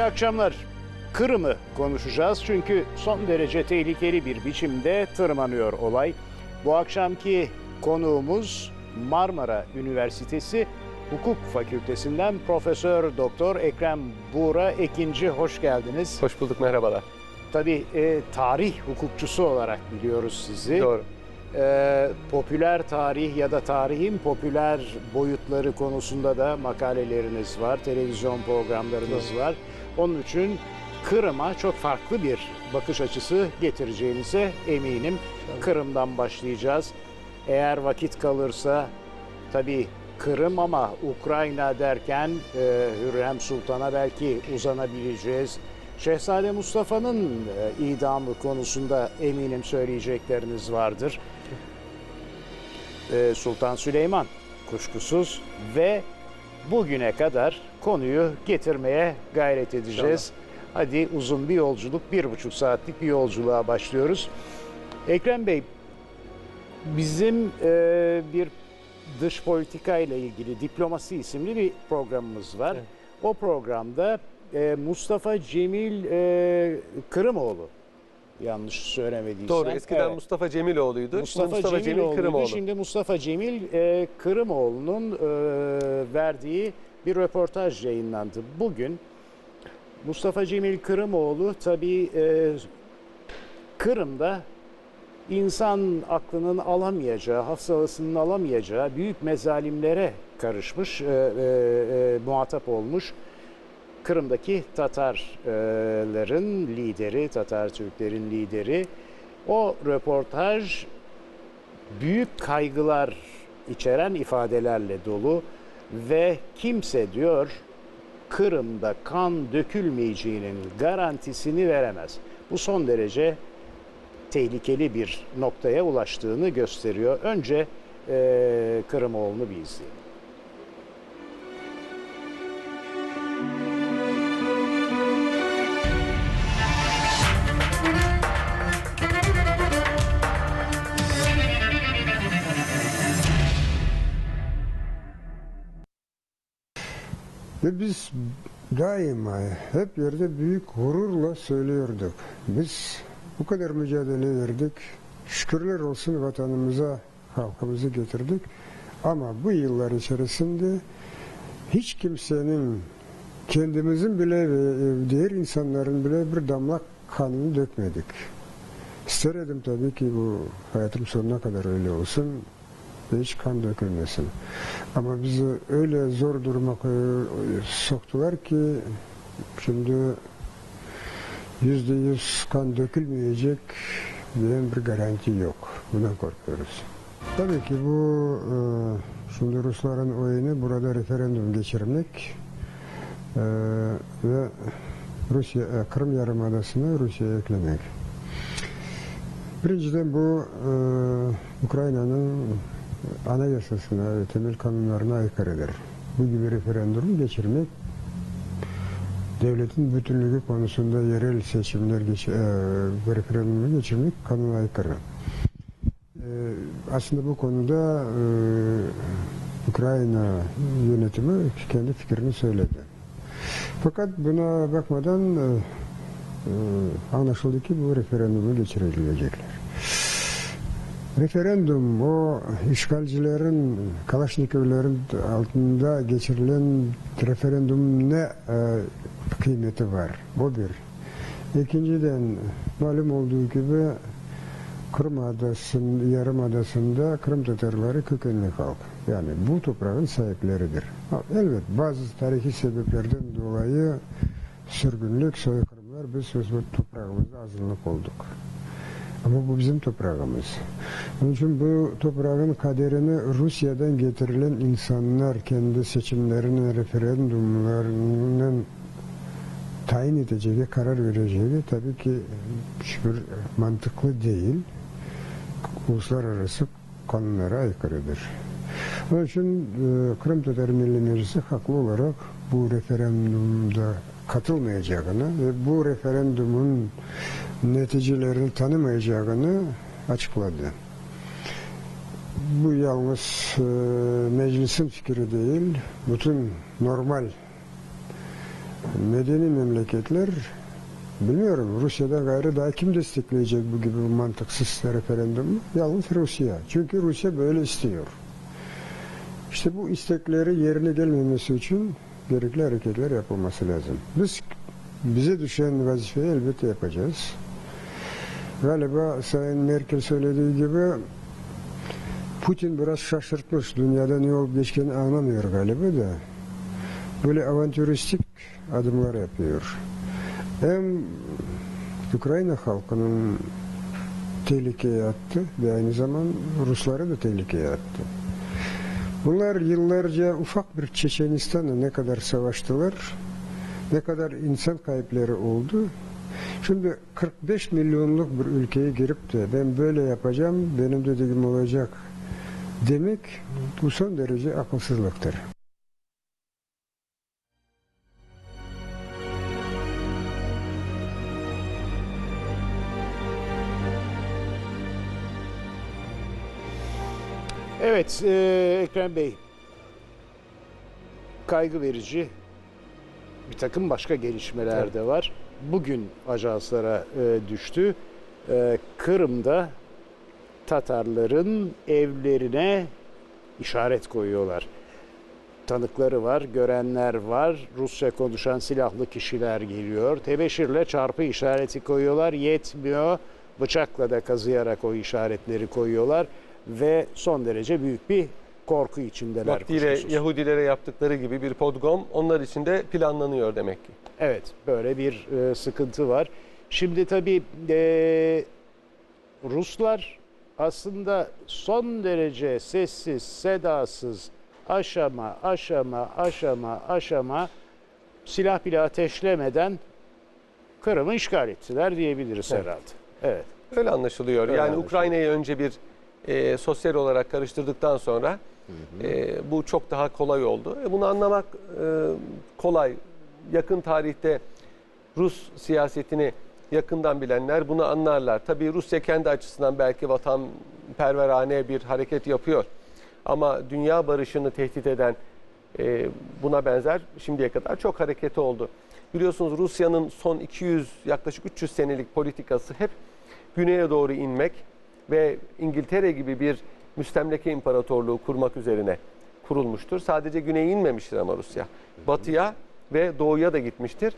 İyi akşamlar. Kırım'ı konuşacağız çünkü son derece tehlikeli bir biçimde tırmanıyor olay. Bu akşamki konuğumuz Marmara Üniversitesi Hukuk Fakültesinden Profesör Doktor Ekrem Buğra Ekinci hoş geldiniz. Hoş bulduk, merhabalar. Tabii e, tarih hukukçusu olarak biliyoruz sizi. Doğru. Ee, popüler tarih ya da tarihin popüler boyutları konusunda da makaleleriniz var, televizyon programlarınız var. Onun için Kırım'a çok farklı bir bakış açısı getireceğinize eminim. Kırım'dan başlayacağız. Eğer vakit kalırsa tabii Kırım ama Ukrayna derken e, Hürrem Sultan'a belki uzanabileceğiz. Şehzade Mustafa'nın e, idamı konusunda eminim söyleyecekleriniz vardır. E, Sultan Süleyman kuşkusuz ve bugüne kadar konuyu getirmeye gayret edeceğiz. Hadi uzun bir yolculuk, bir buçuk saatlik bir yolculuğa başlıyoruz. Ekrem Bey, bizim e, bir dış politika ile ilgili Diplomasi isimli bir programımız var. Evet. O programda e, Mustafa Cemil e, Kırımoğlu yanlış söylemediysem. Doğru, eskiden Evet. Mustafa Cemiloğlu'ydu. Mustafa, Mustafa Cemil Cemiloğlu'ydu. Kırımoğlu. Şimdi Mustafa Cemil e, Kırımoğlu'nun e, verdiği bir röportaj yayınlandı. Bugün Mustafa Cemil Kırımoğlu tabii e, Kırım'da insan aklının alamayacağı, hafızasının alamayacağı büyük mezalimlere karışmış, e, e, e, muhatap olmuş. Kırım'daki Tatarların lideri, Tatar Türklerin lideri. O röportaj büyük kaygılar içeren ifadelerle dolu ve kimse diyor Kırım'da kan dökülmeyeceğinin garantisini veremez. Bu son derece tehlikeli bir noktaya ulaştığını gösteriyor. Önce eee Kırımoğlu'nu bir izleyelim. Ve biz daima hep yerde büyük gururla söylüyorduk. Biz bu kadar mücadele verdik. Şükürler olsun vatanımıza, halkımızı getirdik. Ama bu yıllar içerisinde hiç kimsenin kendimizin bile ve diğer insanların bile bir damla kanını dökmedik. İsterdim tabii ki bu hayatım sonuna kadar öyle olsun ve hiç kan dökülmesin. Ama bizi öyle zor duruma soktular ki şimdi yüzde yüz kan dökülmeyecek diyen bir garanti yok. Bundan korkuyoruz. Tabii ki bu e, şimdi Rusların oyunu burada referandum geçirmek e, ve Rusya, e, Kırım Yarımadası'nı Rusya'ya eklemek. Birinciden bu e, Ukrayna'nın anayasasına ve temel kanunlarına aykırıdır. Bu gibi referandum geçirmek devletin bütünlüğü konusunda yerel seçimler geç, e, referandumu geçirmek kanuna aykırı. E, aslında bu konuda e, Ukrayna yönetimi kendi fikrini söyledi. Fakat buna bakmadan e, e, anlaşıldı ki bu referandumu geçirilecekler. Referandum o işgalcilerin, Kalaşnikovların altında geçirilen referandum ne e, kıymeti var? O bir. İkinciden malum olduğu gibi Kırım Adası'nın, Yarımadası'nda Kırım Tatarları kökenli halk. Yani bu toprağın sahipleridir. Elbet bazı tarihi sebeplerden dolayı sürgünlük, soykırımlar biz bu toprağımızda azınlık olduk. Ama bu bizim toprağımız. Onun için bu toprağın kaderini Rusya'dan getirilen insanlar kendi seçimlerinin, referandumlarının tayin edeceği, karar vereceği tabii ki hiçbir mantıklı değil. Uluslararası kanunlara aykırıdır. Onun için e, Kırım Tatar Milli Meclisi haklı olarak bu referandumda katılmayacağını ve bu referandumun neticelerini tanımayacağını açıkladı. Bu yalnız e, meclisin fikri değil, bütün normal medeni memleketler bilmiyorum Rusya'da gayrı daha kim destekleyecek bu gibi mantıksız referandumu? Yalnız Rusya. Çünkü Rusya böyle istiyor. İşte bu istekleri yerine gelmemesi için gerekli hareketler yapılması lazım. Biz bize düşen vazifeyi elbette yapacağız. Galiba Sayın Merkel söylediği gibi Putin biraz şaşırtmış. Dünyada ne olup geçtiğini anlamıyor galiba da. Böyle avantüristik adımlar yapıyor. Hem Ukrayna halkının tehlikeye attı ve aynı zaman Rusları da tehlikeye attı. Bunlar yıllarca ufak bir Çeçenistan'la ne kadar savaştılar, ne kadar insan kayıpları oldu. Şimdi 45 milyonluk bir ülkeye girip de ben böyle yapacağım, benim dediğim olacak demek bu son derece akılsızlıktır. Evet e, Ekrem Bey. Kaygı verici bir takım başka gelişmeler de var. Bugün ajanslara e, düştü. E, Kırım'da Tatarların evlerine işaret koyuyorlar. Tanıkları var, görenler var. Rusça konuşan silahlı kişiler geliyor. Tebeşirle çarpı işareti koyuyorlar. Yetmiyor. Bıçakla da kazıyarak o işaretleri koyuyorlar. Ve son derece büyük bir korku içindeler. Vaktiyle kuşkusuz. Yahudilere yaptıkları gibi bir podgom onlar için de planlanıyor demek ki. Evet, böyle bir e, sıkıntı var. Şimdi tabii e, Ruslar aslında son derece sessiz, sedasız, aşama, aşama, aşama, aşama silah bile ateşlemeden Kırım'ı işgal ettiler diyebiliriz Evet. herhalde. Evet. Öyle anlaşılıyor. Öyle yani. Ukrayna'yı önce bir e, sosyal olarak karıştırdıktan sonra e, bu çok daha kolay oldu. E, bunu anlamak e, kolay. Yakın tarihte Rus siyasetini yakından bilenler bunu anlarlar. Tabii Rusya kendi açısından belki vatanperverane bir hareket yapıyor. Ama dünya barışını tehdit eden e, buna benzer şimdiye kadar çok hareketi oldu. Biliyorsunuz Rusya'nın son 200 yaklaşık 300 senelik politikası hep güneye doğru inmek ve İngiltere gibi bir müstemleke imparatorluğu kurmak üzerine kurulmuştur. Sadece güneye inmemiştir ama Rusya. Batıya ve doğuya da gitmiştir.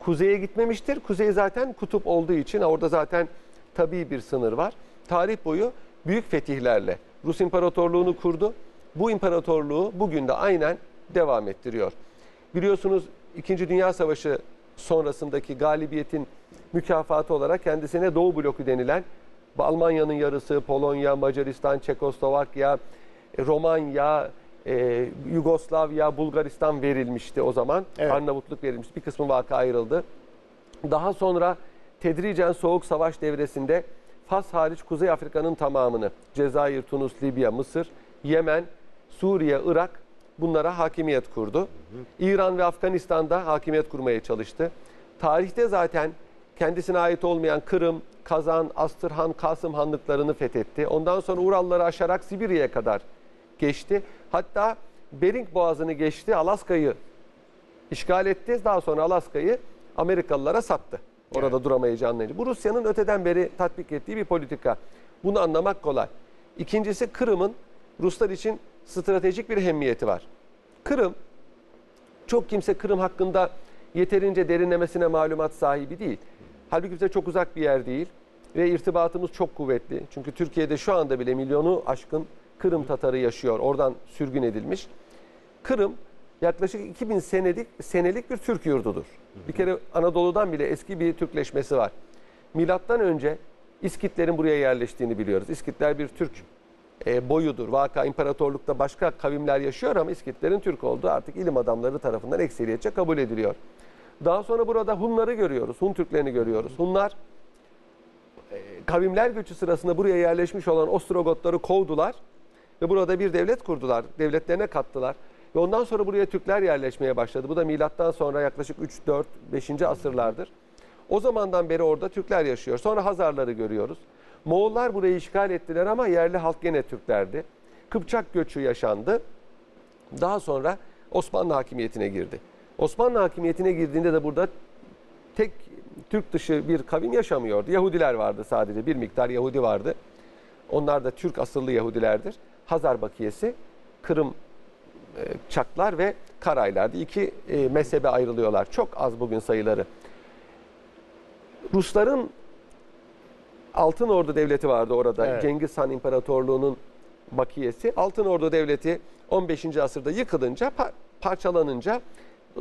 Kuzeye gitmemiştir. Kuzey zaten kutup olduğu için orada zaten tabii bir sınır var. Tarih boyu büyük fetihlerle Rus İmparatorluğunu kurdu. Bu imparatorluğu bugün de aynen devam ettiriyor. Biliyorsunuz İkinci Dünya Savaşı sonrasındaki galibiyetin mükafatı olarak kendisine Doğu bloku denilen Almanya'nın yarısı, Polonya, Macaristan, Çekoslovakya, e, Romanya, e, Yugoslavya, Bulgaristan verilmişti o zaman. Evet. Arnavutluk verilmişti. Bir kısmı vaka ayrıldı. Daha sonra tedricen Soğuk Savaş devresinde Fas hariç Kuzey Afrika'nın tamamını Cezayir, Tunus, Libya, Mısır, Yemen, Suriye, Irak bunlara hakimiyet kurdu. İran ve Afganistan'da hakimiyet kurmaya çalıştı. Tarihte zaten kendisine ait olmayan Kırım, Kazan, Astırhan, Kasım hanlıklarını fethetti. Ondan sonra Uralları aşarak Sibirya'ya kadar geçti. Hatta Bering Boğazı'nı geçti, Alaska'yı işgal etti. Daha sonra Alaska'yı Amerikalılara sattı. Orada duramayacağını anlayınca. Bu Rusya'nın öteden beri tatbik ettiği bir politika. Bunu anlamak kolay. İkincisi Kırım'ın Ruslar için stratejik bir hemmiyeti var. Kırım, çok kimse Kırım hakkında yeterince derinlemesine malumat sahibi değil. Halbuki bize çok uzak bir yer değil ve irtibatımız çok kuvvetli. Çünkü Türkiye'de şu anda bile milyonu aşkın Kırım Tatarı yaşıyor. Oradan sürgün edilmiş. Kırım yaklaşık 2000 senelik senelik bir Türk yurdudur. Bir kere Anadolu'dan bile eski bir Türkleşmesi var. Milattan önce İskitlerin buraya yerleştiğini biliyoruz. İskitler bir Türk e, boyudur. Vaka imparatorlukta başka kavimler yaşıyor ama İskitlerin Türk olduğu artık ilim adamları tarafından ekseriyetçe kabul ediliyor. Daha sonra burada Hunları görüyoruz. Hun Türklerini görüyoruz. Hunlar e, kavimler göçü sırasında buraya yerleşmiş olan Ostrogotları kovdular ve burada bir devlet kurdular. Devletlerine kattılar. Ve ondan sonra buraya Türkler yerleşmeye başladı. Bu da milattan sonra yaklaşık 3, 4, 5. asırlardır. O zamandan beri orada Türkler yaşıyor. Sonra Hazarları görüyoruz. Moğollar burayı işgal ettiler ama yerli halk gene Türklerdi. Kıpçak göçü yaşandı. Daha sonra Osmanlı hakimiyetine girdi. Osmanlı hakimiyetine girdiğinde de burada tek Türk dışı bir kavim yaşamıyordu. Yahudiler vardı sadece. Bir miktar Yahudi vardı. Onlar da Türk asıllı Yahudilerdir. Hazar Bakiyesi, Kırım e, Çaklar ve Karaylardı. İki e, mezhebe ayrılıyorlar. Çok az bugün sayıları. Rusların Altın Ordu Devleti vardı orada. Evet. Cengiz Han İmparatorluğu'nun bakiyesi. Altın Ordu Devleti 15. asırda yıkılınca, pa- parçalanınca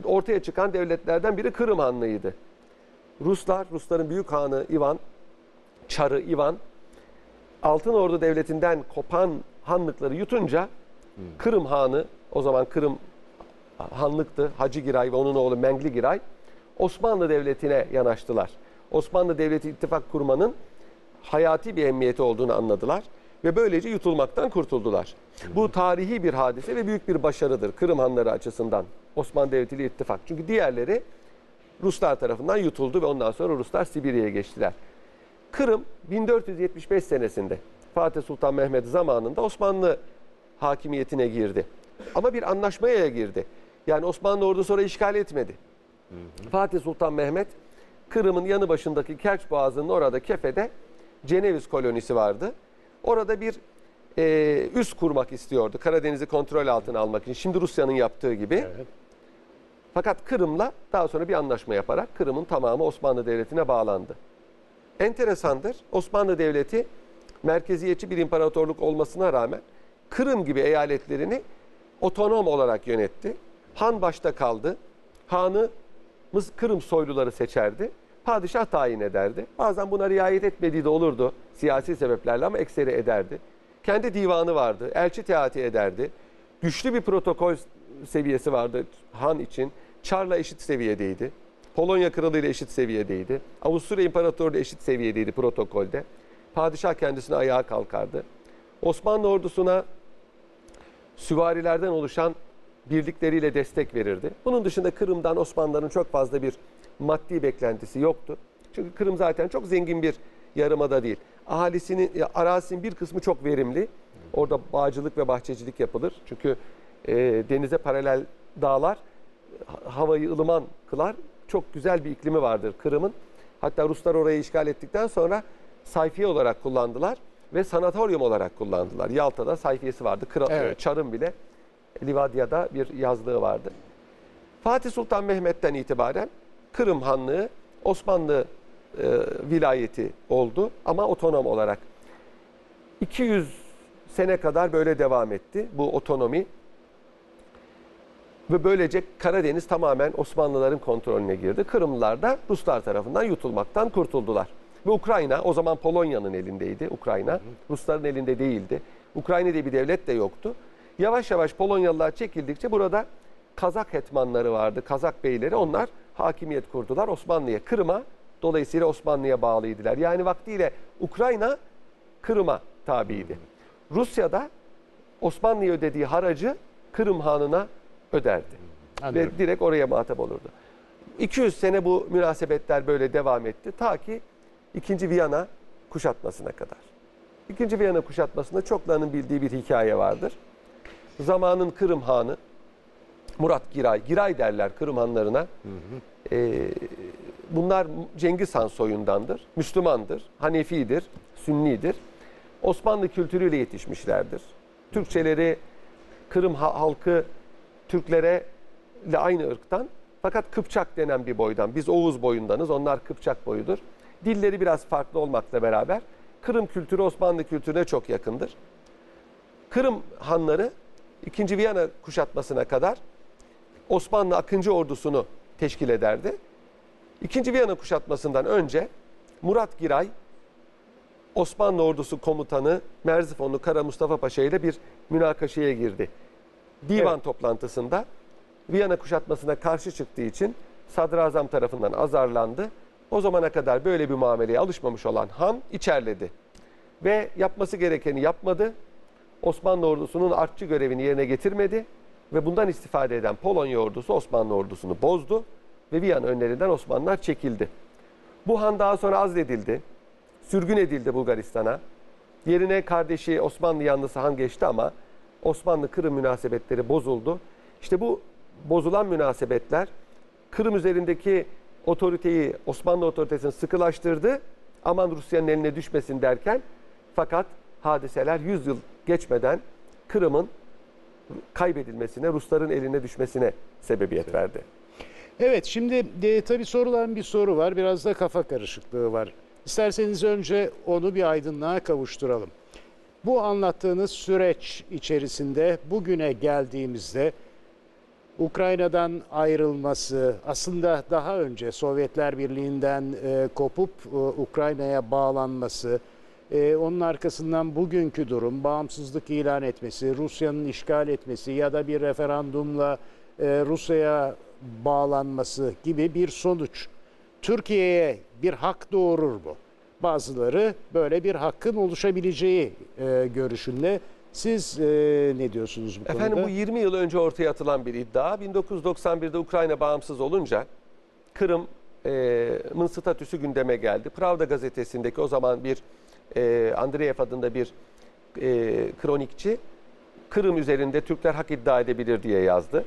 ortaya çıkan devletlerden biri Kırım Hanlığı'ydı. Ruslar, Rusların büyük hanı Ivan, Çarı Ivan, Altın Ordu Devleti'nden kopan hanlıkları yutunca Kırım Hanı, o zaman Kırım hanlıktı. Hacı Giray ve onun oğlu Mengli Giray Osmanlı Devleti'ne yanaştılar. Osmanlı Devleti ittifak kurmanın hayati bir emniyeti olduğunu anladılar ve böylece yutulmaktan kurtuldular. Bu tarihi bir hadise ve büyük bir başarıdır Kırım Hanları açısından Osmanlı Devleti ile ittifak. Çünkü diğerleri Ruslar tarafından yutuldu ve ondan sonra Ruslar Sibirya'ya geçtiler. Kırım 1475 senesinde Fatih Sultan Mehmet zamanında Osmanlı hakimiyetine girdi. Ama bir anlaşmaya girdi. Yani Osmanlı ordusu orayı işgal etmedi. Fatih Sultan Mehmet Kırım'ın yanı başındaki Kerç Boğazı'nın orada Kefe'de Ceneviz kolonisi vardı. Orada bir e, üs kurmak istiyordu. Karadeniz'i kontrol altına almak için. Şimdi Rusya'nın yaptığı gibi. Evet. Fakat Kırım'la daha sonra bir anlaşma yaparak Kırım'ın tamamı Osmanlı Devleti'ne bağlandı. Enteresandır. Osmanlı Devleti merkeziyetçi bir imparatorluk olmasına rağmen Kırım gibi eyaletlerini otonom olarak yönetti. Han başta kaldı. Hanı Kırım soyluları seçerdi. Padişah tayin ederdi. Bazen buna riayet etmediği de olurdu siyasi sebeplerle ama ekseri ederdi. Kendi divanı vardı. Elçi teati ederdi. Güçlü bir protokol seviyesi vardı Han için. Çar'la eşit seviyedeydi. Polonya kralı ile eşit seviyedeydi. Avusturya İmparatorluğu ile eşit seviyedeydi protokolde. Padişah kendisine ayağa kalkardı. Osmanlı ordusuna süvarilerden oluşan birlikleriyle destek verirdi. Bunun dışında Kırım'dan Osmanlıların çok fazla bir maddi beklentisi yoktu. Çünkü Kırım zaten çok zengin bir yarımada değil. Ahalisinin, ya, arazisinin bir kısmı çok verimli. Orada bağcılık ve bahçecilik yapılır. Çünkü e, denize paralel dağlar ha- havayı ılıman kılar. Çok güzel bir iklimi vardır Kırım'ın. Hatta Ruslar orayı işgal ettikten sonra sayfiye olarak kullandılar ve sanatoryum olarak kullandılar. Yalta'da sayfiyesi vardı. Kıra, Evet. Çar'ın bile Livadya'da bir yazlığı vardı. Fatih Sultan Mehmet'ten itibaren Kırım Hanlığı Osmanlı e, vilayeti oldu ama otonom olarak. 200 sene kadar böyle devam etti bu otonomi. Ve böylece Karadeniz tamamen Osmanlıların kontrolüne girdi. Kırımlılar da Ruslar tarafından yutulmaktan kurtuldular. Ve Ukrayna o zaman Polonya'nın elindeydi. Ukrayna Rusların elinde değildi. Ukrayna diye bir devlet de yoktu. Yavaş yavaş Polonyalılar çekildikçe burada Kazak hetmanları vardı. Kazak beyleri onlar hakimiyet kurdular Osmanlı'ya. Kırım'a dolayısıyla Osmanlı'ya bağlıydılar. Yani vaktiyle Ukrayna Kırım'a tabiydi. Rusya'da Osmanlı'ya ödediği haracı Kırım Hanı'na öderdi. Anlıyorum. Ve direkt oraya muhatap olurdu. 200 sene bu münasebetler böyle devam etti. Ta ki 2. Viyana kuşatmasına kadar. 2. Viyana kuşatmasında çoklarının bildiği bir hikaye vardır. Zamanın Kırım Hanı Murat Giray, Giray derler Kırım Hanlarına. Ee, bunlar Cengiz Han soyundandır, Müslümandır, Hanefidir, Sünnidir. Osmanlı kültürüyle yetişmişlerdir. Türkçeleri Kırım ha- halkı Türklere ile aynı ırktan fakat Kıpçak denen bir boydan. Biz Oğuz boyundanız, onlar Kıpçak boyudur. Dilleri biraz farklı olmakla beraber Kırım kültürü Osmanlı kültürüne çok yakındır. Kırım hanları 2. Viyana kuşatmasına kadar Osmanlı Akıncı ordusunu teşkil ederdi. 2. Viyana kuşatmasından önce Murat Giray Osmanlı ordusu komutanı Merzifonlu Kara Mustafa Paşa ile bir münakaşaya girdi. Divan Evet. toplantısında Viyana kuşatmasına karşı çıktığı için sadrazam tarafından azarlandı. O zamana kadar böyle bir muameleye alışmamış olan Han içerledi. Ve yapması gerekeni yapmadı. Osmanlı ordusunun artçı görevini yerine getirmedi. Ve bundan istifade eden Polonya ordusu Osmanlı ordusunu bozdu. Ve Viyana önlerinden Osmanlılar çekildi. Bu han daha sonra azledildi. Sürgün edildi Bulgaristan'a. Yerine kardeşi Osmanlı yanlısı han geçti ama Osmanlı-Kırım münasebetleri bozuldu. İşte bu bozulan münasebetler Kırım üzerindeki otoriteyi, Osmanlı otoritesini sıkılaştırdı. Aman Rusya'nın eline düşmesin derken fakat hadiseler 100 yıl geçmeden Kırım'ın kaybedilmesine, Rusların eline düşmesine sebebiyet verdi. Evet şimdi e, tabii sorulan bir soru var. Biraz da kafa karışıklığı var. İsterseniz önce onu bir aydınlığa kavuşturalım. Bu anlattığınız süreç içerisinde bugüne geldiğimizde Ukrayna'dan ayrılması, aslında daha önce Sovyetler Birliği'nden e, kopup e, Ukrayna'ya bağlanması, e, onun arkasından bugünkü durum, bağımsızlık ilan etmesi, Rusya'nın işgal etmesi ya da bir referandumla e, Rusya'ya bağlanması gibi bir sonuç. Türkiye'ye bir hak doğurur bu. Bazıları böyle bir hakkın oluşabileceği e, görüşünde. Siz e, ne diyorsunuz bu konuda? Efendim bu 20 yıl önce ortaya atılan bir iddia. 1991'de Ukrayna bağımsız olunca Kırım'ın statüsü gündeme geldi. Pravda gazetesindeki o zaman bir e, Andreev adında bir e, kronikçi Kırım üzerinde Türkler hak iddia edebilir diye yazdı.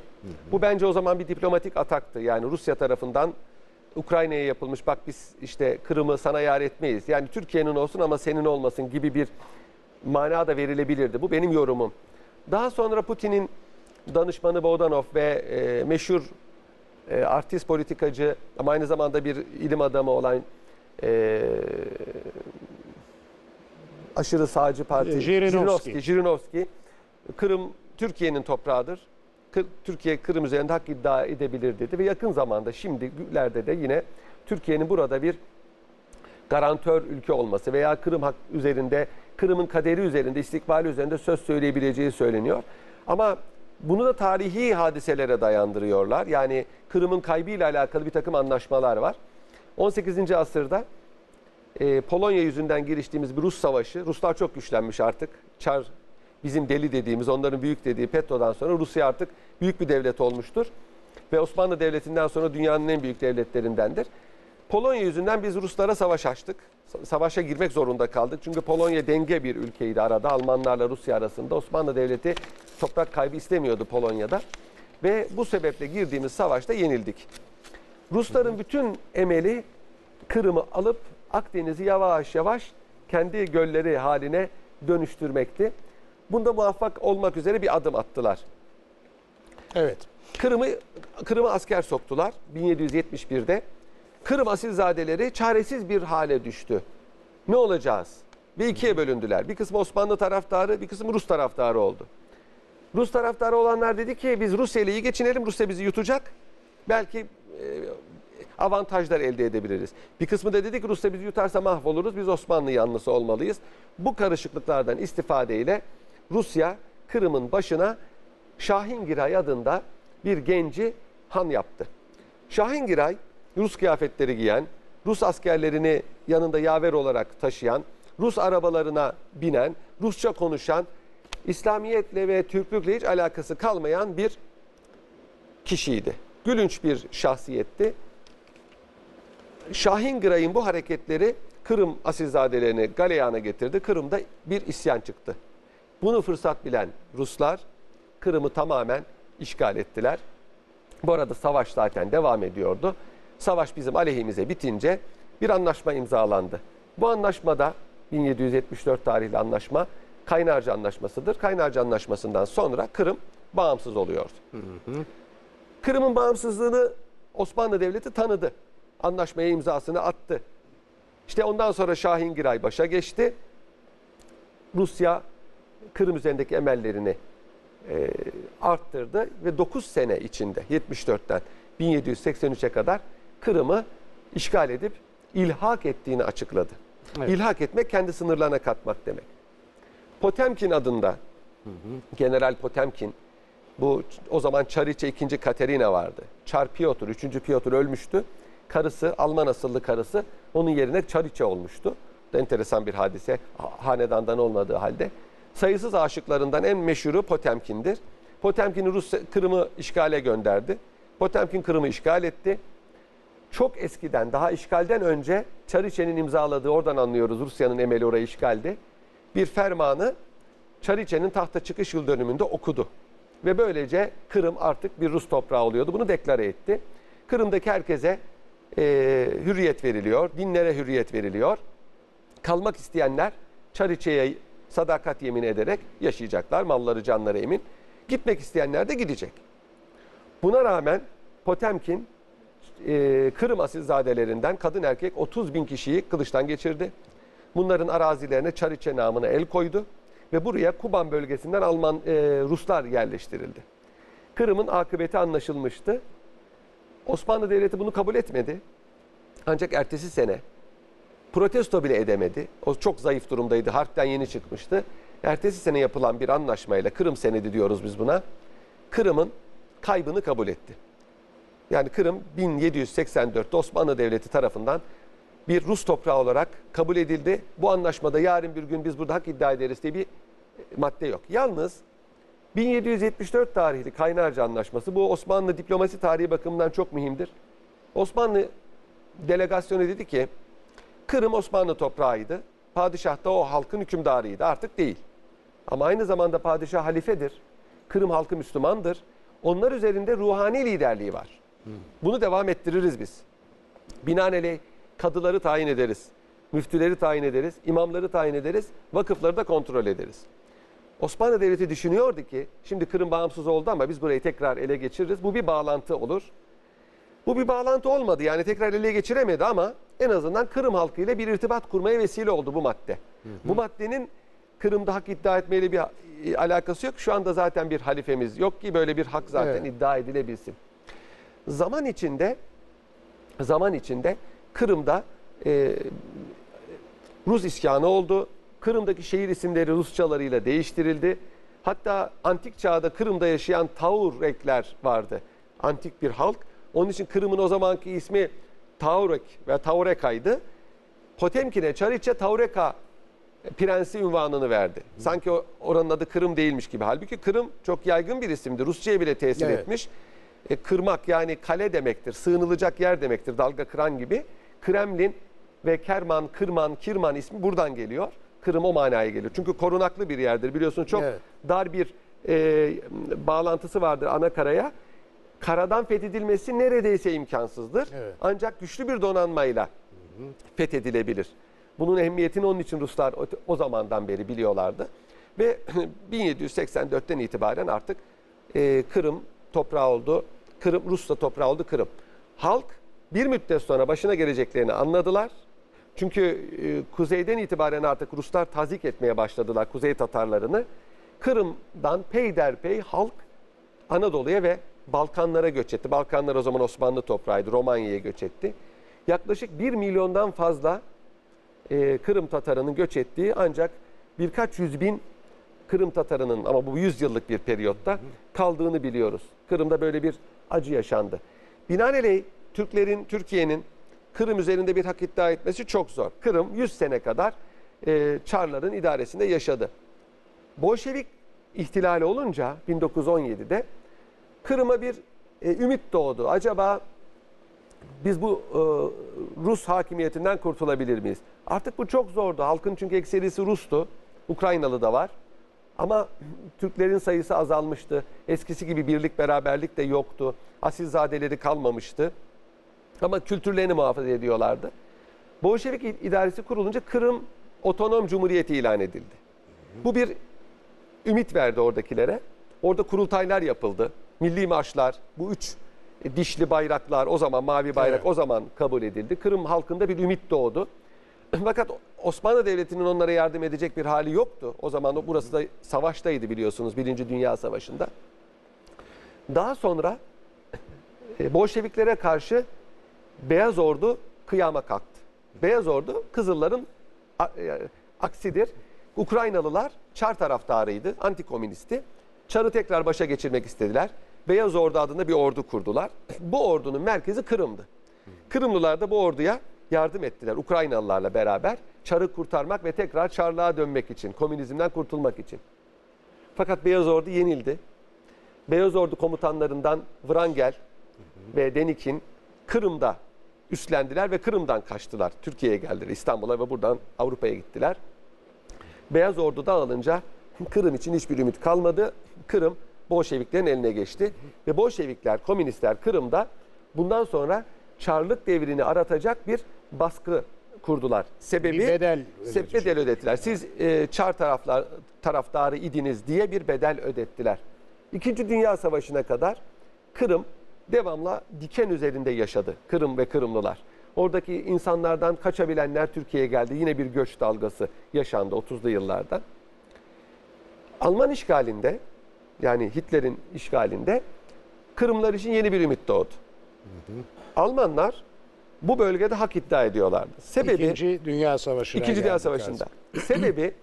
Bu bence o zaman bir diplomatik ataktı. Yani Rusya tarafından Ukrayna'ya yapılmış bak biz işte Kırım'ı sana yar etmeyiz. Yani Türkiye'nin olsun ama senin olmasın gibi bir mana da verilebilirdi. Bu benim yorumum. Daha sonra Putin'in danışmanı Bodanov ve e, meşhur e, artist politikacı ama aynı zamanda bir ilim adamı olan e, aşırı sağcı parti E, Jirinovski. Jirinovski, Kırım Türkiye'nin toprağıdır. Türkiye Kırım üzerinde hak iddia edebilir dedi ve yakın zamanda şimdilerde de yine Türkiye'nin burada bir garantör ülke olması veya Kırım hak üzerinde, Kırım'ın kaderi üzerinde, istikbali üzerinde söz söyleyebileceği söyleniyor. Ama bunu da tarihi hadiselere dayandırıyorlar. Yani Kırım'ın kaybıyla alakalı bir takım anlaşmalar var. 18. asırda e, Polonya yüzünden giriştiğimiz bir Rus savaşı, Ruslar çok güçlenmiş artık. Çar bizim deli dediğimiz, onların büyük dediği Petro'dan sonra Rusya artık büyük bir devlet olmuştur. Ve Osmanlı Devleti'nden sonra dünyanın en büyük devletlerindendir. Polonya yüzünden biz Ruslara savaş açtık. Sa- Savaşa girmek zorunda kaldık. Çünkü Polonya denge bir ülkeydi arada. Almanlarla Rusya arasında. Osmanlı Devleti toprak kaybı istemiyordu Polonya'da. Ve bu sebeple girdiğimiz savaşta yenildik. Rusların bütün emeli Kırım'ı alıp Akdeniz'i yavaş yavaş kendi gölleri haline dönüştürmekti. Bunda muvaffak olmak üzere bir adım attılar. Evet. Kırım'ı Kırım'a asker soktular 1771'de. Kırım asilzadeleri çaresiz bir hale düştü. Ne olacağız? Ve ikiye bölündüler. Bir kısmı Osmanlı taraftarı, bir kısmı Rus taraftarı oldu. Rus taraftarı olanlar dedi ki biz Rusya ile iyi geçinelim, Rusya bizi yutacak. Belki e, avantajlar elde edebiliriz. Bir kısmı da dedi ki Rusya bizi yutarsa mahvoluruz, biz Osmanlı yanlısı olmalıyız. Bu karışıklıklardan istifadeyle Rusya Kırım'ın başına Şahingiray adında bir genci han yaptı. Şahingiray Rus kıyafetleri giyen, Rus askerlerini yanında yaver olarak taşıyan, Rus arabalarına binen, Rusça konuşan, İslamiyetle ve Türklükle hiç alakası kalmayan bir kişiydi. Gülünç bir şahsiyetti. Şahin Giray'ın bu hareketleri Kırım asilzadelerini galeyana getirdi. Kırım'da bir isyan çıktı. Bunu fırsat bilen Ruslar Kırım'ı tamamen işgal ettiler. Bu arada savaş zaten devam ediyordu. Savaş bizim aleyhimize bitince bir anlaşma imzalandı. Bu anlaşmada 1774 tarihli anlaşma Kaynarca Anlaşması'dır. Kaynarca Anlaşması'ndan sonra Kırım bağımsız oluyordu. Kırım'ın bağımsızlığını Osmanlı Devleti tanıdı. Anlaşmaya imzasını attı. İşte ondan sonra Şahin Giray başa geçti. Rusya Kırım üzerindeki emellerini e, arttırdı ve 9 sene içinde 74'ten 1783'e kadar Kırım'ı işgal edip ilhak ettiğini açıkladı. Evet. İlhak etmek kendi sınırlarına katmak demek. Potemkin adında General Potemkin bu o zaman Çariçe 2. Katerina vardı. Çar Piotr 3. Piotr ölmüştü. Karısı Alman asıllı karısı onun yerine Çariçe olmuştu. Enteresan bir hadise ha- hanedandan olmadığı halde. Sayısız aşıklarından en meşhuru Potemkin'dir. Potemkin Rus Kırım'ı işgale gönderdi. Potemkin Kırım'ı işgal etti. Çok eskiden daha işgalden önce Çariçe'nin imzaladığı oradan anlıyoruz Rusya'nın emeli orayı işgaldi. Bir fermanı Çariçe'nin tahta çıkış yıl dönümünde okudu. Ve böylece Kırım artık bir Rus toprağı oluyordu. Bunu deklare etti. Kırım'daki herkese e, hürriyet veriliyor, dinlere hürriyet veriliyor. Kalmak isteyenler Çariçe'ye sadakat yemin ederek yaşayacaklar, malları canları emin. Gitmek isteyenler de gidecek. Buna rağmen Potemkin e, Kırım asilzadelerinden kadın erkek 30 bin kişiyi kılıçtan geçirdi. Bunların arazilerine Çariçe namına el koydu ve buraya Kuban bölgesinden Alman e, Ruslar yerleştirildi. Kırım'ın akıbeti anlaşılmıştı. Osmanlı Devleti bunu kabul etmedi. Ancak ertesi sene protesto bile edemedi. O çok zayıf durumdaydı. Harpten yeni çıkmıştı. Ertesi sene yapılan bir anlaşmayla Kırım senedi diyoruz biz buna. Kırım'ın kaybını kabul etti. Yani Kırım 1784'te Osmanlı Devleti tarafından bir Rus toprağı olarak kabul edildi. Bu anlaşmada yarın bir gün biz burada hak iddia ederiz diye bir madde yok. Yalnız 1774 tarihli Kaynarca Anlaşması bu Osmanlı diplomasi tarihi bakımından çok mühimdir. Osmanlı delegasyonu dedi ki Kırım Osmanlı toprağıydı. Padişah da o halkın hükümdarıydı. Artık değil. Ama aynı zamanda padişah halifedir. Kırım halkı Müslümandır. Onlar üzerinde ruhani liderliği var. Bunu devam ettiririz biz. Binaenaleyh kadıları tayin ederiz. Müftüleri tayin ederiz. imamları tayin ederiz. Vakıfları da kontrol ederiz. Osmanlı Devleti düşünüyordu ki şimdi Kırım bağımsız oldu ama biz burayı tekrar ele geçiririz. Bu bir bağlantı olur. Bu bir bağlantı olmadı yani tekrar ele geçiremedi ama en azından Kırım halkıyla bir irtibat kurmaya vesile oldu bu madde. Bu maddenin Kırım'da hak iddia etmeyle bir e, alakası yok. Şu anda zaten bir halifemiz yok ki böyle bir hak zaten Evet. iddia edilebilsin. Zaman içinde zaman içinde Kırım'da e, Rus isyanı oldu. Kırım'daki şehir isimleri Rusçalarıyla değiştirildi. Hatta antik çağda Kırım'da yaşayan Taurekler vardı. Antik bir halk. Onun için Kırım'ın o zamanki ismi Taurek ve Taureka'ydı. Potemkin'e Çariçe Taureka prensi unvanını verdi. Sanki oranın adı Kırım değilmiş gibi. Halbuki Kırım çok yaygın bir isimdi. Rusça'ya bile tesir Evet. etmiş. E, kırmak yani kale demektir. Sığınılacak yer demektir. Dalga kıran gibi. Kremlin ve Kerman, Kırman, Kirman ismi buradan geliyor. Kırım o manaya geliyor. Çünkü korunaklı bir yerdir. Biliyorsun çok Evet. dar bir e, bağlantısı vardır ana karaya. Karadan fethedilmesi neredeyse imkansızdır. Evet. Ancak güçlü bir donanmayla fethedilebilir. Bunun ehemmiyetini onun için Ruslar o, o zamandan beri biliyorlardı. Ve 1784'ten itibaren artık e, Kırım toprağı oldu. Kırım Rusya toprağı oldu Kırım. Halk bir müddet sonra başına geleceklerini anladılar. Çünkü e, kuzeyden itibaren artık Ruslar tazik etmeye başladılar Kuzey Tatarlarını. Kırım'dan peyderpey halk Anadolu'ya ve Balkanlara göç etti. Balkanlar o zaman Osmanlı toprağıydı. Romanya'ya göç etti. Yaklaşık 1 milyondan fazla e, Kırım Tatarının göç ettiği ancak birkaç yüz bin Kırım Tatarının ama bu 100 yıllık bir periyotta kaldığını biliyoruz. Kırım'da böyle bir acı yaşandı. Binaenaleyh Türklerin, Türkiye'nin Kırım üzerinde bir hak iddia etmesi çok zor. Kırım 100 sene kadar e, Çarların idaresinde yaşadı. Bolşevik ihtilali olunca 1917'de Kırım'a bir e, ümit doğdu. Acaba biz bu e, Rus hakimiyetinden kurtulabilir miyiz? Artık bu çok zordu. Halkın çünkü ekserisi Rus'tu. Ukraynalı da var. Ama Türklerin sayısı azalmıştı. Eskisi gibi birlik beraberlik de yoktu. Asilzadeleri kalmamıştı. Ama kültürlerini muhafaza ediyorlardı. Bolşevik idaresi kurulunca Kırım Otonom Cumhuriyeti ilan edildi. Bu bir ümit verdi oradakilere. Orada kurultaylar yapıldı. Milli marşlar, bu üç dişli bayraklar, o zaman mavi bayrak Evet. o zaman kabul edildi. Kırım halkında bir ümit doğdu. Fakat Osmanlı Devleti'nin onlara yardım edecek bir hali yoktu. O zaman burası da savaştaydı biliyorsunuz Birinci Dünya Savaşı'nda. Daha sonra e, Bolşeviklere karşı Beyaz Ordu kıyama kalktı. Beyaz Ordu Kızılların e, aksidir. Ukraynalılar Çar taraftarıydı, antikomünisti. Çar'ı tekrar başa geçirmek istediler. Beyaz Ordu adında bir ordu kurdular. Bu ordunun merkezi Kırım'dı. Kırımlılar da bu orduya yardım ettiler Ukraynalılarla beraber. Çar'ı kurtarmak ve tekrar Çarlığa dönmek için, komünizmden kurtulmak için. Fakat Beyaz Ordu yenildi. Beyaz Ordu komutanlarından Vrangel ve Denikin Kırım'da üstlendiler ve Kırım'dan kaçtılar. Türkiye'ye geldiler İstanbul'a ve buradan Avrupa'ya gittiler. Beyaz Ordu dağılınca Kırım için hiçbir ümit kalmadı. Kırım Bolşeviklerin eline geçti ve Bolşevikler, komünistler Kırım'da bundan sonra Çarlık devrini aratacak bir baskı kurdular. Sebebi Bir bedel se- bedel ödettiler. Siz e, Çar taraflar taraftarı idiniz diye bir bedel ödettiler. İkinci Dünya Savaşı'na kadar Kırım devamlı diken üzerinde yaşadı. Kırım ve Kırımlılar. Oradaki insanlardan kaçabilenler Türkiye'ye geldi. Yine bir göç dalgası yaşandı 30'lu yıllarda. Alman işgalinde yani Hitler'in işgalinde Kırımlar için yeni bir ümit doğdu. Almanlar bu bölgede hak iddia ediyorlardı. Sebebi İkinci Dünya Savaşı'na İkinci Dünya Savaşı'nda. Sebebi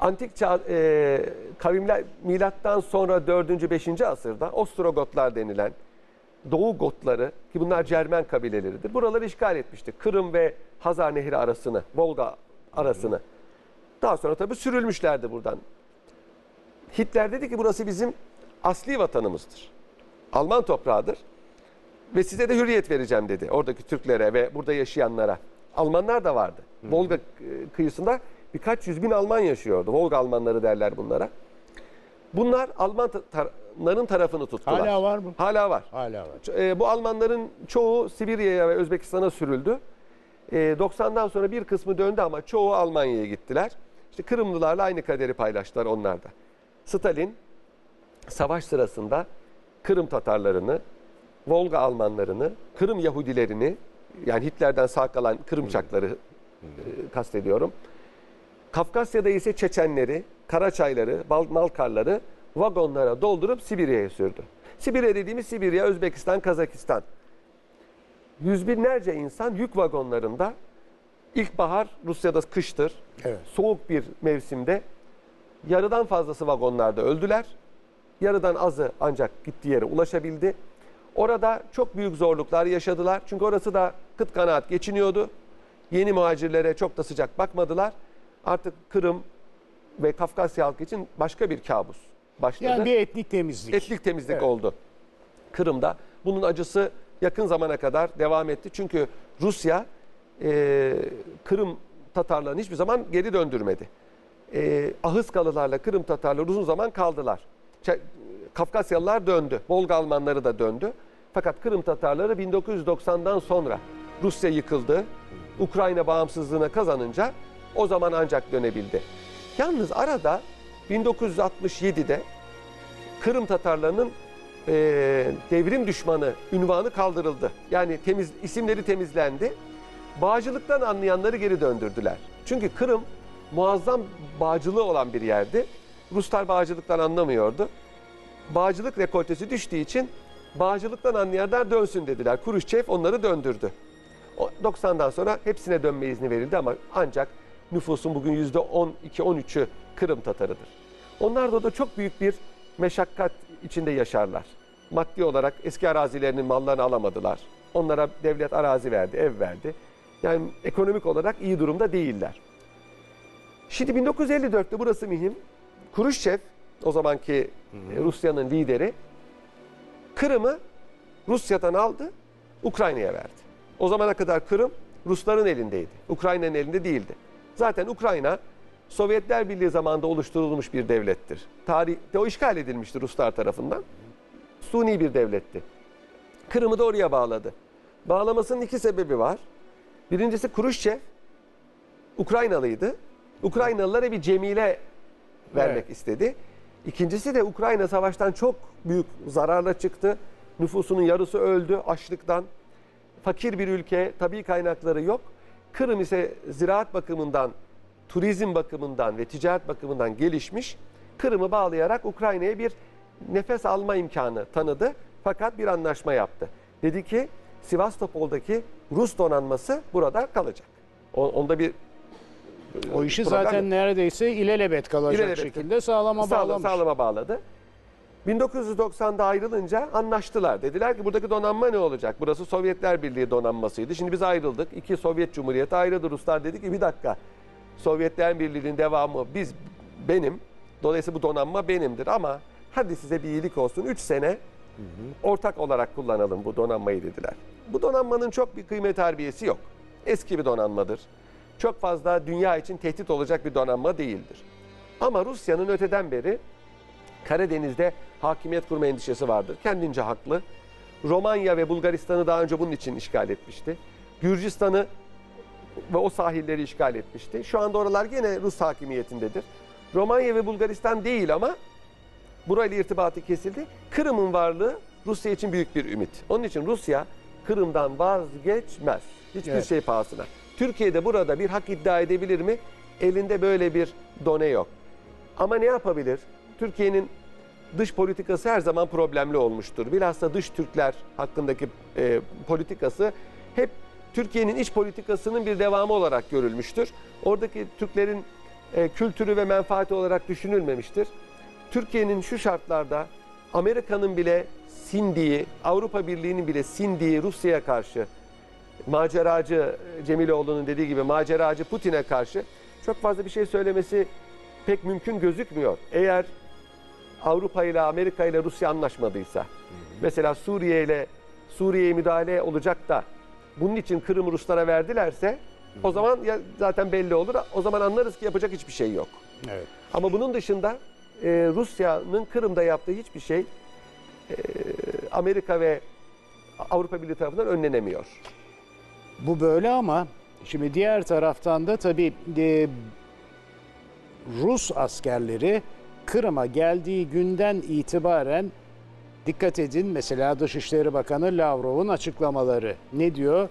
antik çağ, e, kavimler milattan sonra 4. 5. asırda Ostrogotlar denilen Doğu Gotları ki bunlar Cermen kabileleridir. Buraları işgal etmişti. Kırım ve Hazar Nehri arasını, Volga arasını. Daha sonra tabii sürülmüşlerdi buradan. Hitler dedi ki burası bizim asli vatanımızdır. Alman toprağıdır. Ve size de hürriyet vereceğim dedi oradaki Türklere ve burada yaşayanlara. Almanlar da vardı. Volga e, kıyısında birkaç yüz bin Alman yaşıyordu. Volga Almanları derler bunlara. Bunlar Almanların tarafını tuttular. Hala var mı? Hala var. Hala var. E, bu Almanların çoğu Sibirya'ya ve Özbekistan'a sürüldü. E, 90'dan sonra bir kısmı döndü ama çoğu Almanya'ya gittiler. İşte Kırımlılarla aynı kaderi paylaştılar onlar da. Stalin savaş sırasında Kırım Tatarlarını, Volga Almanlarını, Kırım Yahudilerini yani Hitler'den sağ kalan Kırımçakları e, kastediyorum. Kafkasya'da ise Çeçenleri, Karaçayları, Bal- Malkarları vagonlara doldurup Sibirya'ya sürdü. Sibirya dediğimiz Sibirya, Özbekistan, Kazakistan. Yüz binlerce insan yük vagonlarında ilkbahar Rusya'da kıştır. Evet. Soğuk bir mevsimde yarıdan fazlası vagonlarda öldüler. Yarıdan azı ancak gittiği yere ulaşabildi. Orada çok büyük zorluklar yaşadılar. Çünkü orası da kıt kanaat geçiniyordu. Yeni muhacirlere çok da sıcak bakmadılar. Artık Kırım ve Kafkasya halkı için başka bir kabus başladı. Yani bir etnik temizlik. Etnik temizlik Evet. oldu. Kırım'da. Bunun acısı yakın zamana kadar devam etti. Çünkü Rusya e, Kırım Tatarlarını hiçbir zaman geri döndürmedi. E, Ahıskalılarla Kırım Tatarları uzun zaman kaldılar. Ç- Kafkasyalılar döndü. Volga Almanları da döndü. Fakat Kırım Tatarları 1990'dan sonra Rusya yıkıldı. Ukrayna bağımsızlığına kazanınca o zaman ancak dönebildi. Yalnız arada 1967'de Kırım Tatarlarının e, devrim düşmanı ünvanı kaldırıldı. Yani temiz isimleri temizlendi. Bağcılıktan anlayanları geri döndürdüler. Çünkü Kırım muazzam bağcılığı olan bir yerdi. Ruslar bağcılıktan anlamıyordu. Bağcılık rekoltesi düştüğü için bağcılıktan anlayanlar dönsün dediler. Kuruşçev onları döndürdü. O 90'dan sonra hepsine dönme izni verildi ama ancak nüfusun bugün %12-13'ü Kırım Tatarıdır. Onlar da, da çok büyük bir meşakkat içinde yaşarlar. Maddi olarak eski arazilerinin mallarını alamadılar. Onlara devlet arazi verdi, ev verdi. Yani ekonomik olarak iyi durumda değiller. Şimdi 1954'te burası mühim. Kuruşçev, o zamanki e, Rusya'nın lideri, Kırım'ı Rusya'dan aldı, Ukrayna'ya verdi. O zamana kadar Kırım Rusların elindeydi. Ukrayna'nın elinde değildi. Zaten Ukrayna Sovyetler Birliği zamanında oluşturulmuş bir devlettir. Tarihte o işgal edilmiştir Ruslar tarafından. Suni bir devletti. Kırım'ı da oraya bağladı. Bağlamasının iki sebebi var. Birincisi Kuruşçev Ukraynalıydı. Ukraynalılara bir cemile vermek Evet. istedi. İkincisi de Ukrayna savaştan çok büyük zararla çıktı. Nüfusunun yarısı öldü açlıktan. Fakir bir ülke, tabii kaynakları yok. Kırım ise ziraat bakımından, turizm bakımından ve ticaret bakımından gelişmiş. Kırım'ı bağlayarak Ukrayna'ya bir nefes alma imkanı tanıdı. Fakat bir anlaşma yaptı. Dedi ki Sivastopol'daki Rus donanması burada kalacak. Onda bir O işi zaten yok. neredeyse ilelebet kalacak İlelebet. şekilde sağlama Sağla- bağlamış. Sağlama bağladı. 1990'da ayrılınca anlaştılar. Dediler ki buradaki donanma ne olacak? Burası Sovyetler Birliği donanmasıydı. Şimdi biz ayrıldık. İki Sovyet Cumhuriyeti ayrıldı. Ruslar dedi ki bir dakika. Sovyetler Birliği'nin devamı biz benim. Dolayısıyla bu donanma benimdir ama hadi size bir iyilik olsun. 3 sene ortak olarak kullanalım bu donanmayı dediler. Bu donanmanın çok bir kıymet harbiyesi yok. Eski bir donanmadır. Çok fazla dünya için tehdit olacak bir donanma değildir. Ama Rusya'nın öteden beri Karadeniz'de hakimiyet kurma endişesi vardır. Kendince haklı. Romanya ve Bulgaristan'ı daha önce bunun için işgal etmişti. Gürcistan'ı ve o sahilleri işgal etmişti. Şu anda oralar yine Rus hakimiyetindedir. Romanya ve Bulgaristan değil ama burayla irtibatı kesildi. Kırım'ın varlığı Rusya için büyük bir ümit. Onun için Rusya Kırım'dan vazgeçmez. Hiçbir Evet. şey pahasına. Türkiye'de burada bir hak iddia edebilir mi? Elinde böyle bir done yok. Ama ne yapabilir? Türkiye'nin dış politikası her zaman problemli olmuştur. Bilhassa dış Türkler hakkındaki e, politikası hep Türkiye'nin iç politikasının bir devamı olarak görülmüştür. Oradaki Türklerin e, kültürü ve menfaati olarak düşünülmemiştir. Türkiye'nin şu şartlarda Amerika'nın bile sindiği, Avrupa Birliği'nin bile sindiği Rusya'ya karşı maceracı Cemiloğlu'nun dediği gibi maceracı Putin'e karşı çok fazla bir şey söylemesi pek mümkün gözükmüyor. Eğer Avrupa ile Amerika ile Rusya anlaşmadıysa mesela Suriye ile Suriye'ye müdahale olacak da bunun için Kırım'ı Ruslara verdilerse o zaman ya zaten belli olur. O zaman anlarız ki yapacak hiçbir şey yok. Evet. Ama bunun dışında e, Rusya'nın Kırım'da yaptığı hiçbir şey e, Amerika ve Avrupa Birliği tarafından önlenemiyor. Bu böyle ama şimdi diğer taraftan da tabii e, Rus askerleri Kırım'a geldiği günden itibaren dikkat edin mesela Dışişleri Bakanı Lavrov'un açıklamaları ne diyor?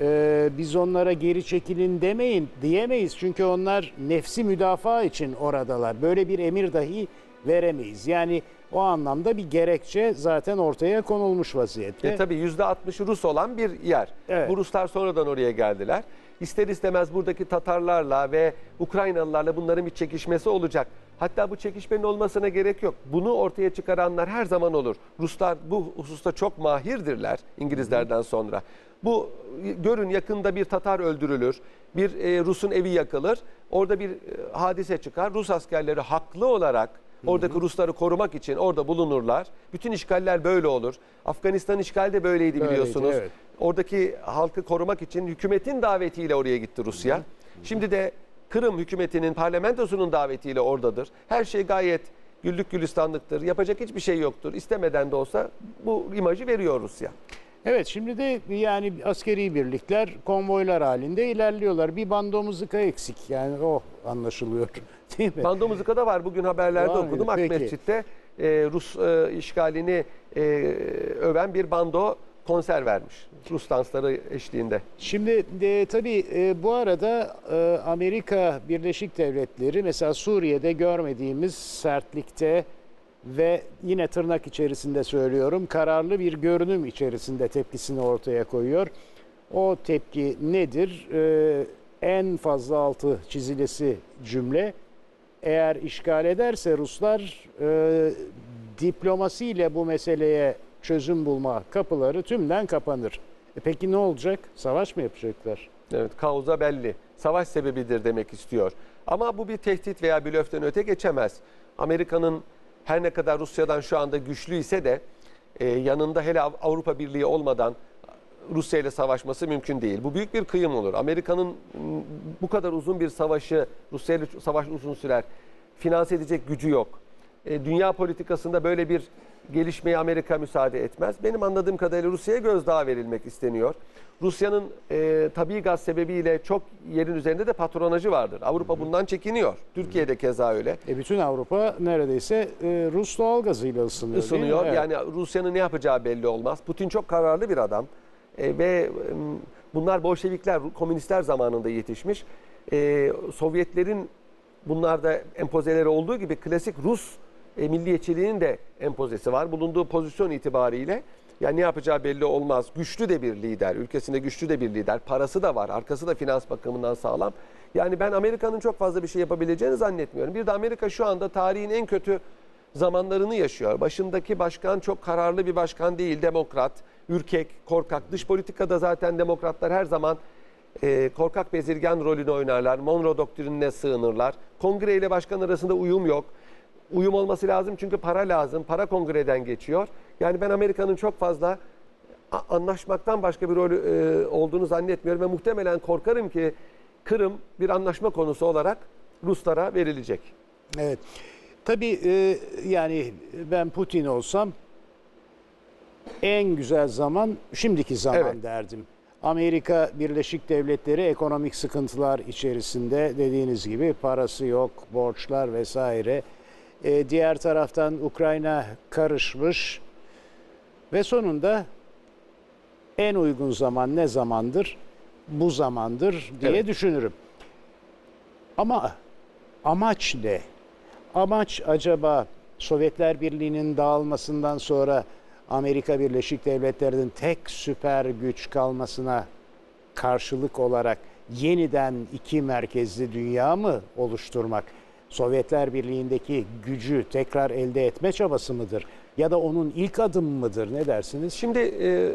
Ee, biz onlara geri çekilin demeyin diyemeyiz çünkü onlar nefsi müdafaa için oradalar. Böyle bir emir dahi veremeyiz. Yani o anlamda bir gerekçe zaten ortaya konulmuş vaziyette. E tabii %60'ı Rus olan bir yer. Evet. Bu Ruslar sonradan oraya geldiler. İster istemez buradaki Tatarlarla ve Ukraynalılarla bunların bir çekişmesi olacak. Hatta bu çekişmenin olmasına gerek yok. Bunu ortaya çıkaranlar her zaman olur. Ruslar bu hususta çok mahirdirler İngilizlerden sonra. Bu görün yakında bir Tatar öldürülür. Bir e, Rus'un evi yakılır. Orada bir e, hadise çıkar. Rus askerleri haklı olarak Oradaki Rusları korumak için orada bulunurlar. Bütün işgaller böyle olur. Afganistan işgali de böyleydi biliyorsunuz. evet. Oradaki halkı korumak için hükümetin davetiyle oraya gitti Rusya. Şimdi de Kırım hükümetinin parlamentosunun davetiyle oradadır. Her şey gayet güllük gülistanlıktır. Yapacak hiçbir şey yoktur. İstemeden de olsa bu imajı veriyor Rusya. Evet şimdi de yani askeri birlikler konvoylar halinde ilerliyorlar. Bir bando muzika eksik yani o anlaşılıyor değil mi? Bando Muzika'da var. Bugün haberlerde Var okudum. Ak Peki. Mescid'de e, Rus e, işgalini e, öven bir bando konser vermiş. Rus dansları eşliğinde. Şimdi de, tabii e, bu arada e, Amerika Birleşik Devletleri mesela Suriye'de görmediğimiz sertlikte ve yine tırnak içerisinde söylüyorum kararlı bir görünüm içerisinde tepkisini ortaya koyuyor. O tepki nedir? E, en fazla altı çizilesi cümle eğer işgal ederse Ruslar e, diplomasiyle bu meseleye çözüm bulma kapıları tümden kapanır. E peki ne olacak? Savaş mı yapacaklar? Evet, kauza belli. Savaş sebebidir demek istiyor. Ama bu bir tehdit veya blöften öte geçemez. Amerika'nın her ne kadar Rusya'dan şu anda güçlü ise de e, yanında hele Av- Avrupa Birliği olmadan Rusya ile savaşması mümkün değil. Bu büyük bir kıyım olur. Amerika'nın bu kadar uzun bir savaşı, Rusya ile savaş uzun sürer, finanse edecek gücü yok. E, dünya politikasında böyle bir gelişmeye Amerika müsaade etmez. Benim anladığım kadarıyla Rusya'ya gözdağı verilmek isteniyor. Rusya'nın e, tabii gaz sebebiyle çok yerin üzerinde de patronajı vardır. Avrupa bundan çekiniyor. Türkiye'de keza öyle. E bütün Avrupa neredeyse e, Rus doğalgazıyla ısınıyor. değil mi? Isınıyor. Evet. Yani Rusya'nın ne yapacağı belli olmaz. Putin çok kararlı bir adam. E, ve e, bunlar Bolşevikler, komünistler zamanında yetişmiş. E, Sovyetlerin bunlarda empozeleri olduğu gibi klasik Rus e, milliyetçiliğinin de empozesi var. Bulunduğu pozisyon itibariyle yani ne yapacağı belli olmaz. Güçlü de bir lider, ülkesinde güçlü de bir lider. Parası da var, arkası da finans bakımından sağlam. Yani ben Amerika'nın çok fazla bir şey yapabileceğini zannetmiyorum. Bir de Amerika şu anda tarihin en kötü zamanlarını yaşıyor. Başındaki başkan çok kararlı bir başkan değil, demokrat, ürkek, korkak. Dış politikada zaten demokratlar her zaman e, korkak bezirgen rolünü oynarlar. Monroe doktrinine sığınırlar. Kongre ile başkan arasında uyum yok. Uyum olması lazım çünkü para lazım. Para kongreden geçiyor. Yani ben Amerika'nın çok fazla anlaşmaktan başka bir rol e, olduğunu zannetmiyorum ve muhtemelen korkarım ki Kırım bir anlaşma konusu olarak Ruslara verilecek. Evet. Tabii e, yani ben Putin olsam en güzel zaman şimdiki zaman Evet. derdim. Amerika Birleşik Devletleri ekonomik sıkıntılar içerisinde dediğiniz gibi parası yok, borçlar vesaire. Ee, diğer taraftan Ukrayna karışmış ve sonunda en uygun zaman ne zamandır? Bu zamandır diye Evet. düşünürüm. Ama amaç ne? Amaç acaba Sovyetler Birliği'nin dağılmasından sonra Amerika Birleşik Devletleri'nin tek süper güç kalmasına karşılık olarak yeniden iki merkezli dünya mı oluşturmak? Sovyetler Birliği'ndeki gücü tekrar elde etme çabası mıdır? Ya da onun ilk adımı mıdır? Ne dersiniz? Şimdi e,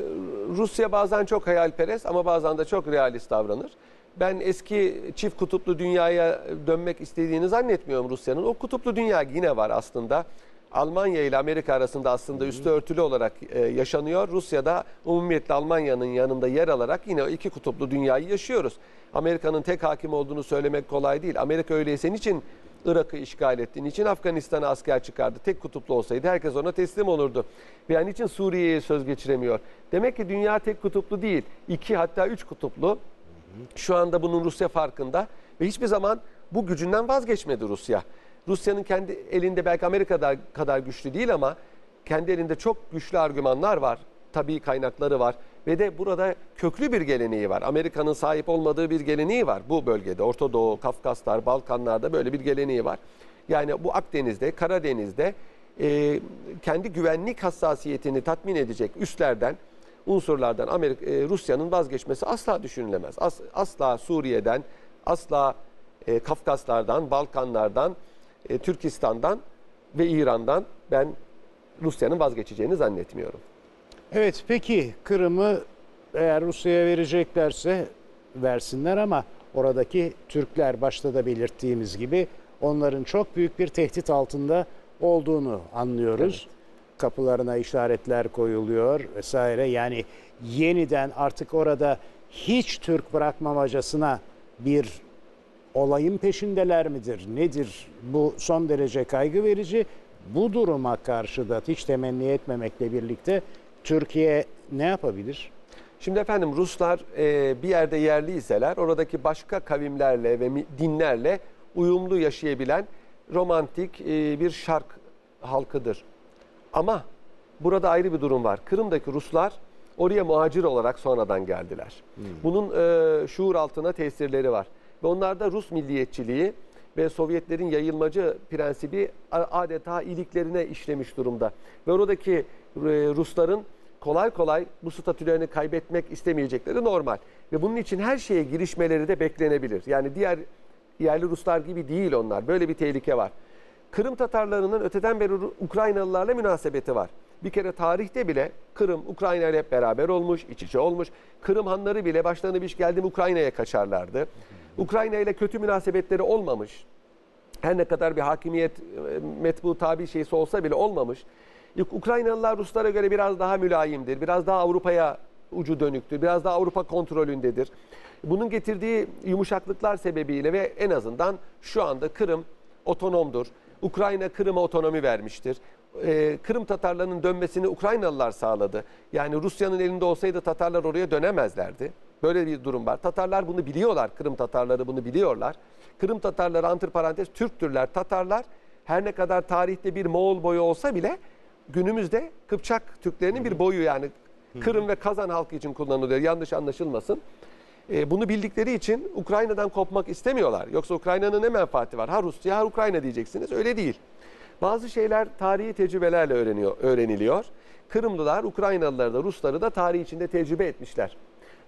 Rusya bazen çok hayalperest ama bazen de çok realist davranır. Ben eski çift kutuplu dünyaya dönmek istediğini zannetmiyorum Rusya'nın. O kutuplu dünya yine var aslında. Almanya ile Amerika arasında aslında üstü örtülü olarak e, yaşanıyor. Rusya'da umumiyetle Almanya'nın yanında yer alarak yine o iki kutuplu dünyayı yaşıyoruz. Amerika'nın tek hakim olduğunu söylemek kolay değil. Amerika öyleyse niçin Irak'ı işgal etti? Niçin Afganistan'a asker çıkardı? Tek kutuplu olsaydı herkes ona teslim olurdu. Veya niçin Suriye'ye söz geçiremiyor? Demek ki dünya tek kutuplu değil. İki hatta üç kutuplu. Şu anda bunun Rusya farkında ve hiçbir zaman bu gücünden vazgeçmedi Rusya. Rusya'nın kendi elinde belki Amerika'da kadar güçlü değil ama kendi elinde çok güçlü argümanlar var. Tabii kaynakları var ve de burada köklü bir geleneği var. Amerika'nın sahip olmadığı bir geleneği var bu bölgede. Orta Doğu, Kafkaslar, Balkanlar'da böyle bir geleneği var. Yani bu Akdeniz'de, Karadeniz'de e, kendi güvenlik hassasiyetini tatmin edecek üslerden unsurlardan Amerika, e, Rusya'nın vazgeçmesi asla düşünülemez. As- asla Suriye'den, asla e, Kafkaslardan, Balkanlardan, e, Türkistan'dan ve İran'dan ben Rusya'nın vazgeçeceğini zannetmiyorum. Evet peki Kırım'ı eğer Rusya'ya vereceklerse versinler ama oradaki Türkler başta da belirttiğimiz gibi onların çok büyük bir tehdit altında olduğunu anlıyoruz. Kapılarına işaretler koyuluyor vesaire. Yani yeniden artık orada hiç Türk bırakmamacasına bir olayın peşindeler midir? Nedir? Bu son derece kaygı verici. Bu duruma karşı da hiç temenni etmemekle birlikte Türkiye ne yapabilir? Şimdi efendim Ruslar e, bir yerde yerliyseler oradaki başka kavimlerle ve dinlerle uyumlu yaşayabilen romantik e, bir şark halkıdır. Ama burada ayrı bir durum var. Kırım'daki Ruslar oraya muhacir olarak sonradan geldiler. Bunun e, şuur altına tesirleri var. Ve onlarda Rus milliyetçiliği ve Sovyetlerin yayılmacı prensibi adeta iliklerine işlemiş durumda. Ve oradaki e, Rusların kolay kolay bu statülerini kaybetmek istemeyecekleri normal. Ve bunun için her şeye girişmeleri de beklenebilir. Yani diğer yerli Ruslar gibi değil onlar. Böyle bir tehlike var. Kırım Tatarlarının öteden beri Ukraynalılarla münasebeti var. Bir kere tarihte bile Kırım Ukrayna ile hep beraber olmuş, iç içe olmuş. Kırım hanları bile başlarına bir iş geldi Ukrayna'ya kaçarlardı. Ukrayna ile kötü münasebetleri olmamış. Her ne kadar bir hakimiyet e, metbu tabi şeysi olsa bile olmamış. Uk- Ukraynalılar Ruslara göre biraz daha mülayimdir. Biraz daha Avrupa'ya ucu dönüktür. Biraz daha Avrupa kontrolündedir. Bunun getirdiği yumuşaklıklar sebebiyle ve en azından şu anda Kırım otonomdur. Ukrayna Kırım'a otonomi vermiştir. Ee, Kırım Tatarlarının dönmesini Ukraynalılar sağladı. Yani Rusya'nın elinde olsaydı Tatarlar oraya dönemezlerdi. Böyle bir durum var. Tatarlar bunu biliyorlar. Kırım Tatarları bunu biliyorlar. Kırım Tatarları antiparantez Türktürler. Tatarlar her ne kadar tarihte bir Moğol boyu olsa bile günümüzde Kıpçak Türklerinin bir boyu yani Kırım ve Kazan halkı için kullanılıyor. Yanlış anlaşılmasın. E, bunu bildikleri için Ukrayna'dan kopmak istemiyorlar. Yoksa Ukrayna'nın ne menfaati var? Ha Rusya ha Ukrayna diyeceksiniz. Öyle değil. Bazı şeyler tarihi tecrübelerle öğreniyor, öğreniliyor. Kırımlılar Ukraynalıları da Rusları da tarih içinde tecrübe etmişler.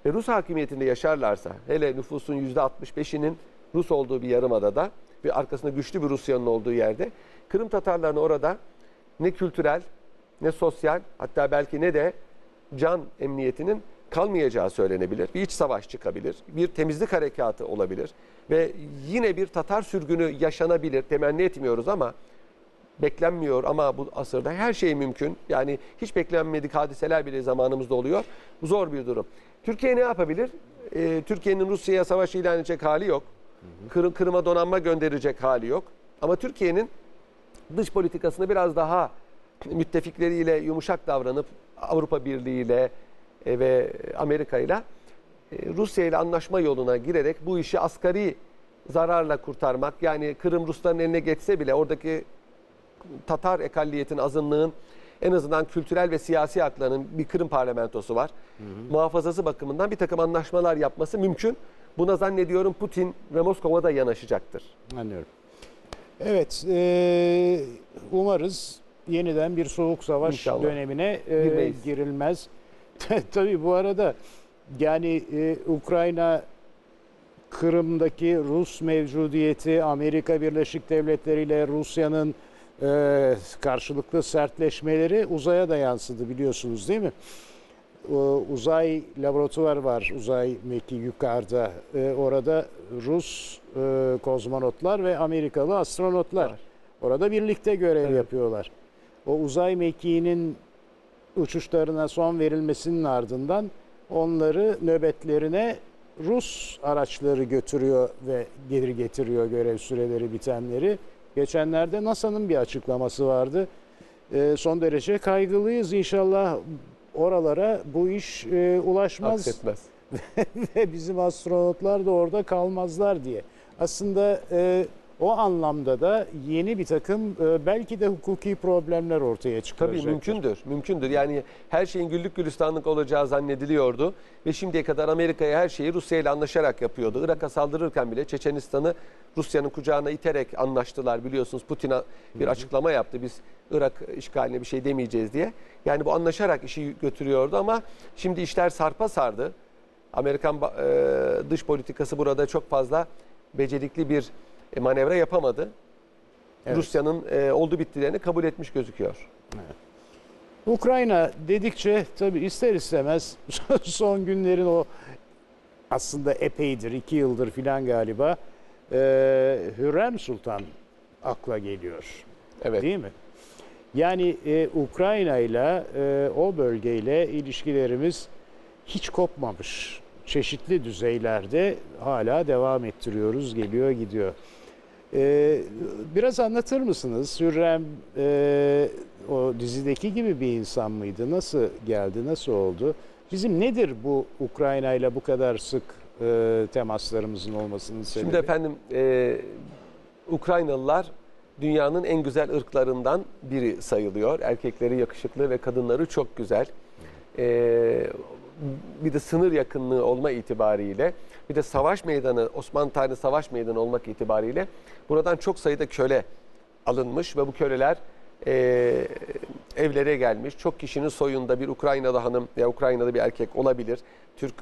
Ve Rus hakimiyetinde yaşarlarsa hele nüfusun %65'inin Rus olduğu bir yarımadada ve arkasında güçlü bir Rusya'nın olduğu yerde Kırım Tatarlarını orada ne kültürel ne sosyal hatta belki ne de can emniyetinin kalmayacağı söylenebilir. Bir iç savaş çıkabilir. Bir temizlik harekatı olabilir. Ve yine bir Tatar sürgünü yaşanabilir. Temenni etmiyoruz ama beklenmiyor ama bu asırda her şey mümkün. Yani hiç beklenmedik hadiseler bile zamanımızda oluyor. Zor bir durum. Türkiye ne yapabilir? Ee, Türkiye'nin Rusya'ya savaş ilan edecek hali yok. Kırım, Kırım'a donanma gönderecek hali yok. Ama Türkiye'nin dış politikasını biraz daha müttefikleriyle yumuşak davranıp Avrupa Birliği ile e, ve Amerika ile Rusya ile anlaşma yoluna girerek bu işi asgari zararla kurtarmak yani Kırım Rusların eline geçse bile oradaki Tatar ekalliyetin azınlığın en azından kültürel ve siyasi haklarının bir Kırım parlamentosu var. Muhafazası bakımından bir takım anlaşmalar yapması mümkün. Buna zannediyorum Putin ve Moskova da yanaşacaktır. Anlıyorum. Evet, e, umarız yeniden bir soğuk savaş İnşallah. dönemine e, Girmeyiz. girilmez. Tabii bu arada yani e, Ukrayna Kırım'daki Rus mevcudiyeti, Amerika Birleşik Devletleri ile Rusya'nın e, karşılıklı sertleşmeleri uzaya da yansıdı biliyorsunuz değil mi? O, uzay laboratuvar var, uzay meki yukarıda. E, orada Rus e, kozmonotlar ve Amerikalı astronotlar. Var. Orada birlikte görev Evet. yapıyorlar. O uzay mekiğinin uçuşlarına son verilmesinin ardından onları nöbetlerine Rus araçları götürüyor ve geri getiriyor görev süreleri bitenleri. Geçenlerde NASA'nın bir açıklaması vardı. E, son derece kaygılıyız. İnşallah oralara bu iş e, ulaşmaz Aksetmez. ve bizim astronotlar da orada kalmazlar diye. Aslında e, o anlamda da yeni bir takım e, belki de hukuki problemler ortaya Tabii çıkaracaktır. mümkündür. Mümkündür. Yani her şeyin güllük gülistanlık olacağı zannediliyordu. Ve şimdiye kadar Amerika'ya her şeyi Rusya ile anlaşarak yapıyordu. Irak'a saldırırken bile Çeçenistan'ı Rusya'nın kucağına iterek anlaştılar. Biliyorsunuz Putin bir açıklama yaptı. Biz Irak işgaline bir şey demeyeceğiz diye. Yani bu anlaşarak işi götürüyordu ama şimdi işler sarpa sardı. Amerikan e, dış politikası burada çok fazla becerikli bir e, manevra yapamadı. Evet. Rusya'nın e, oldu bittilerini kabul etmiş gözüküyor. Ukrayna dedikçe tabii ister istemez son günlerin o aslında epeydir, iki yıldır filan galiba e, Hürrem Sultan akla geliyor. Evet. Değil mi? Yani e, Ukrayna ile e, o bölgeyle ilişkilerimiz hiç kopmamış. Çeşitli düzeylerde hala devam ettiriyoruz, geliyor gidiyor. E, biraz anlatır mısınız? Hürrem e, o dizideki gibi bir insan mıydı? Nasıl geldi, nasıl oldu? Bizim nedir bu Ukrayna ile bu kadar sık e, temaslarımızın olmasının sebebi? Şimdi efendim e, Ukraynalılar dünyanın en güzel ırklarından biri sayılıyor. Erkekleri yakışıklı ve kadınları çok güzel. E, bir de sınır yakınlığı olma itibariyle bir de savaş meydanı Osmanlı tarihi savaş meydanı olmak itibariyle buradan çok sayıda köle alınmış ve bu köleler e, evlere gelmiş. Çok kişinin soyunda bir Ukraynalı hanım ya Ukraynalı bir erkek olabilir. Türk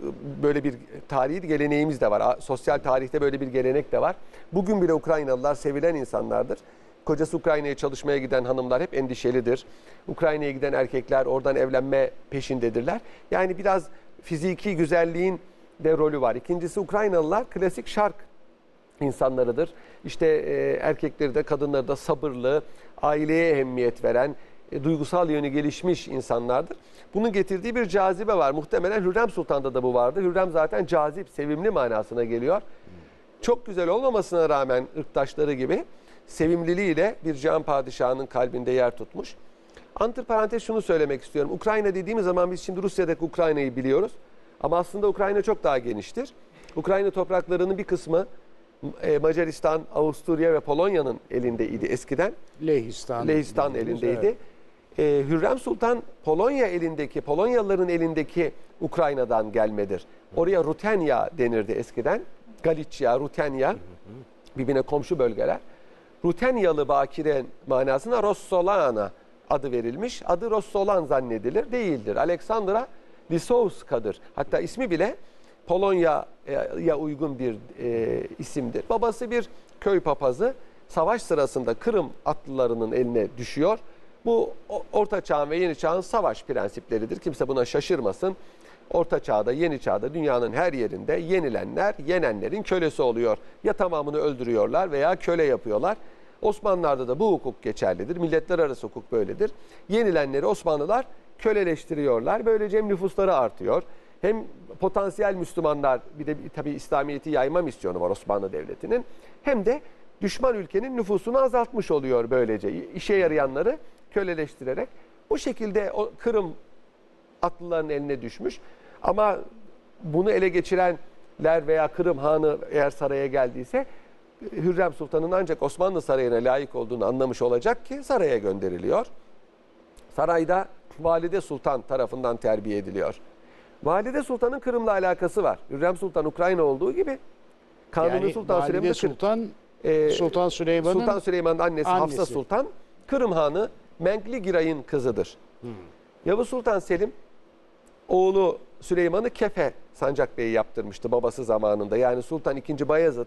böyle bir tarihi geleneğimiz de var. Sosyal tarihte böyle bir gelenek de var. Bugün bile Ukraynalılar sevilen insanlardır. Kocası Ukrayna'ya çalışmaya giden hanımlar hep endişelidir. Ukrayna'ya giden erkekler oradan evlenme peşindedirler. Yani biraz fiziki güzelliğin de rolü var. İkincisi Ukraynalılar klasik şark insanlarıdır. İşte e, erkekleri de kadınları da sabırlı, aileye ehemmiyet veren, e, duygusal yönü gelişmiş insanlardır. Bunun getirdiği bir cazibe var. Muhtemelen Hürrem Sultan'da da bu vardı. Hürrem zaten cazip, sevimli manasına geliyor. Çok güzel olmamasına rağmen ırktaşları gibi sevimliliğiyle bir can padişahının kalbinde yer tutmuş. Antiparantez şunu söylemek istiyorum. Ukrayna dediğimiz zaman biz şimdi Rusya'daki Ukrayna'yı biliyoruz. Ama aslında Ukrayna çok daha geniştir. Ukrayna topraklarının bir kısmı e, Macaristan, Avusturya ve Polonya'nın elindeydi eskiden. Lehistan. Lehistan elindeydi. evet. E, Hürrem Sultan Polonya elindeki, Polonyalıların elindeki Ukrayna'dan gelmedir. Oraya Rutenya denirdi eskiden. Galicia, Rutenya birbirine komşu bölgeler. Rutenyalı bakire manasına Rossolana adı verilmiş. Adı Rossolan zannedilir. Değildir. Alexandra Lisowska'dır. Hatta ismi bile Polonya'ya uygun bir e, isimdir. Babası bir köy papazı. Savaş sırasında Kırım atlılarının eline düşüyor. Bu Orta Çağ'ın ve Yeni Çağ'ın savaş prensipleridir. Kimse buna şaşırmasın. Orta Çağ'da, Yeni Çağ'da dünyanın her yerinde yenilenler yenenlerin kölesi oluyor. Ya tamamını öldürüyorlar veya köle yapıyorlar. Osmanlılar'da da bu hukuk geçerlidir. Milletler arası hukuk böyledir. Yenilenleri Osmanlılar köleleştiriyorlar. Böylece hem nüfusları artıyor. Hem potansiyel Müslümanlar bir de tabii İslamiyet'i yayma misyonu var Osmanlı Devleti'nin. Hem de düşman ülkenin nüfusunu azaltmış oluyor böylece. İşe yarayanları köleleştirerek. Bu şekilde o Kırım Atlıların eline düşmüş. Ama bunu ele geçirenler veya Kırım Hanı eğer saraya geldiyse Hürrem Sultan'ın ancak Osmanlı Sarayı'na layık olduğunu anlamış olacak ki saraya gönderiliyor. Sarayda Valide Sultan tarafından terbiye ediliyor. Valide Sultan'ın Kırım'la alakası var. Hürrem Sultan Ukrayna olduğu gibi Kanuni yani Sultan Süleyman da Kır- Sultan Ee, Sultan Süleyman'ın Sultan Süleyman'ın annesi, annesi. Hafsa Sultan, Kırım Hanı Menkli Giray'ın kızıdır. Yavuz Sultan Selim oğlu Süleyman'ı Kefe Sancak Bey'i yaptırmıştı babası zamanında. Yani Sultan II. Bayezid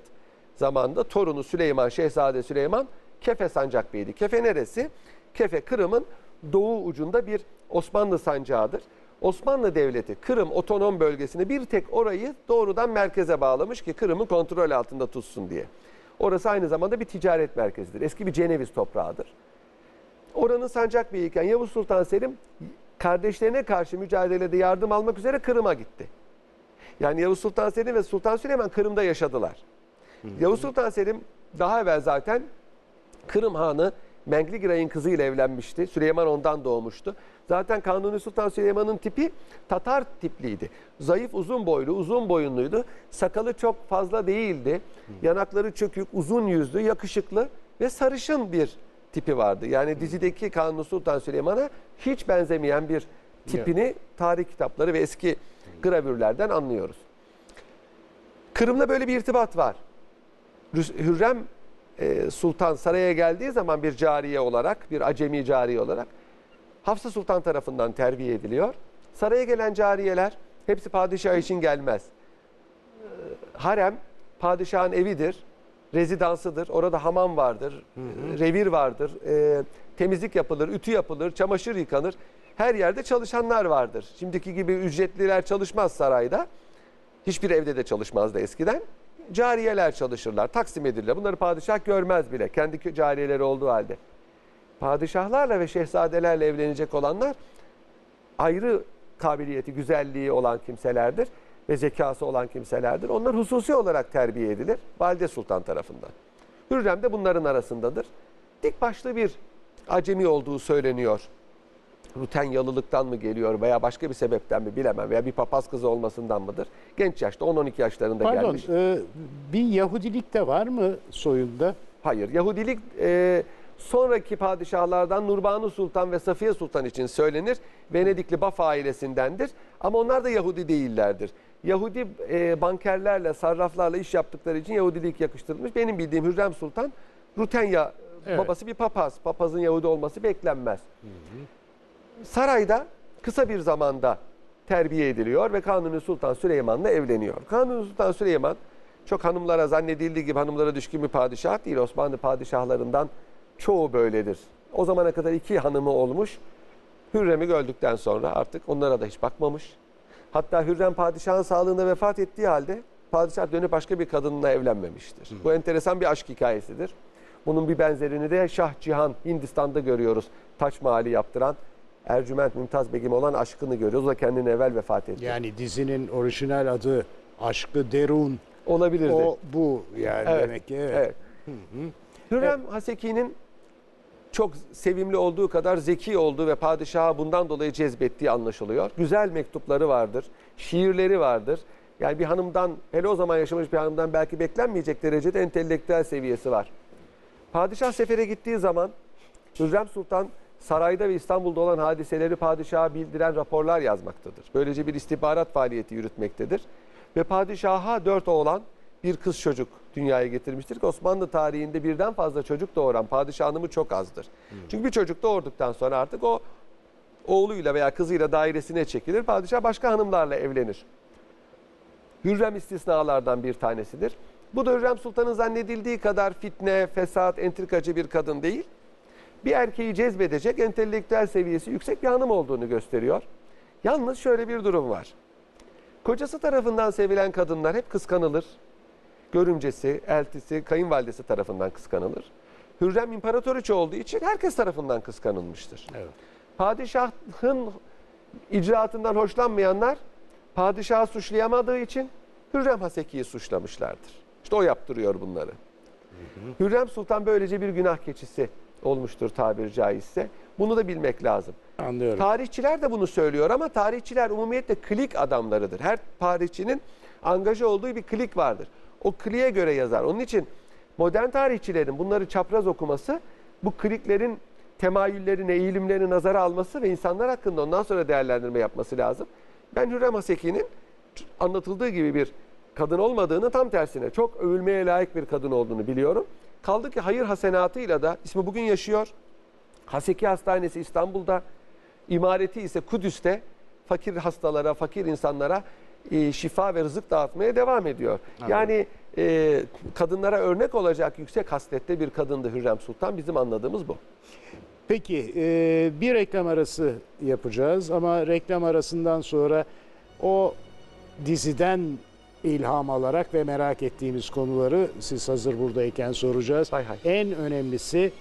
zamanında torunu Süleyman, Şehzade Süleyman Kefe Sancak Bey'di. Kefe neresi? Kefe Kırım'ın doğu ucunda bir Osmanlı sancağıdır. Osmanlı Devleti Kırım otonom bölgesini bir tek orayı doğrudan merkeze bağlamış ki Kırım'ı kontrol altında tutsun diye. Orası aynı zamanda bir ticaret merkezidir. Eski bir Ceneviz toprağıdır. Oranın sancak beyiyken Yavuz Sultan Selim kardeşlerine karşı mücadelede yardım almak üzere Kırım'a gitti. Yani Yavuz Sultan Selim ve Sultan Süleyman Kırım'da yaşadılar. Yavuz Sultan Selim daha evvel zaten Kırım Hanı Mengligiray'ın kızıyla evlenmişti. Süleyman ondan doğmuştu. Zaten Kanuni Sultan Süleyman'ın tipi Tatar tipliydi. Zayıf, uzun boylu, uzun boyunluydu. Sakalı çok fazla değildi. Yanakları çökük, uzun yüzlü, yakışıklı ve sarışın bir tipi vardı. Yani dizideki Kanuni Sultan Süleyman'a hiç benzemeyen bir tipini tarih kitapları ve eski gravürlerden anlıyoruz. Kırım'la böyle bir irtibat var. Hürrem e, Sultan saraya geldiği zaman bir cariye olarak, bir acemi cariye olarak Hafsa Sultan tarafından terbiye ediliyor. Saraya gelen cariyeler hepsi padişah için gelmez. Ee, Harem padişahın evidir, rezidansıdır. Orada hamam vardır, revir vardır, e, temizlik yapılır, ütü yapılır, çamaşır yıkanır. Her yerde çalışanlar vardır. Şimdiki gibi ücretliler çalışmaz sarayda. Hiçbir evde de çalışmazdı eskiden. Cariyeler çalışırlar, taksim edilirler. Bunları padişah görmez bile. Kendi cariyeleri olduğu halde. Padişahlarla ve şehzadelerle evlenecek olanlar ayrı kabiliyeti, güzelliği olan kimselerdir ve zekası olan kimselerdir. Onlar hususi olarak terbiye edilir Valide Sultan tarafından. Hürrem de bunların arasındadır. Dik başlı bir acemi olduğu söyleniyor. Rutanyalılıktan mı geliyor veya başka bir sebepten mi bilemem veya bir papaz kızı olmasından mıdır? Genç yaşta 10-12 yaşlarında Pardon, gelmiş. e, bir Yahudilik de var mı soyunda? Hayır. Yahudilik e, sonraki padişahlardan Nurbanu Sultan ve Safiye Sultan için söylenir. Venedikli Baf ailesindendir. Ama onlar da Yahudi değillerdir. Yahudi e, bankerlerle, sarraflarla iş yaptıkları için Yahudilik yakıştırılmış. Benim bildiğim Hürrem Sultan Rutenya Evet. babası bir papaz. Papazın Yahudi olması beklenmez. Sarayda kısa bir zamanda terbiye ediliyor ve Kanuni Sultan Süleyman'la evleniyor. Kanuni Sultan Süleyman çok hanımlara zannedildiği gibi hanımlara düşkün bir padişah değil. Osmanlı padişahlarından çoğu böyledir. O zamana kadar iki hanımı olmuş. Hürrem'i öldükten sonra artık onlara da hiç bakmamış. Hatta Hürrem padişahın sağlığında vefat ettiği halde padişah dönüp başka bir kadınla evlenmemiştir. Bu enteresan bir aşk hikayesidir. Bunun bir benzerini de Şah Cihan Hindistan'da görüyoruz. Taç Mahali yaptıran Ercüment Mümtaz Begim olan aşkını görüyoruz. O da kendini evvel vefat etti. Yani dizinin orijinal adı Aşkı Derun. Olabilirdi. O bu yani Evet, demek ki. Evet. Evet. Hürrem Haseki'nin çok sevimli olduğu kadar zeki olduğu ve padişaha bundan dolayı cezbettiği anlaşılıyor. Güzel mektupları vardır, şiirleri vardır. Yani bir hanımdan, hele o zaman yaşamış bir hanımdan belki beklenmeyecek derecede entelektüel seviyesi var. Padişah sefere gittiği zaman Hürrem Sultan sarayda ve İstanbul'da olan hadiseleri padişaha bildiren raporlar yazmaktadır. Böylece bir istihbarat faaliyeti yürütmektedir. Ve padişaha dört oğlan bir kız çocuk dünyaya getirmiştir ki Osmanlı tarihinde birden fazla çocuk doğuran padişah hanımı çok azdır. Çünkü bir çocuk doğurduktan sonra artık o oğluyla veya kızıyla dairesine çekilir. Padişah başka hanımlarla evlenir. Hürrem istisnalardan bir tanesidir. Bu da Hürrem Sultan'ın zannedildiği kadar fitne, fesat, entrikacı bir kadın değil. Bir erkeği cezbedecek entelektüel seviyesi yüksek bir hanım olduğunu gösteriyor. Yalnız şöyle bir durum var. Kocası tarafından sevilen kadınlar hep kıskanılır. Görümcesi, eltisi, kayınvalidesi tarafından kıskanılır. Hürrem imparatoriçe olduğu için herkes tarafından kıskanılmıştır. Evet. Padişahın icraatından hoşlanmayanlar padişahı suçlayamadığı için Hürrem Haseki'yi suçlamışlardır. İşte o yaptırıyor bunları. Hürrem Sultan böylece bir günah keçisi olmuştur tabiri caizse. Bunu da bilmek lazım. Anlıyorum. Tarihçiler de bunu söylüyor ama tarihçiler umumiyetle klik adamlarıdır. Her tarihçinin angaja olduğu bir klik vardır. O kliğe göre yazar. Onun için modern tarihçilerin bunları çapraz okuması bu kliklerin temayüllerini, eğilimlerini nazara alması ve insanlar hakkında ondan sonra değerlendirme yapması lazım. Ben Hürrem Haseki'nin anlatıldığı gibi bir kadın olmadığını tam tersine çok övülmeye layık bir kadın olduğunu biliyorum. Kaldı ki hayır hasenatıyla da ismi bugün yaşıyor. Haseki Hastanesi İstanbul'da, imareti ise Kudüs'te fakir hastalara, fakir insanlara e, şifa ve rızık dağıtmaya devam ediyor. Yani e, kadınlara örnek olacak yüksek haslette bir kadındı Hürrem Sultan. Bizim anladığımız bu. Peki e, bir reklam arası yapacağız ama reklam arasından sonra o diziden ilham alarak ve merak ettiğimiz konuları siz hazır buradayken soracağız. Hay hay. En önemlisi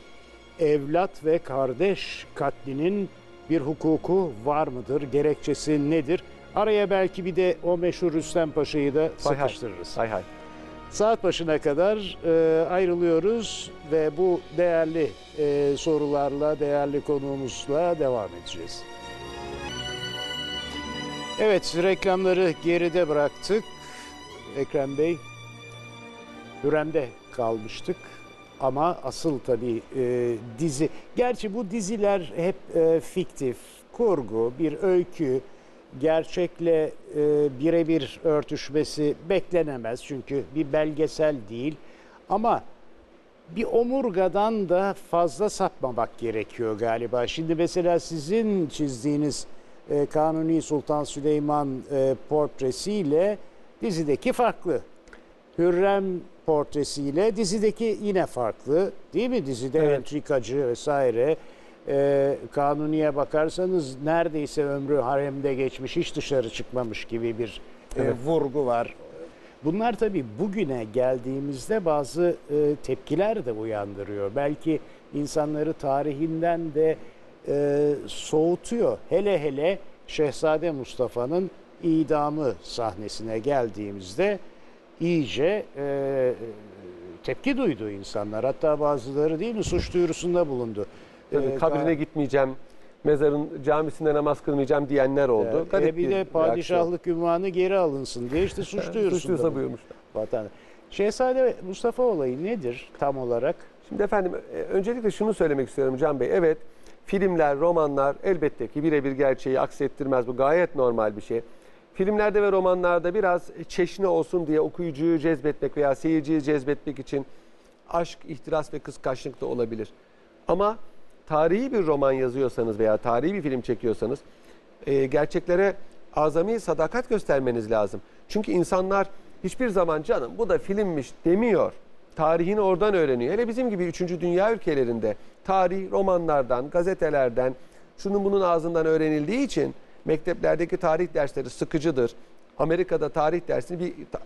evlat ve kardeş katlinin bir hukuku var mıdır? Gerekçesi nedir? Araya belki bir de o meşhur Rüstem Paşa'yı da Hay sıkıştırırız. Hay hay. Saat başına kadar e, ayrılıyoruz ve bu değerli e, sorularla, değerli konuğumuzla devam edeceğiz. Evet, reklamları geride bıraktık. Ekrem Bey, Hürrem'de kalmıştık. Ama asıl tabii e, dizi, gerçi bu diziler hep e, fiktif, kurgu, bir öykü, gerçekle e, birebir örtüşmesi beklenemez. Çünkü bir belgesel değil. Ama bir omurgadan da fazla sapmamak gerekiyor galiba. Şimdi mesela sizin çizdiğiniz e, Kanuni Sultan Süleyman e, portresiyle dizideki farklı. Hürrem portresiyle dizideki yine farklı. Değil mi? Dizide Evet. entrikacı vesaire. E, Kanuni'ye bakarsanız neredeyse ömrü haremde geçmiş, hiç dışarı çıkmamış gibi bir e, Evet. vurgu var. Bunlar tabii bugüne geldiğimizde bazı e, tepkiler de uyandırıyor. Belki insanları tarihinden de e, soğutuyor. Hele hele Şehzade Mustafa'nın idamı sahnesine geldiğimizde iyice e, tepki duydu insanlar. Hatta bazıları değil mi suç duyurusunda bulundu. Tabii E, kabrine ka- gitmeyeceğim, mezarın camisinde namaz kılmayacağım diyenler oldu. e, Garip bir de reaksiyon. padişahlık ünvanı geri alınsın diye işte suç Suç duyurusunda duyurusu bulundu. buyurmuşlar. Vatan. Şehzade Mustafa olayı nedir tam olarak? Şimdi efendim e, öncelikle şunu söylemek istiyorum Can Bey. Evet filmler, romanlar elbette ki birebir gerçeği aksettirmez. Bu gayet normal bir şey. Filmlerde ve romanlarda biraz çeşni olsun diye okuyucuyu cezbetmek veya seyirciyi cezbetmek için aşk, ihtiras ve kıskançlık da olabilir. Ama tarihi bir roman yazıyorsanız veya tarihi bir film çekiyorsanız e, gerçeklere azami sadakat göstermeniz lazım. Çünkü insanlar hiçbir zaman canım bu da filmmiş demiyor. Tarihini oradan öğreniyor. Hele bizim gibi 3. dünya ülkelerinde tarih romanlardan, gazetelerden, şunun bunun ağzından öğrenildiği için mekteplerdeki tarih dersleri sıkıcıdır. Amerika'da tarih dersini bir ta-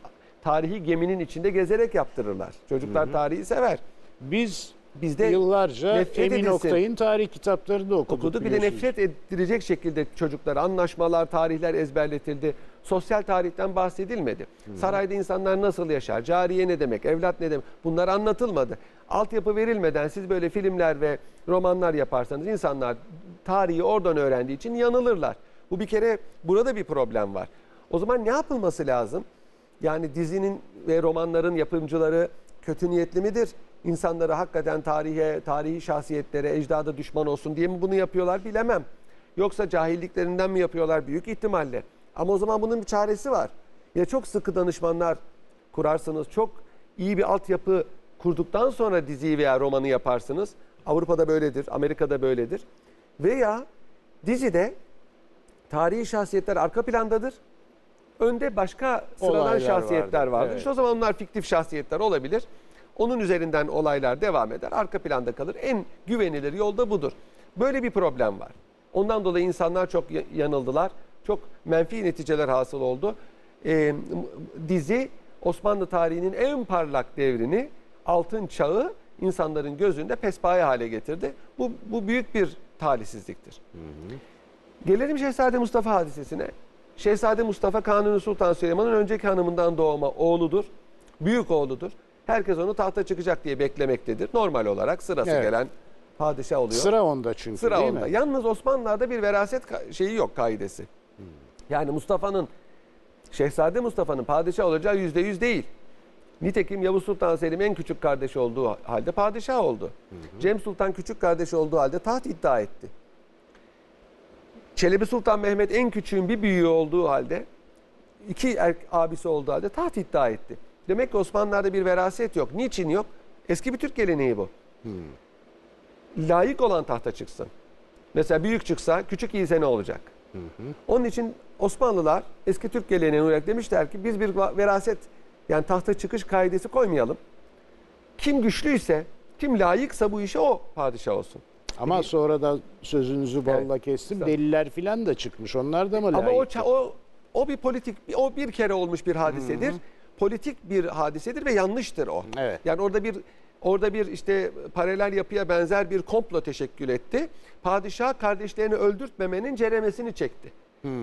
tarihi geminin içinde gezerek yaptırırlar. Çocuklar tarihi sever. Biz Bizde yıllarca Emin. Oktay'ın tarih kitaplarını okuduk. okuduk. Bir de nefret ettirecek şekilde çocuklara anlaşmalar, tarihler ezberletildi. Sosyal tarihten bahsedilmedi. Sarayda insanlar nasıl yaşar, cariye ne demek, evlat ne demek bunlar anlatılmadı. Altyapı verilmeden siz böyle filmler ve romanlar yaparsanız insanlar tarihi oradan öğrendiği için yanılırlar. Bu bir kere burada bir problem var. O zaman ne yapılması lazım? Yani dizinin ve romanların yapımcıları kötü niyetli midir? İnsanları hakikaten tarihe, tarihi şahsiyetlere, ecdada düşman olsun diye mi bunu yapıyorlar bilemem. Yoksa cahilliklerinden mi yapıyorlar büyük ihtimalle. Ama o zaman bunun bir çaresi var. Ya çok sıkı danışmanlar kurarsınız, çok iyi bir altyapı kurduktan sonra diziyi veya romanı yaparsınız. Avrupa'da böyledir, Amerika'da böyledir. Veya dizide tarihi şahsiyetler arka plandadır. Önde başka sıradan Olaylar şahsiyetler vardır, vardır. evet. İşte o zaman onlar fiktif şahsiyetler olabilir. Onun üzerinden olaylar devam eder. Arka planda kalır. En güvenilir yol da budur. Böyle bir problem var. Ondan dolayı insanlar çok ya- yanıldılar. Çok menfi neticeler hasıl oldu. Ee, dizi Osmanlı tarihinin en parlak devrini, altın çağı insanların gözünde pespaye hale getirdi. Bu, bu büyük bir talihsizliktir. Gelelim Şehzade Mustafa hadisesine. Şehzade Mustafa Kanuni Sultan Süleyman'ın önceki hanımından doğma oğludur. Büyük oğludur. Herkes onu tahta çıkacak diye beklemektedir. Normal olarak sırası Evet. gelen padişah oluyor. Sıra onda çünkü Sıra değil onda. mi? Yalnız Osmanlılar'da bir veraset şeyi yok kaidesi. Yani Mustafa'nın Şehzade Mustafa'nın padişah olacağı yüzde yüz değil. Nitekim Yavuz Sultan Selim en küçük kardeşi olduğu halde padişah oldu. Cem Sultan küçük kardeşi olduğu halde taht iddia etti. Çelebi Sultan Mehmet en küçüğün bir büyüğü olduğu halde iki er, abisi olduğu halde taht iddia etti. Demek ki Osmanlılar'da bir veraset yok. Niçin yok? Eski bir Türk geleneği bu. Layık olan tahta çıksın. Mesela büyük çıksa küçük iyiyse ne olacak? Onun için Osmanlılar eski Türk geleneğine uyarak demişler ki biz bir veraset yani tahta çıkış kaidesi koymayalım. Kim güçlüyse, kim layıksa bu işe o padişah olsun. Ama sonra da sözünüzü balla kestim. Sağ- Deliler filan da çıkmış. Onlar da mı Ama o, layık? ça- o o bir politik o bir kere olmuş bir hadisedir. Politik bir hadisedir ve yanlıştır o. Evet. Yani orada bir orada bir işte paralel yapıya benzer bir komplo teşekkül etti. Padişah kardeşlerini öldürtmemenin ceremesini çekti.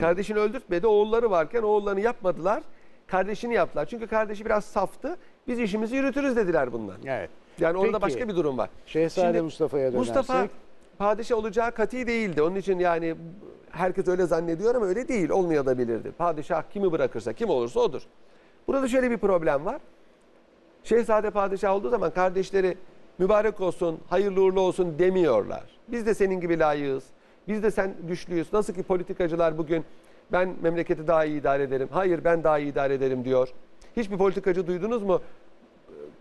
Kardeşini öldürtmedi. Oğulları varken oğullarını yapmadılar. Kardeşini yaptılar. Çünkü kardeşi biraz saftı. Biz işimizi yürütürüz dediler bunlar. Evet. Yani orada Peki, başka bir durum var. Şehzade Mustafa'ya dönersek. Mustafa padişah olacağı kati değildi. Onun için yani herkes öyle zannediyor ama öyle değil. Olmayabilirdi. Padişah kimi bırakırsa, kim olursa odur. Burada şöyle bir problem var. Şehzade padişah olduğu zaman kardeşleri mübarek olsun, hayırlı uğurlu olsun demiyorlar. Biz de senin gibi layığız. Biz de sen güçlüyüz. Nasıl ki politikacılar bugün ben memleketi daha iyi idare ederim. Hayır ben daha iyi idare ederim diyor. Hiçbir politikacı duydunuz mu?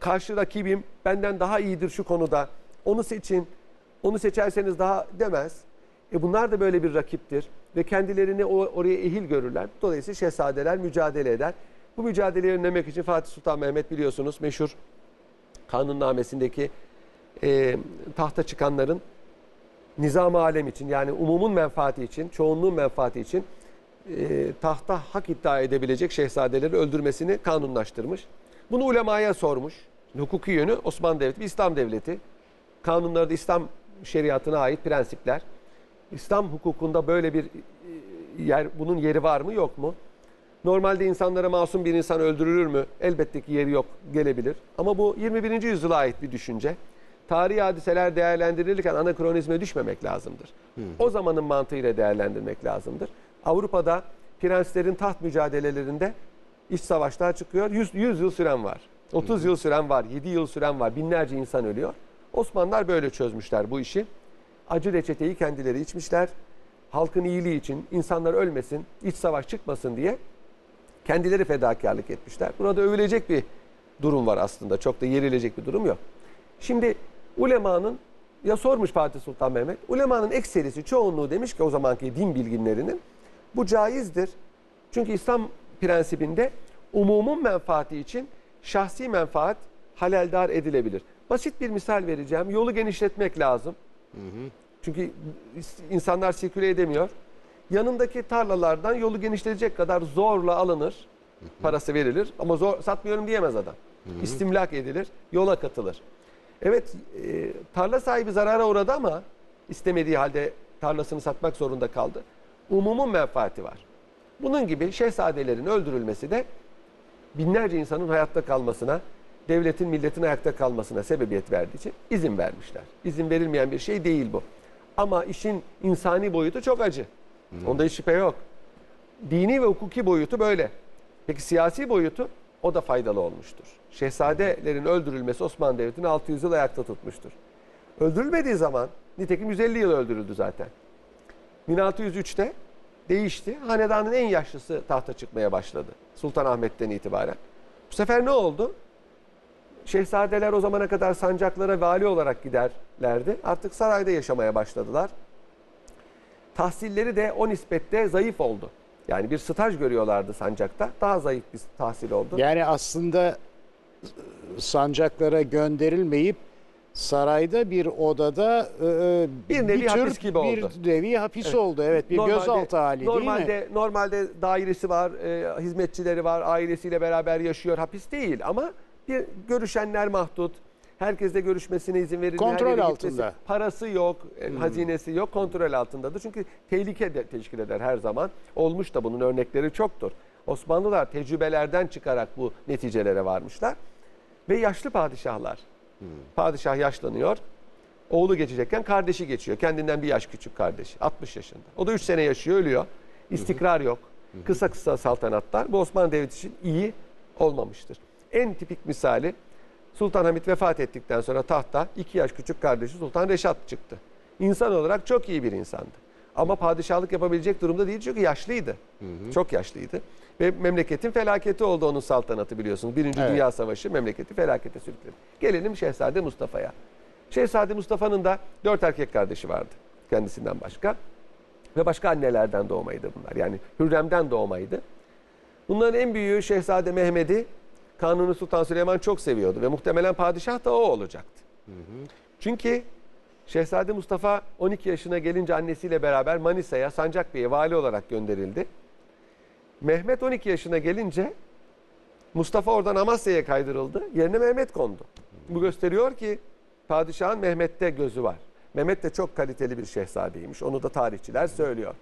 karşı rakibim benden daha iyidir şu konuda. Onu seçin. Onu seçerseniz daha demez. E bunlar da böyle bir rakiptir ve kendilerini o, oraya ehil görürler. Dolayısıyla şehzadeler mücadele eder. Bu mücadeleyi önlemek için Fatih Sultan Mehmet biliyorsunuz meşhur kanunnamesindeki e, tahta çıkanların nizam alem için yani umumun menfaati için, çoğunluğun menfaati için e, tahta hak iddia edebilecek şehzadeleri öldürmesini kanunlaştırmış. Bunu ulemaya sormuş. Hukuki yönü Osmanlı Devleti bir İslam devleti. Kanunları da İslam şeriatına ait prensipler. İslam hukukunda böyle bir e, yer, bunun yeri var mı yok mu? Normalde insanlara masum bir insan öldürülür mü? Elbette ki yeri yok, gelebilir. Ama bu 21. yüzyıla ait bir düşünce. Tarihi hadiseler değerlendirilirken anakronizme düşmemek lazımdır. O zamanın mantığıyla değerlendirmek lazımdır. Avrupa'da prenslerin taht mücadelelerinde iç savaşlar çıkıyor. 100, 100 yıl süren var. 30 yıl süren var. 7 yıl süren var. Binlerce insan ölüyor. Osmanlılar böyle çözmüşler bu işi. Acı reçeteyi kendileri içmişler. Halkın iyiliği için, insanlar ölmesin, iç savaş çıkmasın diye kendileri fedakarlık etmişler. Burada övülecek bir durum var aslında. Çok da yerilecek bir durum yok. Şimdi ulemanın ya sormuş Fatih Sultan Mehmet. Ulemanın ekserisi çoğunluğu demiş ki o zamanki din bilginlerinin bu caizdir. Çünkü İslam prensibinde umumun menfaati için şahsi menfaat haleldar edilebilir. Basit bir misal vereceğim. Yolu genişletmek lazım. Çünkü insanlar sirküle edemiyor. Yanındaki tarlalardan yolu genişletecek kadar zorla alınır. Parası verilir ama zor satmıyorum diyemez adam. İstimlak edilir, yola katılır. Evet, e, tarla sahibi zarara uğradı ama istemediği halde tarlasını satmak zorunda kaldı. Umumun menfaati var. Bunun gibi şehzadelerin öldürülmesi de binlerce insanın hayatta kalmasına, devletin, milletin ayakta kalmasına sebebiyet verdiği için izin vermişler. İzin verilmeyen bir şey değil bu. Ama işin insani boyutu çok acı. Onda hiç şüphe yok. Dini ve hukuki boyutu böyle. Peki siyasi boyutu o da faydalı olmuştur. Şehzadelerin öldürülmesi Osmanlı Devleti'ni 600 yıl ayakta tutmuştur. Öldürülmediği zaman, nitekim 150 yıl öldürüldü zaten. 1603'te değişti. Hanedanın en yaşlısı tahta çıkmaya başladı. Sultanahmet'ten itibaren. Bu sefer ne oldu? Şehzadeler o zamana kadar sancaklara vali olarak giderlerdi. Artık sarayda yaşamaya başladılar. Tahsilleri de o nispette zayıf oldu. Yani bir staj görüyorlardı sancakta. Daha zayıf bir tahsil oldu. Yani aslında e, sancaklara gönderilmeyip sarayda bir odada e, Bir nevi hapis gibi bir oldu. nevi hapis oldu. Evet bir gözaltı hali normalde, değil mi? Normalde dairesi var, e, hizmetçileri var, ailesiyle beraber yaşıyor. Hapis değil ama bir görüşenler mahdut. Herkesle görüşmesine izin verilmiyor. Kontrol her altında. gitmesi. Parası yok, e, hazinesi yok, kontrol altındadır. Çünkü tehlike de teşkil eder her zaman. Olmuş da bunun örnekleri çoktur. Osmanlılar tecrübelerden çıkarak bu neticelere varmışlar. Ve yaşlı padişahlar. Padişah yaşlanıyor. Oğlu geçecekken kardeşi geçiyor. Kendinden bir yaş küçük kardeşi. 60 yaşında. O da 3 sene yaşıyor, ölüyor. İstikrar yok. Kısa kısa saltanatlar. Bu Osmanlı Devleti için iyi olmamıştır. En tipik misali Sultan Hamit vefat ettikten sonra tahta 2 yaş küçük kardeşi Sultan Reşat çıktı. İnsan olarak çok iyi bir insandı. Ama padişahlık yapabilecek durumda değil çünkü yaşlıydı. Çok yaşlıydı. Ve memleketin felaketi oldu onun saltanatı biliyorsunuz. Birinci Evet. Dünya Savaşı memleketi felakete sürükledi. Gelelim Şehzade Mustafa'ya. Şehzade Mustafa'nın da dört erkek kardeşi vardı kendisinden başka. Ve başka annelerden doğmaydı bunlar. Yani Hürrem'den doğmaydı. Bunların en büyüğü Şehzade Mehmet'i Kanuni Sultan Süleyman çok seviyordu ve muhtemelen padişah da o olacaktı. Çünkü Şehzade Mustafa 12 yaşına gelince annesiyle beraber Manisa'ya Sancak Bey'e vali olarak gönderildi. Mehmet 12 yaşına gelince Mustafa oradan Amasya'ya kaydırıldı. Yerine Mehmet kondu. Bu gösteriyor ki padişahın Mehmet'te gözü var. Mehmet de çok kaliteli bir şehzadeymiş. Onu da tarihçiler söylüyor.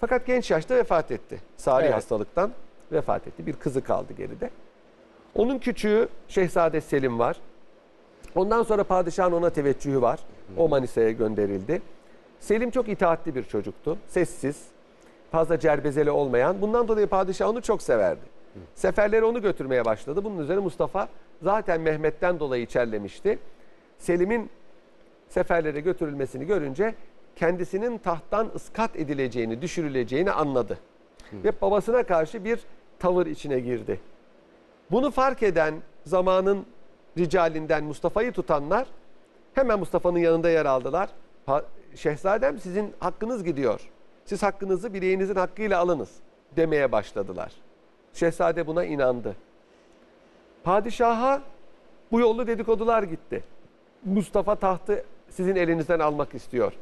Fakat genç yaşta vefat etti. Sari Evet. hastalıktan vefat etti. Bir kızı kaldı geride. Onun küçüğü Şehzade Selim var. Ondan sonra padişahın ona teveccühü var. O Manisa'ya gönderildi. Selim çok itaatli bir çocuktu. Sessiz, fazla cerbezeli olmayan. Bundan dolayı padişah onu çok severdi. Seferleri onu götürmeye başladı. Bunun üzerine Mustafa zaten Mehmet'ten dolayı içerlemişti. Selim'in seferlere götürülmesini görünce kendisinin tahttan ıskat edileceğini, düşürüleceğini anladı. Ve babasına karşı bir tavır içine girdi. Bunu fark eden zamanın ricalinden Mustafa'yı tutanlar hemen Mustafa'nın yanında yer aldılar. Şehzadem sizin hakkınız gidiyor. Siz hakkınızı bileğinizin hakkıyla alınız demeye başladılar. Şehzade buna inandı. Padişaha bu yollu dedikodular gitti. Mustafa tahtı sizin elinizden almak istiyor.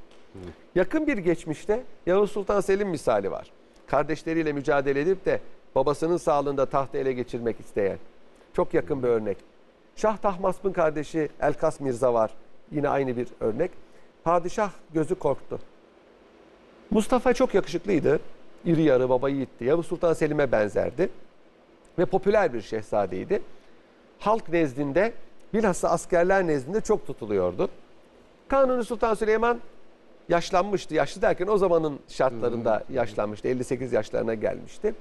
Yakın bir geçmişte Yavuz Sultan Selim misali var. Kardeşleriyle mücadele edip de babasının sağlığında tahtı ele geçirmek isteyen. Çok yakın bir örnek. Şah Tahmasp'ın kardeşi Elkas Mirza var. Yine aynı bir örnek. Padişah gözü korktu. Mustafa çok yakışıklıydı. İri yarı baba yiğitti. Yavuz Sultan Selim'e benzerdi. Ve popüler bir şehzadeydi. Halk nezdinde bilhassa askerler nezdinde çok tutuluyordu. Kanuni Sultan Süleyman yaşlanmıştı. Yaşlı derken o zamanın şartlarında yaşlanmıştı. 58 yaşlarına gelmişti.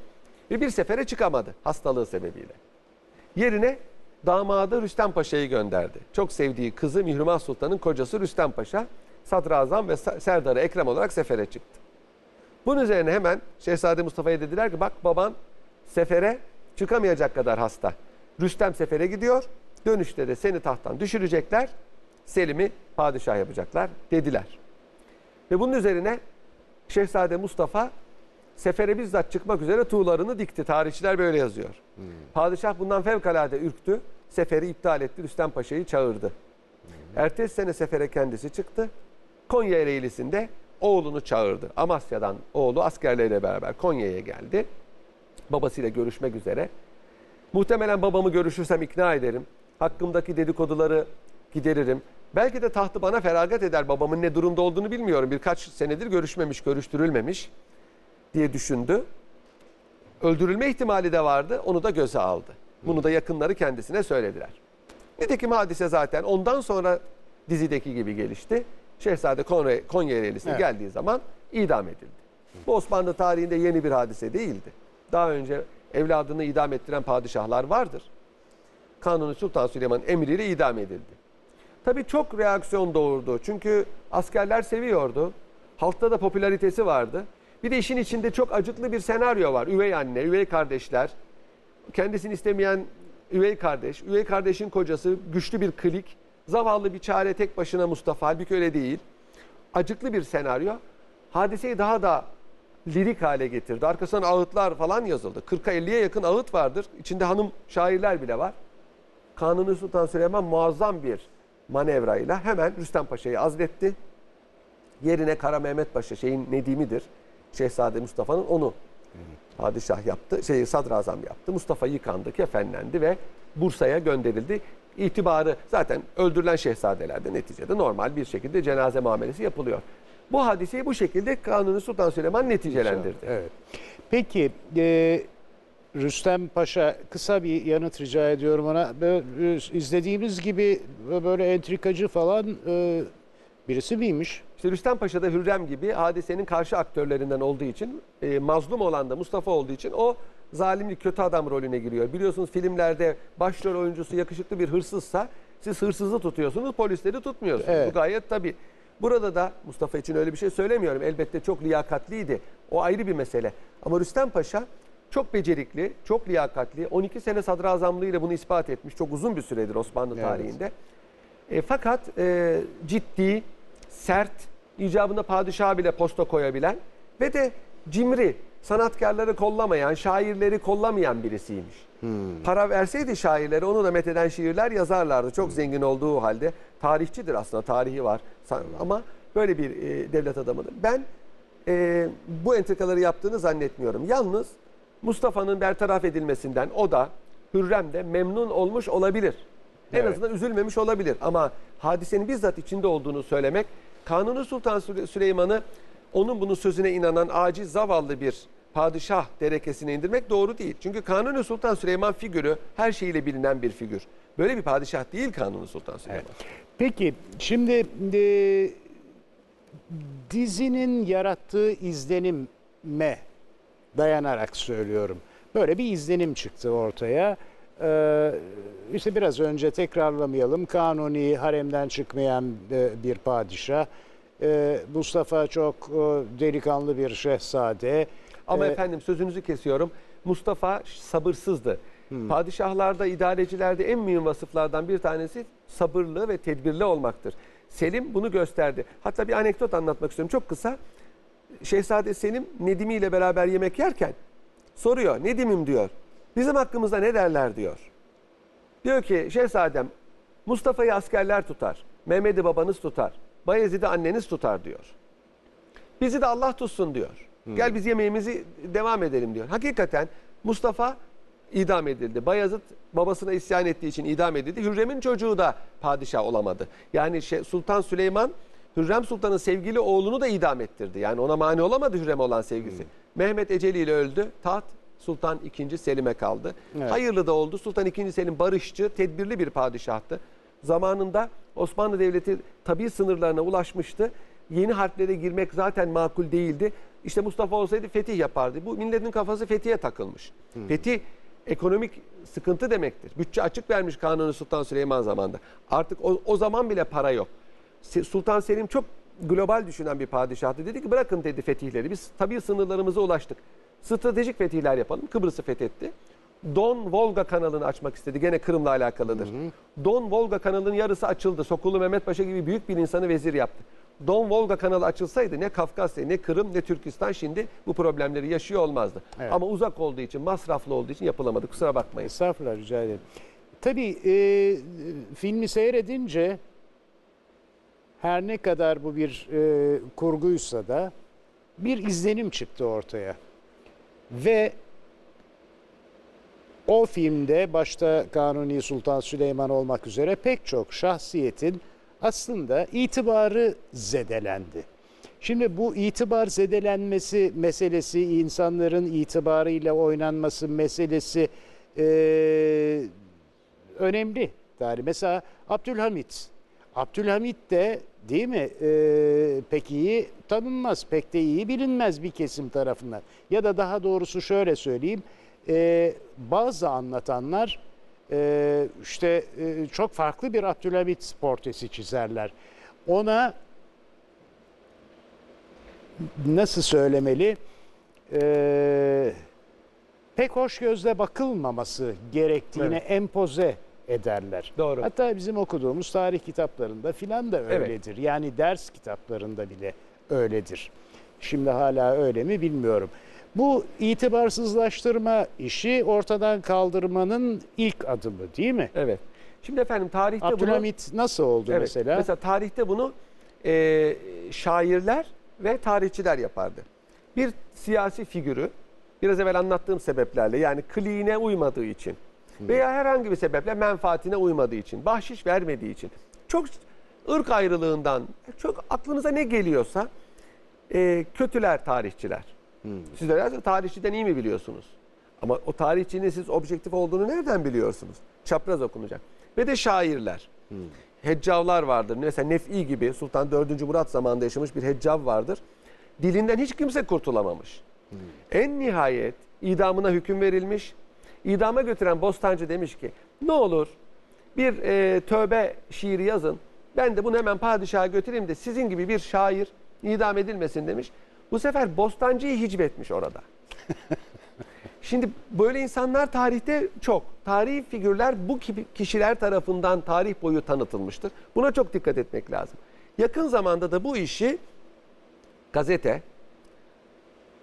Ve bir sefere çıkamadı hastalığı sebebiyle. Yerine damadı Rüstem Paşa'yı gönderdi. Çok sevdiği kızı Mihrimah Sultan'ın kocası Rüstem Paşa Sadrazam ve Serdarı Ekrem olarak sefere çıktı. Bunun üzerine hemen Şehzade Mustafa'ya dediler ki bak baban sefere çıkamayacak kadar hasta. Rüstem sefere gidiyor. Dönüşte de seni tahttan düşürecekler. Selim'i padişah yapacaklar dediler. Ve bunun üzerine Şehzade Mustafa sefere bizzat çıkmak üzere tuğlarını dikti. Tarihçiler böyle yazıyor. Padişah bundan fevkalade ürktü. Seferi iptal etti. Rüstem Paşa'yı çağırdı. Ertesi sene sefere kendisi çıktı. Konya Ereğlisi'nde oğlunu çağırdı. Amasya'dan oğlu askerleriyle beraber Konya'ya geldi. Babasıyla görüşmek üzere. Muhtemelen babamı görüşürsem ikna ederim. Hakkımdaki dedikoduları gideririm. Belki de tahtı bana feragat eder. Babamın ne durumda olduğunu bilmiyorum. Birkaç senedir görüşmemiş, görüştürülmemiş diye düşündü. Öldürülme ihtimali de vardı. Onu da göze aldı. Bunu da yakınları kendisine söylediler. Nitekim hadise zaten ondan sonra dizideki gibi gelişti. Şehzade Konya, Konya Ereğlisi'ne Evet. geldiği zaman idam edildi. Bu Osmanlı tarihinde yeni bir hadise değildi. Daha önce evladını idam ettiren padişahlar vardır. Kanuni Sultan Süleyman emriyle idam edildi. Tabii çok reaksiyon doğurdu. Çünkü askerler seviyordu. Halkta da popülaritesi vardı. Bir de işin içinde çok acıklı bir senaryo var. Üvey anne, üvey kardeşler, kendisini istemeyen üvey kardeş, üvey kardeşin kocası, güçlü bir klik, zavallı bir çare tek başına Mustafa. Halbuki öyle değil. Acıklı bir senaryo. Hadiseyi daha da lirik hale getirdi. Arkasından ağıtlar falan yazıldı. 40'a 50'ye yakın ağıt vardır. İçinde hanım şairler bile var. Kanuni Sultan Süleyman muazzam bir manevrayla hemen Rüstem Paşa'yı azletti. Yerine Kara Mehmet Paşa şeyin Nedim'idir. Şehzade Mustafa'nın onu padişah yaptı. Şeyi sadrazam yaptı. Mustafa yıkandı, kefenlendi ve Bursa'ya gönderildi. İtibarı zaten öldürülen şehzadelerde neticede normal bir şekilde cenaze muamelesi yapılıyor. Bu hadiseyi bu şekilde Kanuni Sultan Süleyman neticelendirdi. Evet. Peki e, Rüstem Paşa kısa bir yanıt rica ediyorum ona. Böyle, izlediğimiz gibi böyle entrikacı falan e, Birisi miymiş? İşte Rüstem Paşa da Hürrem gibi hadisenin karşı aktörlerinden olduğu için, e, mazlum olan da Mustafa olduğu için o zalimlik kötü adam rolüne giriyor. Biliyorsunuz filmlerde başrol oyuncusu yakışıklı bir hırsızsa siz hırsızı tutuyorsunuz, polisleri tutmuyorsunuz. Evet. Bu gayet tabii. Burada da Mustafa için öyle bir şey söylemiyorum. Elbette çok liyakatliydi. O ayrı bir mesele. Ama Rüstem Paşa çok becerikli, çok liyakatli. 12 sene sadrazamlığıyla bunu ispat etmiş. Çok uzun bir süredir Osmanlı Evet. tarihinde. E, fakat e, ciddi, sert, icabında padişaha bile posta koyabilen ve de cimri, sanatkarları kollamayan, şairleri kollamayan birisiymiş. Para verseydi şairlere onu da metheden şiirler yazarlardı. Çok zengin olduğu halde. Tarihçidir aslında, tarihi var. Ama böyle bir e, devlet adamıdır. Ben e, bu entrikaları yaptığını zannetmiyorum. Yalnız Mustafa'nın bertaraf edilmesinden o da Hürrem de memnun olmuş olabilir. En Evet. azından üzülmemiş olabilir. Ama hadisenin bizzat içinde olduğunu söylemek, Kanuni Sultan Süle- Süleyman'ı onun bunun sözüne inanan aciz zavallı bir padişah derekesine indirmek doğru değil. Çünkü Kanuni Sultan Süleyman figürü her şeyiyle bilinen bir figür. Böyle bir padişah değil Kanuni Sultan Süleyman. Peki şimdi e, dizinin yarattığı izlenime dayanarak söylüyorum. Böyle bir izlenim çıktı ortaya. Ee, işte biraz önce tekrarlamayalım. Kanuni haremden çıkmayan e, bir padişah. Ee, Mustafa çok e, delikanlı bir şehzade. Ama Ee, efendim sözünüzü kesiyorum. Mustafa sabırsızdı. Padişahlarda, idarecilerde en mühim vasıflardan bir tanesi sabırlı ve tedbirli olmaktır. Selim bunu gösterdi. Hatta bir anekdot anlatmak istiyorum. Çok kısa. Şehzade Selim Nedim'i ile beraber yemek yerken soruyor. Nedim'im diyor. Bizim hakkımızda ne derler diyor. Diyor ki şehzadem Mustafa'yı askerler tutar. Mehmet'i babanız tutar. Bayezid'i anneniz tutar diyor. Bizi de Allah tutsun diyor. Gel biz yemeğimizi devam edelim diyor. Hakikaten Mustafa idam edildi. Bayezid babasına isyan ettiği için idam edildi. Hürrem'in çocuğu da padişah olamadı. Yani şey, Sultan Süleyman Hürrem Sultan'ın sevgili oğlunu da idam ettirdi. Yani ona mani olamadı Hürrem'e olan sevgisi. Mehmet eceliyle öldü. Taht Sultan II. Selim'e kaldı. Evet. Hayırlı da oldu. Sultan II. Selim barışçı, tedbirli bir padişahtı. Zamanında Osmanlı Devleti tabi sınırlarına ulaşmıştı. Yeni harplere girmek zaten makul değildi. İşte Mustafa olsaydı fetih yapardı. Bu milletin kafası fetihe takılmış. Fetih ekonomik sıkıntı demektir. Bütçe açık vermiş Kanuni Sultan Süleyman zamanında. Artık o, o zaman bile para yok. Sultan Selim çok global düşünen bir padişahtı. Dedi ki bırakın dedi fetihleri. Biz tabii sınırlarımıza ulaştık. Stratejik fetihler yapalım. Kıbrıs'ı fethetti. Don Volga kanalını açmak istedi. Gene Kırım'la alakalıdır. Don Volga kanalının yarısı açıldı. Sokulu Mehmet Paşa gibi büyük bir insanı vezir yaptı. Don Volga kanalı açılsaydı ne Kafkasya, ne Kırım, ne Türkistan şimdi bu problemleri yaşıyor olmazdı. Evet. Ama uzak olduğu için, masraflı olduğu için yapılamadı. Kusura bakmayın. Estağfurullah rica ederim. Tabii e, filmi seyredince her ne kadar bu bir e, kurguysa da bir izlenim çıktı ortaya. Ve o filmde başta Kanuni Sultan Süleyman olmak üzere pek çok şahsiyetin aslında itibarı zedelendi. Şimdi bu itibar zedelenmesi meselesi, insanların itibarıyla oynanması meselesi e, önemli. Tarih. Mesela Abdülhamit. Abdülhamit de değil mi e, pek iyi tanınmaz, pek de iyi bilinmez bir kesim tarafından. Ya da daha doğrusu şöyle söyleyeyim, e, bazı anlatanlar e, işte e, çok farklı bir Abdülhamit portresi çizerler. Ona nasıl söylemeli? Ee, pek hoş gözle bakılmaması gerektiğine Evet. empoze ederler. Doğru. Hatta bizim okuduğumuz tarih kitaplarında filan da Evet. öyledir. Yani ders kitaplarında bile öyledir. Şimdi hala öyle mi bilmiyorum. Bu itibarsızlaştırma işi ortadan kaldırmanın ilk adımı değil mi? Evet. Şimdi efendim tarihte bunu... Abdülhamit nasıl oldu Evet. mesela? Mesela tarihte bunu e, şairler ve tarihçiler yapardı. Bir siyasi figürü biraz evvel anlattığım sebeplerle yani kliğine uymadığı için veya herhangi bir sebeple menfaatine uymadığı için, bahşiş vermediği için, çok ırk ayrılığından, çok aklınıza ne geliyorsa e, kötüler tarihçiler. Siz de tarihçiden iyi mi biliyorsunuz? Ama o tarihçinin siz objektif olduğunu nereden biliyorsunuz? Çapraz okunacak. Ve de şairler. heccavlar vardır. Mesela Nef'i gibi Sultan 4. Murat zamanında yaşamış bir heccav vardır. Dilinden hiç kimse kurtulamamış. En nihayet idamına hüküm verilmiş. İdama götüren Bostancı demiş ki ne olur bir e, tövbe şiiri yazın. Ben de bunu hemen padişaha götüreyim de sizin gibi bir şair idam edilmesin demiş. Bu sefer Bostancı'yı hicvetmiş orada. Şimdi böyle insanlar tarihte çok. Tarihi figürler bu kişiler tarafından tarih boyu tanıtılmıştır. Buna çok dikkat etmek lazım. Yakın zamanda da bu işi gazete,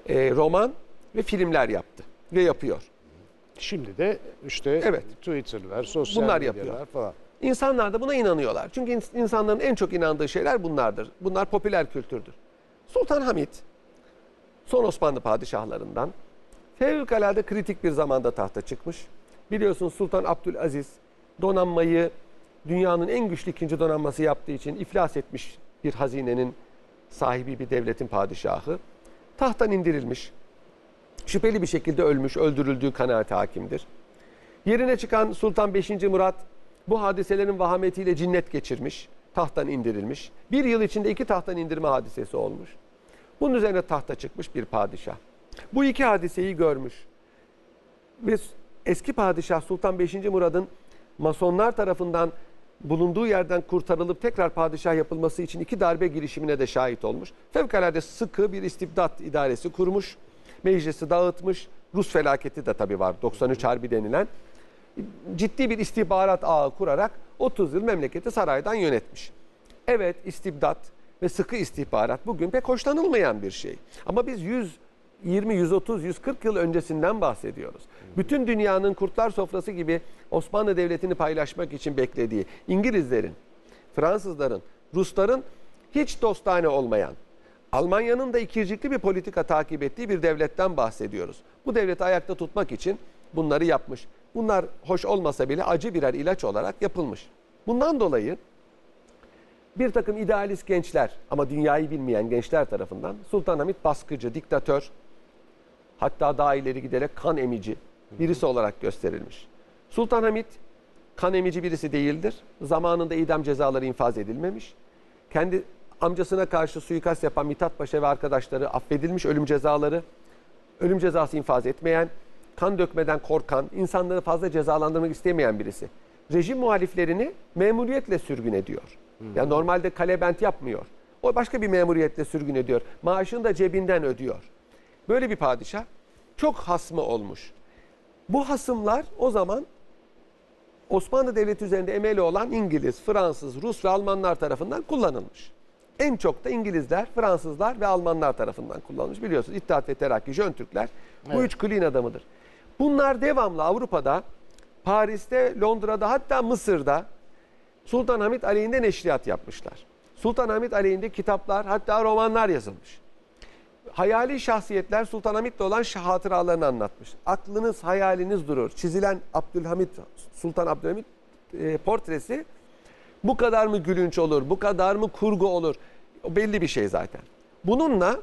e, roman ve filmler yaptı ve yapıyor. Şimdi de işte Evet. Twitter'lar, sosyal Bunlar medyalar yapıyor. falan. İnsanlar da buna inanıyorlar. Çünkü ins- insanların en çok inandığı şeyler bunlardır. Bunlar popüler kültürdür. Sultan Hamid son Osmanlı padişahlarından fevkalade kritik bir zamanda tahta çıkmış. Biliyorsunuz Sultan Abdülaziz donanmayı dünyanın en güçlü ikinci donanması yaptığı için iflas etmiş bir hazinenin sahibi bir devletin padişahı. Tahttan indirilmiş. Şüpheli bir şekilde ölmüş, öldürüldüğü kanaati hakimdir. Yerine çıkan Sultan 5. Murat bu hadiselerin vahametiyle cinnet geçirmiş, tahttan indirilmiş. Bir yıl içinde iki tahttan indirme hadisesi olmuş. Bunun üzerine tahta çıkmış bir padişah. Bu iki hadiseyi görmüş. Ve eski padişah Sultan 5. Murad'ın masonlar tarafından bulunduğu yerden kurtarılıp tekrar padişah yapılması için iki darbe girişimine de şahit olmuş. Fevkalade sıkı bir istibdat idaresi kurmuş. Meclisi dağıtmış. Rus felaketi de tabii var 93 Harbi denilen. Ciddi bir istihbarat ağı kurarak 30 yıl memleketi saraydan yönetmiş. Evet istibdat ve sıkı istihbarat bugün pek hoşlanılmayan bir şey. Ama biz 100 20, 130, 140 yıl öncesinden bahsediyoruz. Bütün dünyanın kurtlar sofrası gibi Osmanlı Devleti'ni paylaşmak için beklediği İngilizlerin, Fransızların, Rusların hiç dostane olmayan, Almanya'nın da ikircikli bir politika takip ettiği bir devletten bahsediyoruz. Bu devleti ayakta tutmak için bunları yapmış. Bunlar hoş olmasa bile acı birer ilaç olarak yapılmış. Bundan dolayı bir takım idealist gençler ama dünyayı bilmeyen gençler tarafından Sultanahmet baskıcı, diktatör, hatta daha ileri giderek kan emici birisi olarak gösterilmiş. Sultanahmet kan emici birisi değildir. Zamanında idam cezaları infaz edilmemiş. Kendi amcasına karşı suikast yapan Mithat Paşa ve arkadaşları affedilmiş ölüm cezaları. Ölüm cezası infaz etmeyen, kan dökmeden korkan, insanları fazla cezalandırmak istemeyen birisi. Rejim muhaliflerini memuriyetle sürgün ediyor. Yani normalde kalebent yapmıyor. O başka bir memuriyetle sürgün ediyor. Maaşını da cebinden ödüyor. Böyle bir padişah çok hasmı olmuş. Bu hasımlar o zaman Osmanlı Devleti üzerinde emeli olan İngiliz, Fransız, Rus ve Almanlar tarafından kullanılmış. En çok da İngilizler, Fransızlar ve Almanlar tarafından kullanılmış. Biliyorsunuz İttihat ve Terakki, Jön Türkler bu Evet. üç clean adamıdır. Bunlar devamlı Avrupa'da, Paris'te, Londra'da hatta Mısır'da Sultanahmet aleyhinde neşriyat yapmışlar. Sultanahmet aleyhinde kitaplar hatta romanlar yazılmış. Hayali şahsiyetler Sultanahmet'le olan hatıralarını anlatmış. Aklınız, hayaliniz durur. Çizilen Abdülhamit, Sultan Abdülhamit e, portresi bu kadar mı gülünç olur, bu kadar mı kurgu olur? O belli bir şey zaten. Bununla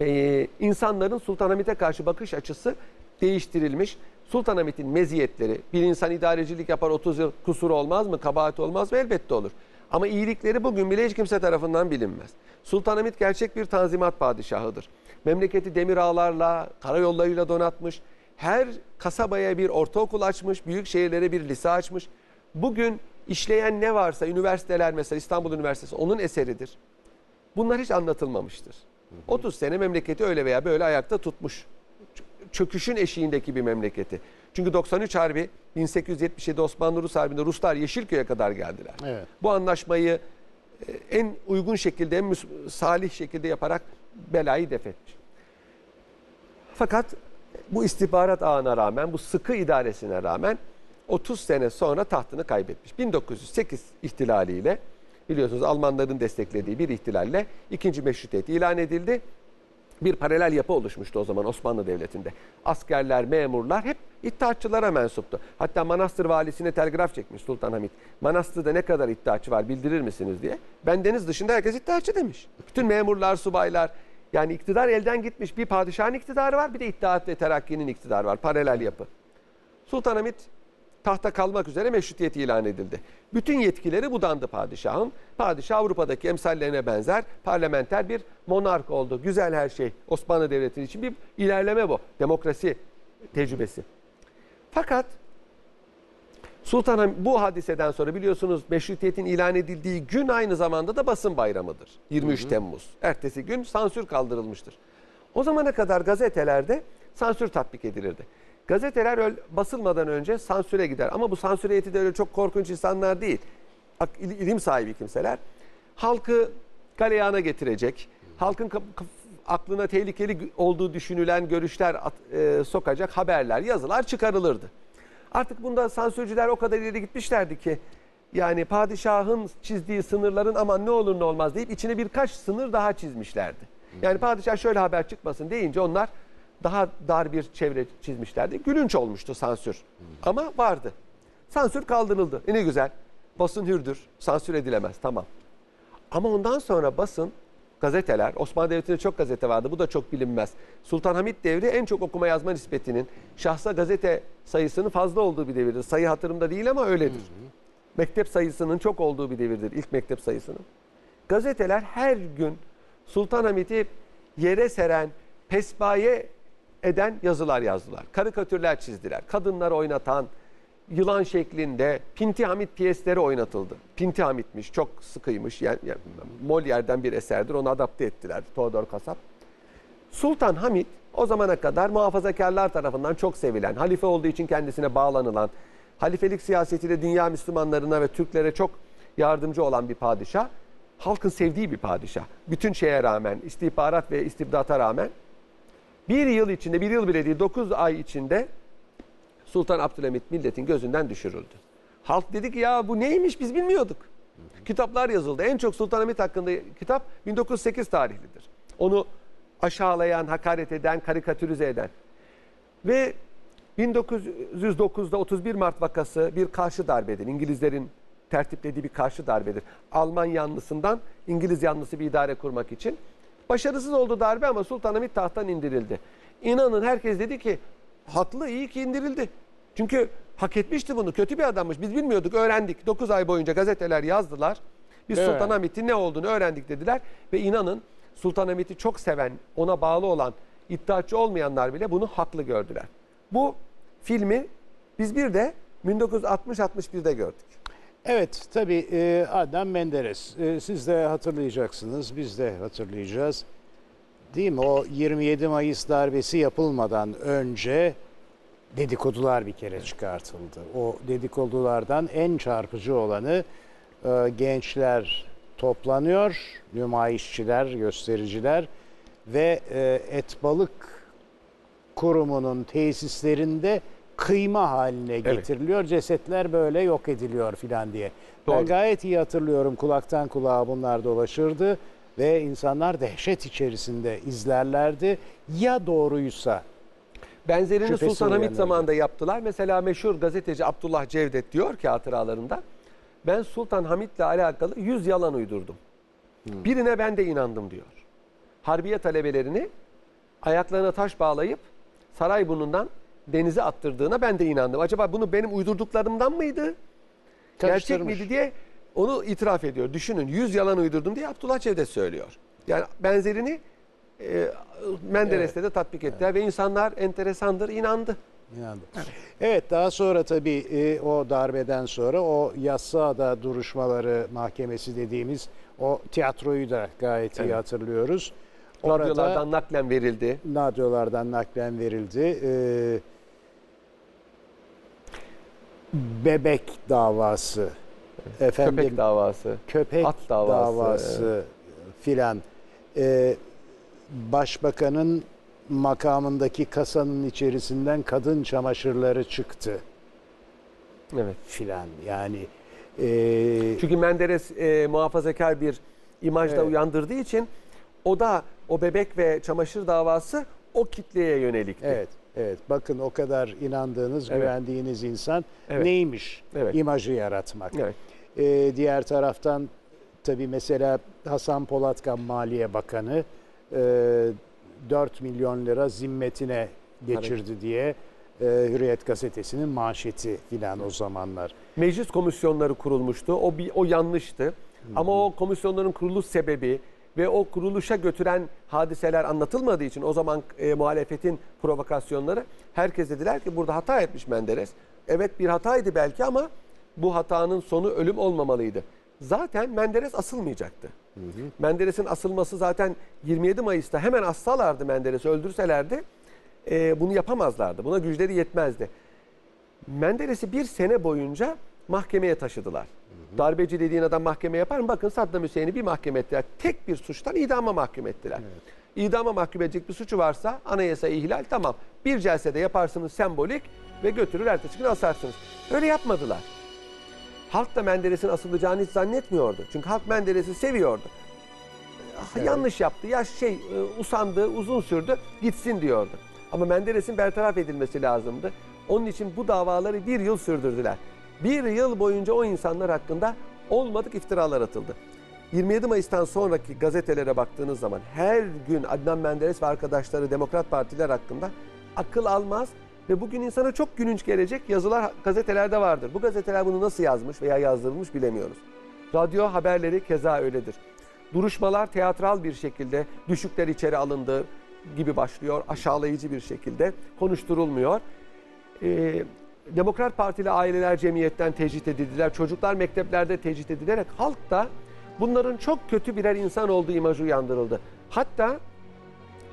e, insanların Sultanahmet'e karşı bakış açısı değiştirilmiş. Sultanahmet'in meziyetleri, bir insan idarecilik yapar 30 yıl kusuru olmaz mı, kabahati olmaz mı? Elbette olur. Ama iyilikleri bugün bile hiç kimse tarafından bilinmez. Sultanahmet gerçek bir tanzimat padişahıdır. Memleketi demir ağlarla, karayollarıyla donatmış. Her kasabaya bir ortaokul açmış, büyük şehirlere bir lise açmış. Bugün işleyen ne varsa, üniversiteler mesela İstanbul Üniversitesi onun eseridir. Bunlar hiç anlatılmamıştır. 30 sene memleketi öyle veya böyle ayakta tutmuş. Çöküşün eşiğindeki bir memleketi. Çünkü 93 Harbi 1877 Osmanlı-Rus Harbi'nde Ruslar Yeşilköy'e kadar geldiler. Evet. Bu anlaşmayı e, en uygun şekilde, en salih şekilde yaparak belayı def etmiş. Fakat bu istihbarat ağına rağmen, bu sıkı idaresine rağmen 30 sene sonra tahtını kaybetmiş. 1908 ihtilaliyle biliyorsunuz Almanların desteklediği bir ihtilalle ikinci meşrutiyet ilan edildi. Bir paralel yapı oluşmuştu o zaman Osmanlı Devleti'nde. Askerler, memurlar hep iddiatçılara mensuptu. Hatta Manastır valisine telgraf çekmiş Sultanahmet. Manastır'da ne kadar iddiatçı var bildirir misiniz diye. Bendeniz dışında herkes iddiatçı demiş. Bütün memurlar, subaylar yani iktidar elden gitmiş. Bir padişahın iktidarı var bir de İttihat ve Terakki'nin iktidarı var. Paralel yapı. Sultanahmet tahta kalmak üzere meşrutiyeti ilan edildi. Bütün yetkileri budandı padişahın. Padişah Avrupa'daki emsallerine benzer parlamenter bir monark oldu. Güzel her şey. Osmanlı Devleti için bir ilerleme bu. Demokrasi tecrübesi. Fakat Sultan Hamid bu hadiseden sonra biliyorsunuz meşrutiyetin ilan edildiği gün aynı zamanda da basın bayramıdır. 23 Temmuz. Ertesi gün sansür kaldırılmıştır. O zamana kadar gazetelerde sansür tatbik edilirdi. Gazeteler öyle basılmadan önce sansüre gider. Ama bu sansür heyeti de öyle çok korkunç insanlar değil. İlim sahibi kimseler. Halkı galeyana getirecek, halkın aklına tehlikeli olduğu düşünülen görüşler e, sokacak haberler, yazılar çıkarılırdı. Artık bunda sansürcüler o kadar ileri gitmişlerdi ki yani padişahın çizdiği sınırların aman ne olur ne olmaz deyip içine birkaç sınır daha çizmişlerdi. Yani padişah şöyle haber çıkmasın deyince onlar daha dar bir çevre çizmişlerdi. Gülünç olmuştu sansür. Ama vardı. Sansür kaldırıldı. E ne güzel. Basın hürdür. Sansür edilemez. Tamam. Ama ondan sonra basın, gazeteler, Osmanlı Devleti'nde çok gazete vardı. Bu da çok bilinmez. Sultan Hamit devri en çok okuma yazma nispetinin şahsa gazete sayısının fazla olduğu bir devirdir. Sayı hatırımda değil ama öyledir. Mektep sayısının çok olduğu bir devirdir. ilk mektep sayısının. Gazeteler her gün Sultan Hamit'i yere seren, pespaye eden yazılar yazdılar. Karikatürler çizdiler. Kadınları oynatan, yılan şeklinde Pinti Hamit piyesleri oynatıldı. Pinti Hamit'miş, çok sıkıymış. Yani, yani Molière'den bir eserdir. Onu adapte ettiler Theodor Kasap. Sultan Hamid o zamana kadar muhafazakarlar tarafından çok sevilen, halife olduğu için kendisine bağlanılan, halifelik siyasetiyle dünya Müslümanlarına ve Türklere çok yardımcı olan bir padişah. Halkın sevdiği bir padişah. Bütün şeye rağmen, istihbarat ve istibdata rağmen bir yıl içinde, bir yıl bile değil, 9 ay içinde Sultan Abdülhamit milletin gözünden düşürüldü. Halk dedi ki ya bu neymiş biz bilmiyorduk. Kitaplar yazıldı. En çok Sultanahmet hakkında kitap 1908 tarihlidir. Onu aşağılayan, hakaret eden, karikatürize eden. Ve 1909'da 31 Mart vakası bir karşı darbedir. İngilizlerin tertiplediği bir karşı darbedir. Alman yanlısından İngiliz yanlısı bir idare kurmak için. Başarısız oldu darbe ama Sultanahmet tahttan indirildi. İnanın herkes dedi ki haklı iyi ki indirildi. Çünkü hak etmişti bunu. Kötü bir adammış. Biz bilmiyorduk, öğrendik. 9 ay boyunca gazeteler yazdılar. Biz Evet. Sultanahmet'in ne olduğunu öğrendik dediler. Ve inanın Sultanahmet'i çok seven, ona bağlı olan, iddiaçı olmayanlar bile bunu haklı gördüler. Bu filmi biz bir de 1960-61'de gördük. Evet tabii e, Adnan Menderes. E, siz de hatırlayacaksınız, biz de hatırlayacağız. Değil mi? O 27 Mayıs darbesi yapılmadan önce dedikodular bir kere çıkartıldı. O dedikodulardan en çarpıcı olanı e, gençler toplanıyor, nümayişçiler, göstericiler ve e, et balık kurumunun tesislerinde kıyma haline getiriliyor. Cesetler böyle yok ediliyor filan diye. Ben Doğru. gayet iyi hatırlıyorum kulaktan kulağa bunlar dolaşırdı ve insanlar dehşet içerisinde izlerlerdi. Ya doğruysa Benzerini Şüphesiz Sultanahmet uyanırdı. zamanında yaptılar. Mesela meşhur gazeteci Abdullah Cevdet diyor ki hatıralarında ben Sultan Hamit'le alakalı 100 yalan uydurdum. Birine ben de inandım diyor. Harbiye talebelerini ayaklarına taş bağlayıp Sarayburnu'ndan denize attırdığına ben de inandım. Acaba bunu benim uydurduklarımdan mıydı? Gerçek miydi diye onu itiraf ediyor. Düşünün 100 yalan uydurdum diye Abdullah Cevdet söylüyor. Yani benzerini e, Menderes'te de tatbik ettiler ve insanlar enteresandır inandı. İnandım. Evet daha sonra tabii e, o darbeden sonra o Yassıada duruşmaları mahkemesi dediğimiz o tiyatroyu da gayet iyi Evet. hatırlıyoruz. Radyolardan naklen verildi. radyolardan naklen verildi. Ee, bebek davası, efendim Köpek davası. köpek at davası, davası, filan. Ee, başbakanın makamındaki kasanın içerisinden kadın çamaşırları çıktı Evet. filan. Yani e, Çünkü Menderes e, muhafazakar bir imajda Evet. uyandırdığı için o da o bebek ve çamaşır davası o kitleye yönelikti. Evet, evet. Bakın o kadar inandığınız, Evet. güvendiğiniz insan Evet. neymiş? Evet. İmajı yaratmak. Evet. Ee, diğer taraftan tabii mesela Hasan Polatkan Maliye Bakanı e, 4 milyon lira zimmetine geçirdi diye e, Hürriyet gazetesinin manşeti filan o zamanlar. Meclis komisyonları kurulmuştu. O bir o yanlıştı. Ama o komisyonların kuruluş sebebi ve o kuruluşa götüren hadiseler anlatılmadığı için o zaman e, muhalefetin provokasyonları herkes dediler ki burada hata etmiş Menderes. Evet bir hataydı belki ama bu hatanın sonu ölüm olmamalıydı. Zaten Menderes asılmayacaktı. Menderes'in asılması zaten 27 Mayıs'ta hemen assalardı Menderes'i öldürselerdi e, bunu yapamazlardı. Buna güçleri yetmezdi. Menderes'i bir sene boyunca mahkemeye taşıdılar. Darbeci dediğin adam mahkeme yapar mı? Bakın Saddam Hüseyin'i bir mahkeme ettiler. Tek bir suçtan idama mahkum ettiler. İdama mahkum edecek bir suçu varsa anayasa ihlal tamam. Bir celsede yaparsınız sembolik ve götürür ertesi gün asarsınız. Öyle yapmadılar. Halk da Menderes'in asılacağını hiç zannetmiyordu. Çünkü halk Menderes'i seviyordu. Ah, Yanlış yaptı. Ya şey e, usandı, uzun sürdü, gitsin diyordu. Ama Menderes'in bertaraf edilmesi lazımdı. Onun için bu davaları bir yıl sürdürdüler. Bir yıl boyunca o insanlar hakkında olmadık iftiralar atıldı. 27 Mayıs'tan sonraki gazetelere baktığınız zaman her gün Adnan Menderes ve arkadaşları Demokrat Partiler hakkında akıl almaz ve bugün insana çok gülünç gelecek yazılar gazetelerde vardır. Bu gazeteler bunu nasıl yazmış veya yazdırılmış bilemiyoruz. Radyo haberleri keza öyledir. Duruşmalar teatral bir şekilde düşükler içeri alındı gibi başlıyor. Aşağılayıcı bir şekilde konuşturulmuyor. Ee, Demokrat Partili aileler cemiyetten tecrit edildiler. Çocuklar mekteplerde tecrit edilerek halk da bunların çok kötü birer insan olduğu imajı uyandırıldı. Hatta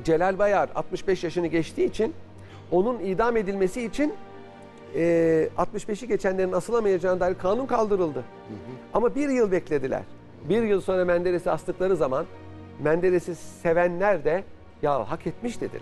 Celal Bayar 65 yaşını geçtiği için onun idam edilmesi için e, 65'i geçenlerin asılamayacağına dair kanun kaldırıldı. Ama bir yıl beklediler. Bir yıl sonra Menderes'i astıkları zaman Menderes'i sevenler de ya hak etmiş dediler.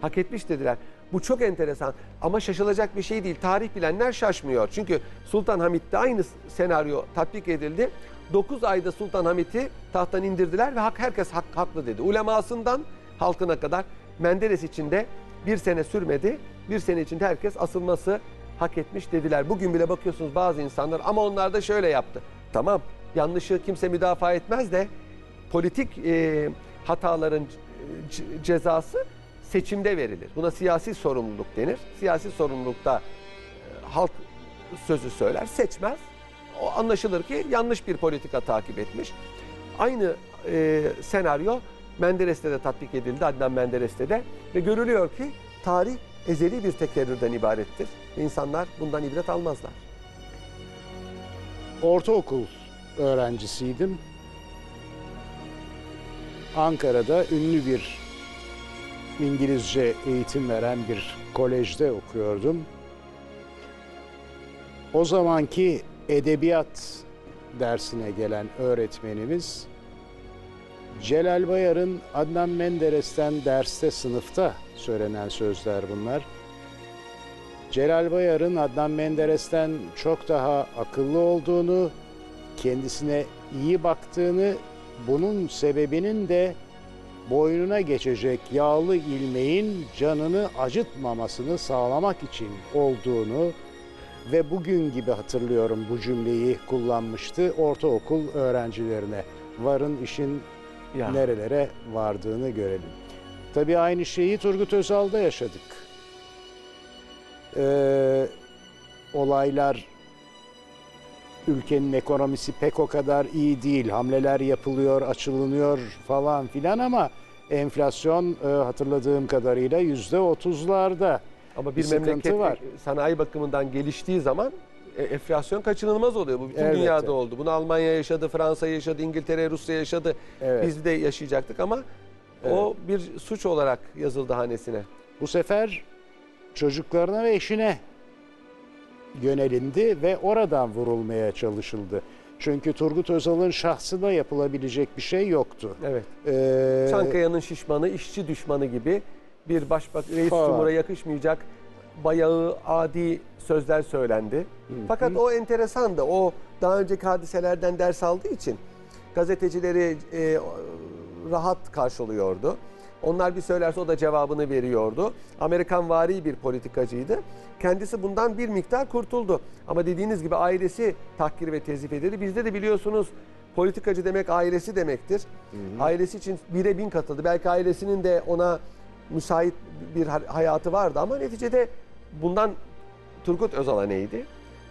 Hak etmiş dediler. Bu çok enteresan ama şaşılacak bir şey değil. Tarih bilenler şaşmıyor. Çünkü Sultan Hamit'te aynı senaryo tatbik edildi. 9 ayda Sultan Hamit'i tahttan indirdiler ve hak herkes hak, haklı dedi. Ulemasından halkına kadar Menderes için de bir sene sürmedi. Bir sene içinde herkes asılması hak etmiş dediler. Bugün bile bakıyorsunuz bazı insanlar ama onlar da şöyle yaptı. Tamam yanlışı kimse müdafaa etmez de politik e, hataların cezası seçimde verilir. Buna siyasi sorumluluk denir. Siyasi sorumlulukta e, halk sözü söyler, seçmez. O anlaşılır ki yanlış bir politika takip etmiş. Aynı e, senaryo Menderes'te de tatbik edildi, Adnan Menderes'te de. Ve görülüyor ki tarih ezeli bir tekerrürden ibarettir. İnsanlar bundan ibret almazlar. Ortaokul öğrencisiydim. Ankara'da ünlü bir İngilizce eğitim veren bir kolejde okuyordum. O zamanki edebiyat dersine gelen öğretmenimiz Celal Bayar'ın Adnan Menderes'ten derste sınıfta söylenen sözler bunlar. Celal Bayar'ın Adnan Menderes'ten çok daha akıllı olduğunu, kendisine iyi baktığını, bunun sebebinin de boynuna geçecek yağlı ilmeğin canını acıtmamasını sağlamak için olduğunu ve bugün gibi hatırlıyorum bu cümleyi kullanmıştı ortaokul öğrencilerine. Varın işin Ya. nerelere vardığını görelim. Tabii aynı şeyi Turgut Özal'da yaşadık. Ee, olaylar ülkenin ekonomisi pek o kadar iyi değil. Hamleler yapılıyor, açılınıyor falan filan ama enflasyon e, hatırladığım kadarıyla yüzde otuzlarda. Ama bir, Bir memleket var. e, sanayi bakımından geliştiği zaman e, enflasyon kaçınılmaz oluyor. Bu bütün Elbette. dünyada oldu. Bunu Almanya yaşadı, Fransa yaşadı, İngiltere, Rusya yaşadı. Evet. Biz de yaşayacaktık ama o bir suç olarak yazıldı hanesine. Bu sefer çocuklarına ve eşine yönelindi ve oradan vurulmaya çalışıldı. Çünkü Turgut Özal'ın şahsına yapılabilecek bir şey yoktu. Evet. Ee, Çankaya'nın şişmanı, işçi düşmanı gibi bir başbak reis Falan. cumhura yakışmayacak bayağı adi sözler söylendi. Fakat o enteresandı. O daha önceki hadiselerden ders aldığı için gazetecileri e, rahat karşılıyordu. Onlar bir söylerse o da cevabını veriyordu. Amerikan vari bir politikacıydı. Kendisi bundan bir miktar kurtuldu. Ama dediğiniz gibi ailesi tahkir ve tezif edildi. Bizde de biliyorsunuz politikacı demek ailesi demektir. Ailesi için bire bin katıldı. Belki ailesinin de ona müsait bir ha- hayatı vardı ama neticede bundan Turgut Özal'a neydi?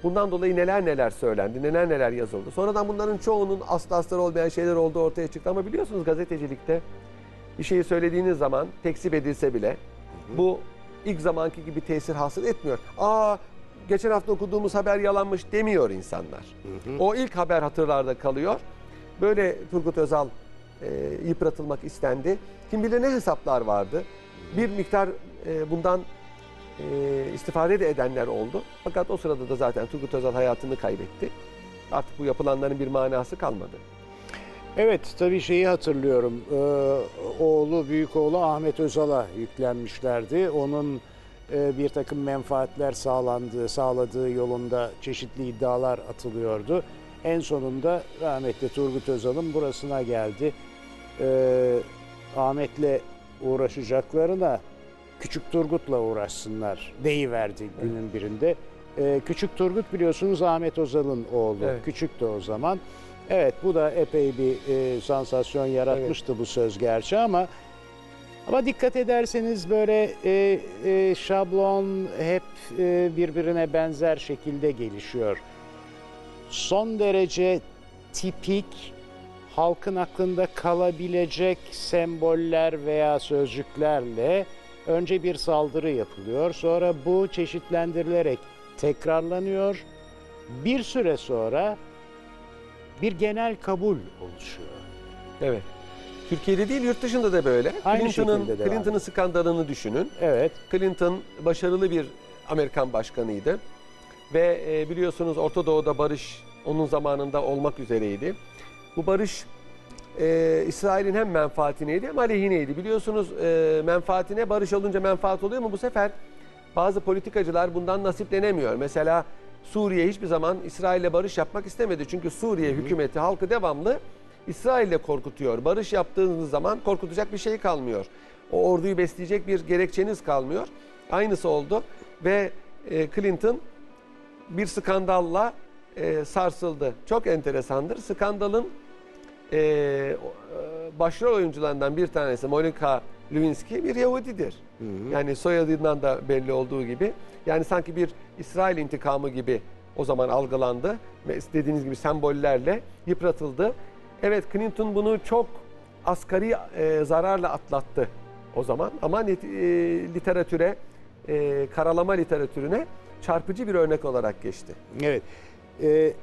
Bundan dolayı neler neler söylendi, neler neler yazıldı. Sonradan bunların çoğunun aslı astarı olmayan şeyler olduğu ortaya çıktı ama biliyorsunuz gazetecilikte bir şeyi söylediğiniz zaman tekzip edilse bile bu ilk zamanki gibi tesir hasıl etmiyor. Aa geçen hafta okuduğumuz haber yalanmış demiyor insanlar. O ilk haber hatırlarda kalıyor. Böyle Turgut Özal e, yıpratılmak istendi. Kim bilir ne hesaplar vardı. Bir miktar e, bundan e, istifade de edenler oldu. Fakat o sırada da zaten Turgut Özal hayatını kaybetti. Artık bu yapılanların bir manası kalmadı. Evet tabii şeyi hatırlıyorum. Ee, oğlu, büyük oğlu Ahmet Özal'a yüklenmişlerdi. Onun e, bir takım menfaatler sağlandığı, sağladığı yolunda çeşitli iddialar atılıyordu. En sonunda rahmetli Turgut Özal'ın burasına geldi. Ee, Ahmet'le uğraşacaklarına Küçük Turgut'la uğraşsınlar deyiverdi günün birinde. Ee, Küçük Turgut biliyorsunuz Ahmet Özal'ın oğlu. Evet. Küçüktü o zaman. Evet bu da epey bir e, sansasyon yaratmıştı bu söz gerçi ama ama dikkat ederseniz böyle e, e, şablon hep e, birbirine benzer şekilde gelişiyor. Son derece tipik halkın aklında kalabilecek semboller veya sözcüklerle önce bir saldırı yapılıyor. Sonra bu çeşitlendirilerek tekrarlanıyor. Bir süre sonra bir genel kabul oluşuyor. Evet. Türkiye'de değil yurt dışında da böyle. Clinton'ın Clinton'ın skandalını düşünün. Evet, Clinton başarılı bir Amerikan başkanıydı. Ve e, biliyorsunuz Orta Doğu'da barış onun zamanında olmak üzereydi. Bu barış e, İsrail'in hem menfaatineydi hem aleyhineydi. Biliyorsunuz e, menfaatine barış olunca menfaat oluyor ama bu sefer bazı politikacılar bundan nasiplenemiyor. Mesela Suriye hiçbir zaman İsrail'le barış yapmak istemedi. Çünkü Suriye hükümeti halkı devamlı İsrail'le korkutuyor. Barış yaptığınız zaman korkutacak bir şey kalmıyor. O orduyu besleyecek bir gerekçeniz kalmıyor. Aynısı oldu ve e, Clinton bir skandalla e, sarsıldı. Çok enteresandır. Skandalın e, başrol oyuncularından bir tanesi Monica Lewinsky bir Yahudidir. Yani soyadından da belli olduğu gibi. Yani sanki bir İsrail intikamı gibi o zaman algılandı. Ve dediğiniz gibi sembollerle yıpratıldı. Evet Clinton bunu çok asgari e, zararla atlattı o zaman. Ama e, literatüre, e, karalama literatürüne çarpıcı bir örnek olarak geçti. evet. Ee,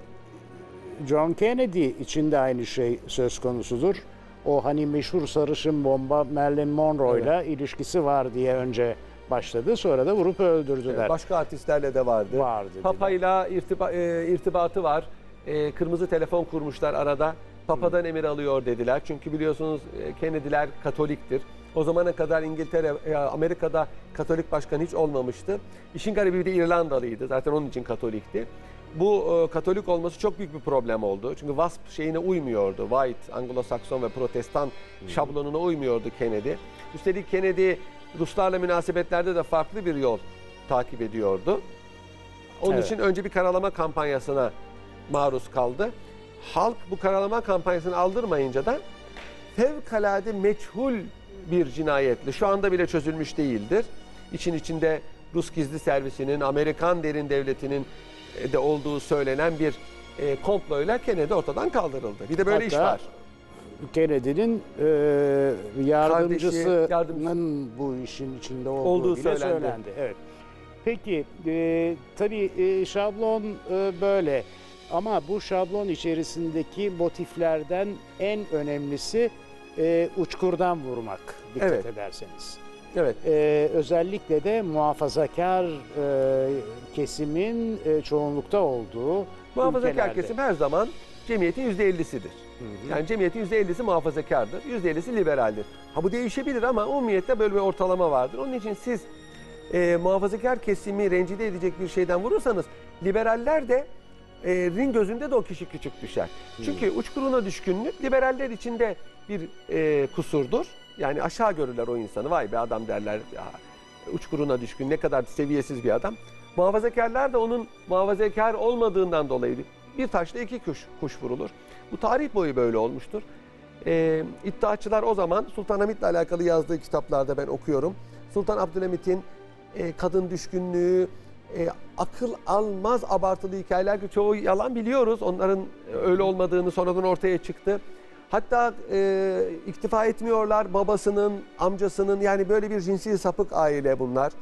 John Kennedy için de aynı şey söz konusudur. O hani meşhur sarışın bomba Marilyn Monroe'yla ilişkisi var diye önce başladı. Sonra da vurup öldürdüler. Başka artistlerle de vardı. Vardı? Papa'yla irtiba, e, irtibatı var. E, kırmızı telefon kurmuşlar arada. Papa'dan emir alıyor dediler. Çünkü biliyorsunuz e, Kennedy'ler Katoliktir. O zamana kadar İngiltere, e, Amerika'da Katolik başkan hiç olmamıştı. İşin garibi bir de İrlandalıydı. Zaten onun için Katolikti. Bu e, Katolik olması çok büyük bir problem oldu. Çünkü WASP şeyine uymuyordu. White, Anglo-Sakson ve Protestan şablonuna uymuyordu Kennedy. Üstelik Kennedy Ruslarla münasebetlerde de farklı bir yol takip ediyordu. Onun Evet. için önce bir karalama kampanyasına maruz kaldı. Halk bu karalama kampanyasını aldırmayınca da fevkalade meçhul bir cinayetle şu anda bile çözülmüş değildir. İçin içinde Rus gizli servisinin, Amerikan derin devletinin de olduğu söylenen bir e, komployla Kennedy ortadan kaldırıldı. Bir de böyle iş Hatta var. Kennedy'nin e, yardımcısının yardımcısı- bu işin içinde olduğu, Olduğu bile söylendi. söylendi. Evet. Peki e, tabii e, şablon e, böyle ama bu şablon içerisindeki motiflerden en önemlisi e, uçkurdan vurmak dikkat Evet. ederseniz. Evet. E, özellikle de muhafazakar e, kesimin e, çoğunlukta olduğu Muhafazakar ülkelerde. kesim her zaman cemiyetin %50'sidir. Yani cemiyetin %50'si muhafazakardır, %50'si liberaldir. Ha bu değişebilir ama umumiyette böyle bir ortalama vardır. Onun için siz e, muhafazakar kesimi rencide edecek bir şeyden vurursanız liberaller de e, rin gözünde de o kişi küçük düşer. Çünkü uçkuruna düşkünlük liberaller içinde bir e, kusurdur. Yani aşağı görürler o insanı. Vay be adam derler. Ya, uçkuruna düşkün ne kadar seviyesiz bir adam. Muhafazakarlar da onun muhafazakar olmadığından dolayı bir taşla iki kuş, kuş vurulur. Bu tarih boyu böyle olmuştur. E, iddiaçılar o zaman Sultanahmet'le alakalı yazdığı kitaplarda ben okuyorum. Sultan Abdülhamit'in e, kadın düşkünlüğü, e, akıl almaz abartılı hikayeler ki çoğu yalan biliyoruz. Onların öyle olmadığını sonradan ortaya çıktı. Hatta e, iktifa etmiyorlar babasının, amcasının yani böyle bir cinsi sapık aile bunlar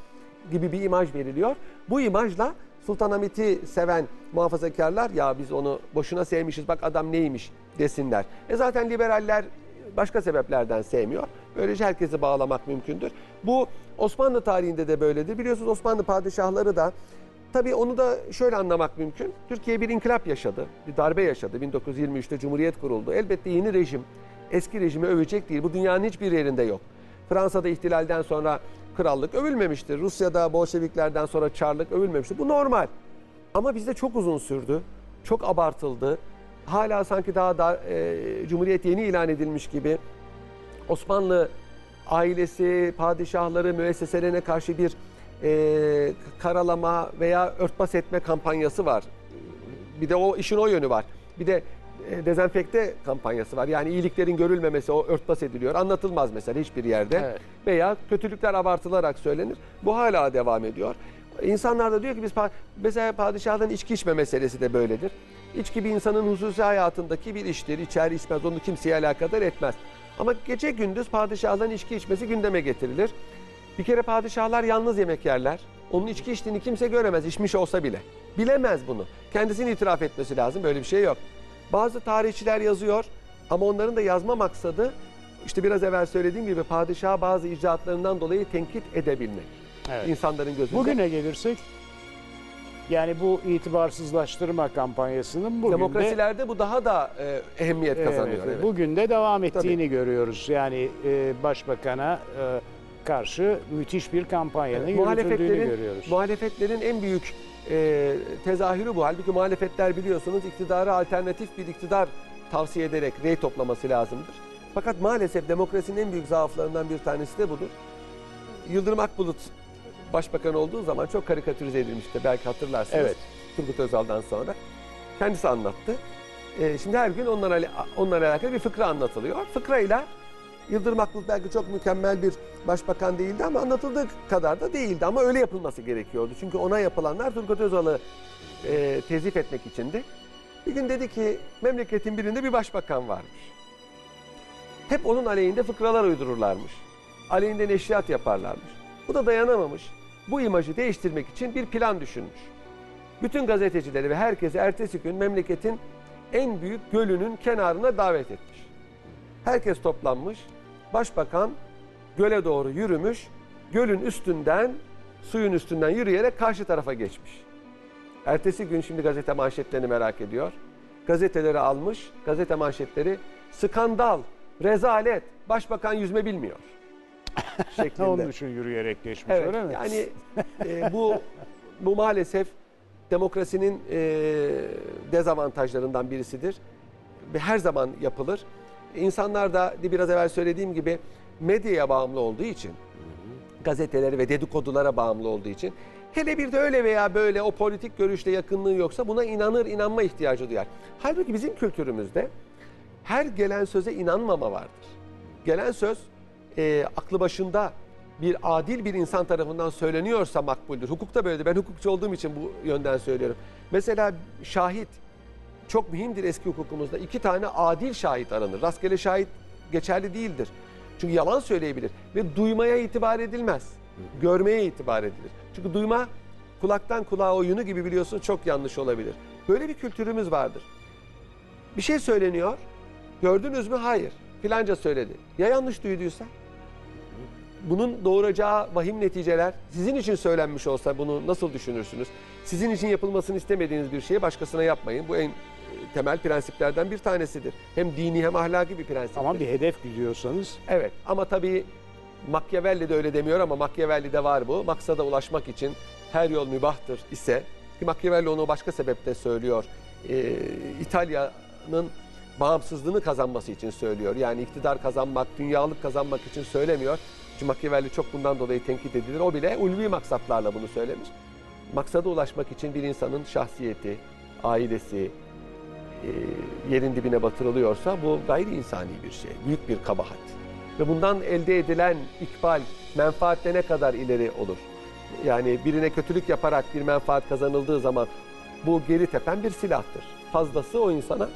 gibi bir imaj veriliyor. Bu imajla Sultanahmet'i seven muhafazakarlar ya biz onu boşuna sevmişiz bak adam neymiş desinler. E zaten liberaller başka sebeplerden sevmiyor. Böylece herkesi bağlamak mümkündür. Bu Osmanlı tarihinde de böyledir. Biliyorsunuz Osmanlı padişahları da tabii onu da şöyle anlamak mümkün. Türkiye bir inkılap yaşadı, bir darbe yaşadı. 1923'te Cumhuriyet kuruldu. Elbette yeni rejim eski rejimi övecek değil. Bu dünyanın hiçbir yerinde yok. Fransa'da ihtilalden sonra krallık övülmemiştir. Rusya'da Bolşeviklerden sonra Çarlık övülmemiştir. Bu normal. Ama bizde çok uzun sürdü. Çok abartıldı. Hala sanki daha da e, Cumhuriyet yeni ilan edilmiş gibi Osmanlı ailesi, padişahları, müesseselerine karşı bir e, karalama veya örtbas etme kampanyası var. Bir de o işin o yönü var. Bir de e, dezenfekte kampanyası var. Yani iyiliklerin görülmemesi o örtbas ediliyor. Anlatılmaz mesela hiçbir yerde. Evet. Veya kötülükler abartılarak söylenir. Bu hala devam ediyor. İnsanlar da diyor ki biz mesela padişahların içki içme meselesi de böyledir. İçki bir insanın hususi hayatındaki bir iştir. İçer içmez onu kimseye alakadar etmez. Ama gece gündüz padişahların içki içmesi gündeme getirilir. Bir kere padişahlar yalnız yemek yerler. Onun içki içtiğini kimse göremez, içmiş olsa bile. Bilemez bunu. Kendisini itiraf etmesi lazım, böyle bir şey yok. Bazı tarihçiler yazıyor ama onların da yazma maksadı işte biraz evvel söylediğim gibi padişaha bazı icraatlarından dolayı tenkit edebilmek. Evet. İnsanların gözünde. Bugüne gelirsek yani bu itibarsızlaştırma kampanyasının bugün de Demokrasilerde bu daha da e, ehemmiyet kazanıyor. Evet, evet. Bugün de devam ettiğini görüyoruz. Yani e, başbakana e, karşı müthiş bir kampanyanın Evet, yürütüldüğünü görüyoruz. muhalefetlerin en büyük e, tezahürü bu. Halbuki muhalefetler biliyorsunuz iktidara alternatif bir iktidar tavsiye ederek rey toplaması lazımdır. Fakat maalesef demokrasinin en büyük zaaflarından bir tanesi de budur. Yıldırım Akbulut başbakan olduğu zaman çok karikatürize edilmişti. Belki hatırlarsınız. Evet. Turgut Özal'dan sonra. Kendisi anlattı. E, şimdi her gün onlarla, onlarla alakalı bir fıkra anlatılıyor. Fıkrayla Yıldırım Akbulut belki çok mükemmel bir başbakan değildi ama anlatıldığı kadar da değildi. Ama öyle yapılması gerekiyordu. Çünkü ona yapılanlar Turgut Özal'ı e, tezif etmek içindi. Bir gün dedi ki memleketin birinde bir başbakan varmış. Hep onun aleyhinde fıkralar uydururlarmış. Aleyhinde neşriyat yaparlarmış. Bu da dayanamamış. Bu imajı değiştirmek için bir plan düşünmüş. Bütün gazetecileri ve herkesi ertesi gün memleketin en büyük gölünün kenarına davet etmiş. Herkes toplanmış. Başbakan göle doğru yürümüş. Gölün üstünden, suyun üstünden yürüyerek karşı tarafa geçmiş. Ertesi gün şimdi gazete manşetlerini merak ediyor. Gazeteleri almış. Gazete manşetleri skandal, rezalet, başbakan yüzme bilmiyor. şeklinde. Onun için yürüyerek geçmiş Evet, öyle mi? yani e, bu bu maalesef demokrasinin e, dezavantajlarından birisidir ve her zaman yapılır. İnsanlar da biraz evvel söylediğim gibi medyaya bağımlı olduğu için, gazetelere ve dedikodulara bağımlı olduğu için, hele bir de öyle veya böyle o politik görüşle yakınlığı yoksa buna inanır, inanma ihtiyacı duyar. Halbuki bizim kültürümüzde her gelen söze inanmama vardır. Gelen söz e, aklı başında bir adil bir insan tarafından söyleniyorsa makbuldür. Hukukta böyledir. Ben hukukçu olduğum için bu yönden söylüyorum. Mesela şahit çok mühimdir eski hukukumuzda. İki tane adil şahit aranır. Rastgele şahit geçerli değildir. Çünkü yalan söyleyebilir ve duymaya itibar edilmez. Görmeye itibar edilir. Çünkü duyma kulaktan kulağa oyunu gibi biliyorsunuz çok yanlış olabilir. Böyle bir kültürümüz vardır. Bir şey söyleniyor. Gördünüz mü? Hayır. Filanca söyledi. Ya yanlış duyduysa? Bunun doğuracağı vahim neticeler sizin için söylenmiş olsa bunu nasıl düşünürsünüz? Sizin için yapılmasını istemediğiniz bir şeyi başkasına yapmayın. Bu en temel prensiplerden bir tanesidir. Hem dini hem ahlaki bir prensiptir. Ama bir hedef gidiyorsanız Evet ama tabii Machiavelli de öyle demiyor ama Machiavelli'de var bu. Maksada ulaşmak için her yol mübahtır ise ki Machiavelli onu başka sebeple söylüyor. Ee, İtalya'nın bağımsızlığını kazanması için söylüyor. Yani iktidar kazanmak, dünyalık kazanmak için söylemiyor. Çünkü Machiavelli çok bundan dolayı tenkit edilir. O bile ulvi maksatlarla bunu söylemiş. Maksada ulaşmak için bir insanın şahsiyeti, ailesi, yerin dibine batırılıyorsa bu gayri insani bir şey, büyük bir kabahat. Ve bundan elde edilen ikbal, menfaatle ne kadar ileri olur? Yani birine kötülük yaparak bir menfaat kazanıldığı zaman bu geri tepen bir silahtır. Fazlası o insana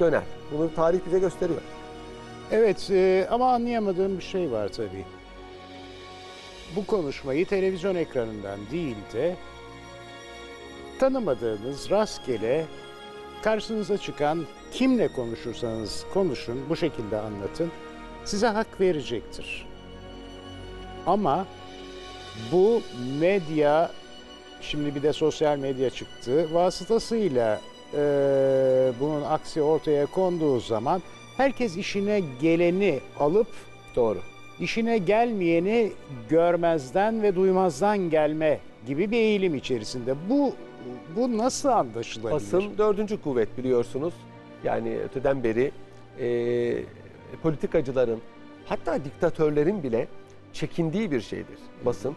döner. Bunu tarih bize gösteriyor. Evet e, ama anlayamadığım bir şey var tabii. Bu konuşmayı televizyon ekranından değil de tanımadığınız rastgele karşınıza çıkan kimle konuşursanız konuşun, bu şekilde anlatın. Size hak verecektir. Ama bu medya, şimdi bir de sosyal medya çıktı, vasıtasıyla e, bunun aksi ortaya konduğu zaman herkes işine geleni alıp Doğru. işine gelmeyeni görmezden ve duymazdan gelme gibi bir eğilim içerisinde. Bu bu nasıl anlaşılabilir? Basın dördüncü kuvvet biliyorsunuz. Yani öteden beri e, politikacıların hatta diktatörlerin bile çekindiği bir şeydir basın.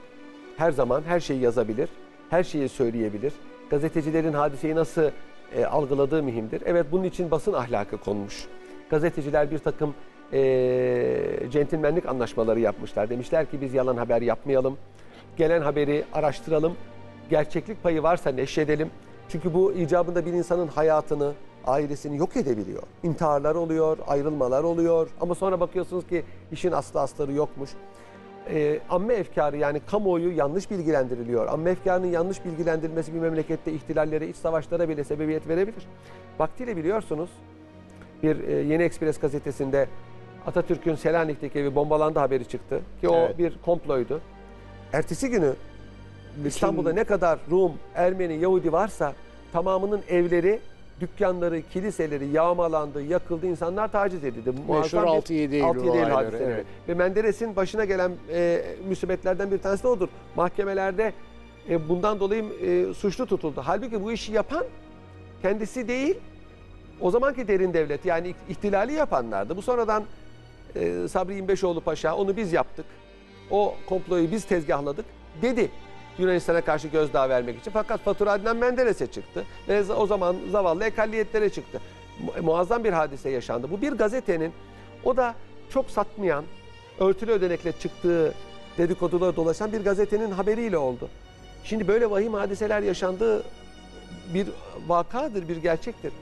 Her zaman her şeyi yazabilir, her şeyi söyleyebilir. Gazetecilerin hadiseyi nasıl e, algıladığı mühimdir. Evet bunun için basın ahlakı konmuş. Gazeteciler bir takım e, centilmenlik anlaşmaları yapmışlar. Demişler ki biz yalan haber yapmayalım. Gelen haberi araştıralım. Gerçeklik payı varsa neşredelim. Çünkü bu icabında bir insanın hayatını, ailesini yok edebiliyor. İntiharlar oluyor, ayrılmalar oluyor. Ama sonra bakıyorsunuz ki işin aslı astarı yokmuş. Ee, amme efkarı yani kamuoyu yanlış bilgilendiriliyor. Amme efkarının yanlış bilgilendirilmesi bir memlekette ihtilallere, iç savaşlara bile sebebiyet verebilir. Vaktiyle biliyorsunuz bir e, Yeni Ekspres gazetesinde Atatürk'ün Selanik'teki evi bombalandı haberi çıktı. Ki o Evet. bir komploydu. Ertesi günü İstanbul'da ne kadar Rum, Ermeni, Yahudi varsa tamamının evleri, dükkanları, kiliseleri yağmalandı, yakıldı, insanlar taciz edildi. Bir 6-7 Eylül 6-7 Eylül hadiseleri. evet. Ve Menderes'in başına gelen e, musibetlerden bir tanesi de odur. Mahkemelerde e, bundan dolayı e, suçlu tutuldu. Halbuki bu işi yapan kendisi değil, o zamanki derin devlet yani ihtilali yapanlardı. Bu sonradan e, Sabri İnbeşoğlu Paşa onu biz yaptık. O komployu biz tezgahladık dedi. Yunanistan'a karşı gözdağı vermek için. Fakat fatura Adnan Menderes'e çıktı. Ve o zaman zavallı ekalliyetlere çıktı. Mu- Muazzam bir hadise yaşandı. Bu bir gazetenin o da çok satmayan, örtülü ödenekle çıktığı dedikoduları dolaşan bir gazetenin haberiyle oldu. Şimdi böyle vahim hadiseler yaşandığı bir vakadır, bir gerçektir.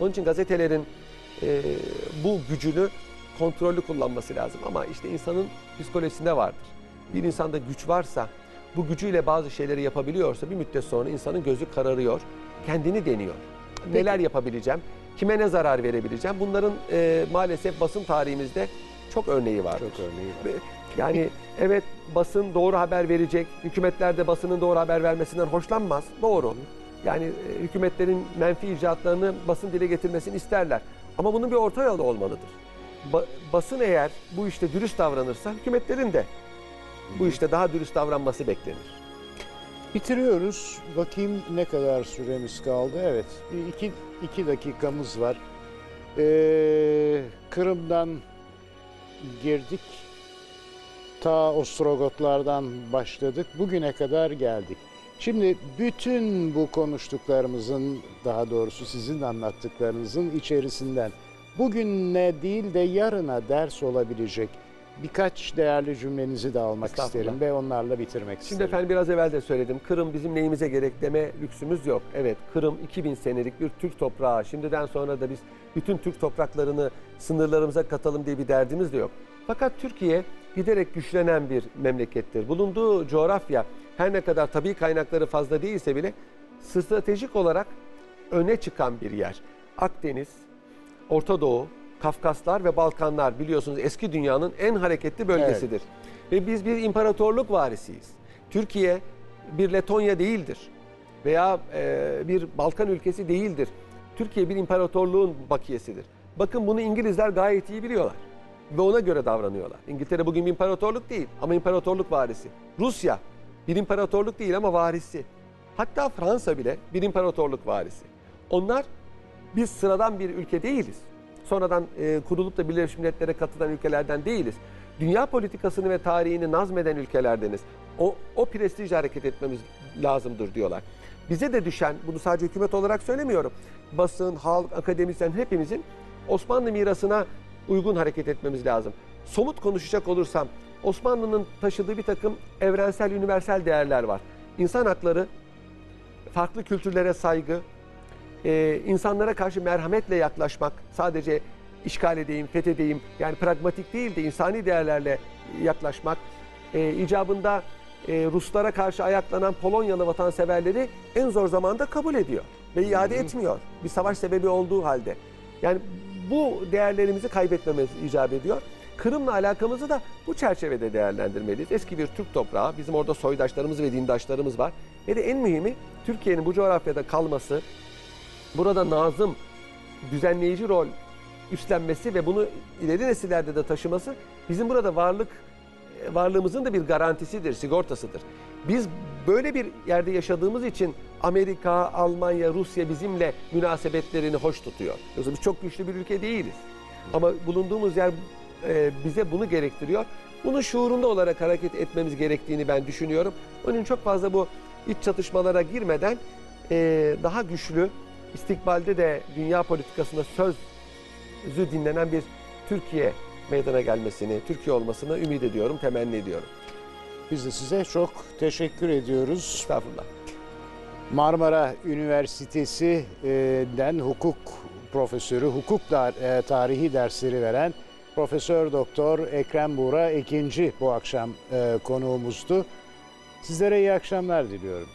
Onun için gazetelerin e, bu gücünü kontrollü kullanması lazım. Ama işte insanın psikolojisinde vardır. Bir insanda güç varsa, bu gücüyle bazı şeyleri yapabiliyorsa bir müddet sonra insanın gözü kararıyor, kendini deniyor. Neler yapabileceğim, kime ne zarar verebileceğim? Bunların e, maalesef basın tarihimizde çok örneği var. Çok örneği var. Yani evet basın doğru haber verecek. Hükümetler de basının doğru haber vermesinden hoşlanmaz. Doğru. Yani e, hükümetlerin menfi icraatlarını basın dile getirmesini isterler. Ama bunun bir orta yolu olmalıdır. Ba- basın eğer bu işte dürüst davranırsa hükümetlerin de bu işte daha dürüst davranması beklenir. Bitiriyoruz. Bakayım ne kadar süremiz kaldı. Evet, iki, iki dakikamız var. Ee, Kırım'dan girdik. Ta Ostrogotlardan başladık. Bugüne kadar geldik. Şimdi bütün bu konuştuklarımızın, daha doğrusu sizin anlattıklarınızın içerisinden bugüne değil de yarına ders olabilecek birkaç değerli cümlenizi de almak isterim ve onlarla bitirmek Şimdi isterim. efendim biraz evvel de söyledim. Kırım bizim neyimize gerek deme lüksümüz yok. Evet Kırım 2000 senelik bir Türk toprağı. Şimdiden sonra da biz bütün Türk topraklarını sınırlarımıza katalım diye bir derdimiz de yok. Fakat Türkiye giderek güçlenen bir memlekettir. Bulunduğu coğrafya her ne kadar tabii kaynakları fazla değilse bile stratejik olarak öne çıkan bir yer. Akdeniz, Orta Doğu, Kafkaslar ve Balkanlar biliyorsunuz eski dünyanın en hareketli bölgesidir. Ve biz bir imparatorluk varisiyiz. Türkiye bir Letonya değildir veya e, bir Balkan ülkesi değildir. Türkiye bir imparatorluğun bakiyesidir. Bakın bunu İngilizler gayet iyi biliyorlar ve ona göre davranıyorlar. İngiltere bugün bir imparatorluk değil ama imparatorluk varisi. Rusya bir imparatorluk değil ama varisi. Hatta Fransa bile bir imparatorluk varisi. Onlar biz sıradan bir ülke değiliz. Sonradan e, kurulup da Birleşmiş Milletler'e katılan ülkelerden değiliz. Dünya politikasını ve tarihini nazmeden ülkelerdeniz. O, o prestijle hareket etmemiz lazımdır diyorlar. bize de düşen, bunu sadece hükümet olarak söylemiyorum. Basın, halk, akademisyen hepimizin Osmanlı mirasına uygun hareket etmemiz lazım. Somut konuşacak olursam Osmanlı'nın taşıdığı bir takım evrensel, üniversal değerler var. İnsan hakları, farklı kültürlere saygı, e, insanlara karşı merhametle yaklaşmak, sadece işgal edeyim, fethedeyim, yani pragmatik değil de insani değerlerle yaklaşmak, e, icabında e, Ruslara karşı ayaklanan Polonyalı vatanseverleri en zor zamanda kabul ediyor ve iade etmiyor. Bir savaş sebebi olduğu halde. Yani bu değerlerimizi kaybetmemiz icap ediyor. Kırım'la alakamızı da bu çerçevede değerlendirmeliyiz. Eski bir Türk toprağı, bizim orada soydaşlarımız ve dindaşlarımız var. Ve de en mühimi Türkiye'nin bu coğrafyada kalması, burada nazım, düzenleyici rol üstlenmesi ve bunu ileri nesillerde de taşıması bizim burada varlık e, varlığımızın da bir garantisidir, sigortasıdır. Biz böyle bir yerde yaşadığımız için Amerika, Almanya, Rusya bizimle münasebetlerini hoş tutuyor. Yoksa biz çok güçlü bir ülke değiliz. Ama bulunduğumuz yer e, bize bunu gerektiriyor. Bunun şuurunda olarak hareket etmemiz gerektiğini ben düşünüyorum. Onun çok fazla bu iç çatışmalara girmeden e, daha güçlü, istikbalde de dünya politikasında sözü dinlenen bir Türkiye meydana gelmesini, Türkiye olmasını ümit ediyorum, temenni ediyorum. Biz de size çok teşekkür ediyoruz. Estağfurullah. Marmara Üniversitesi'den hukuk profesörü, hukuk e, tarihi dersleri veren Profesör Doktor Ekrem Buğra ikinci bu akşam e, konuğumuzdu. Sizlere iyi akşamlar diliyorum.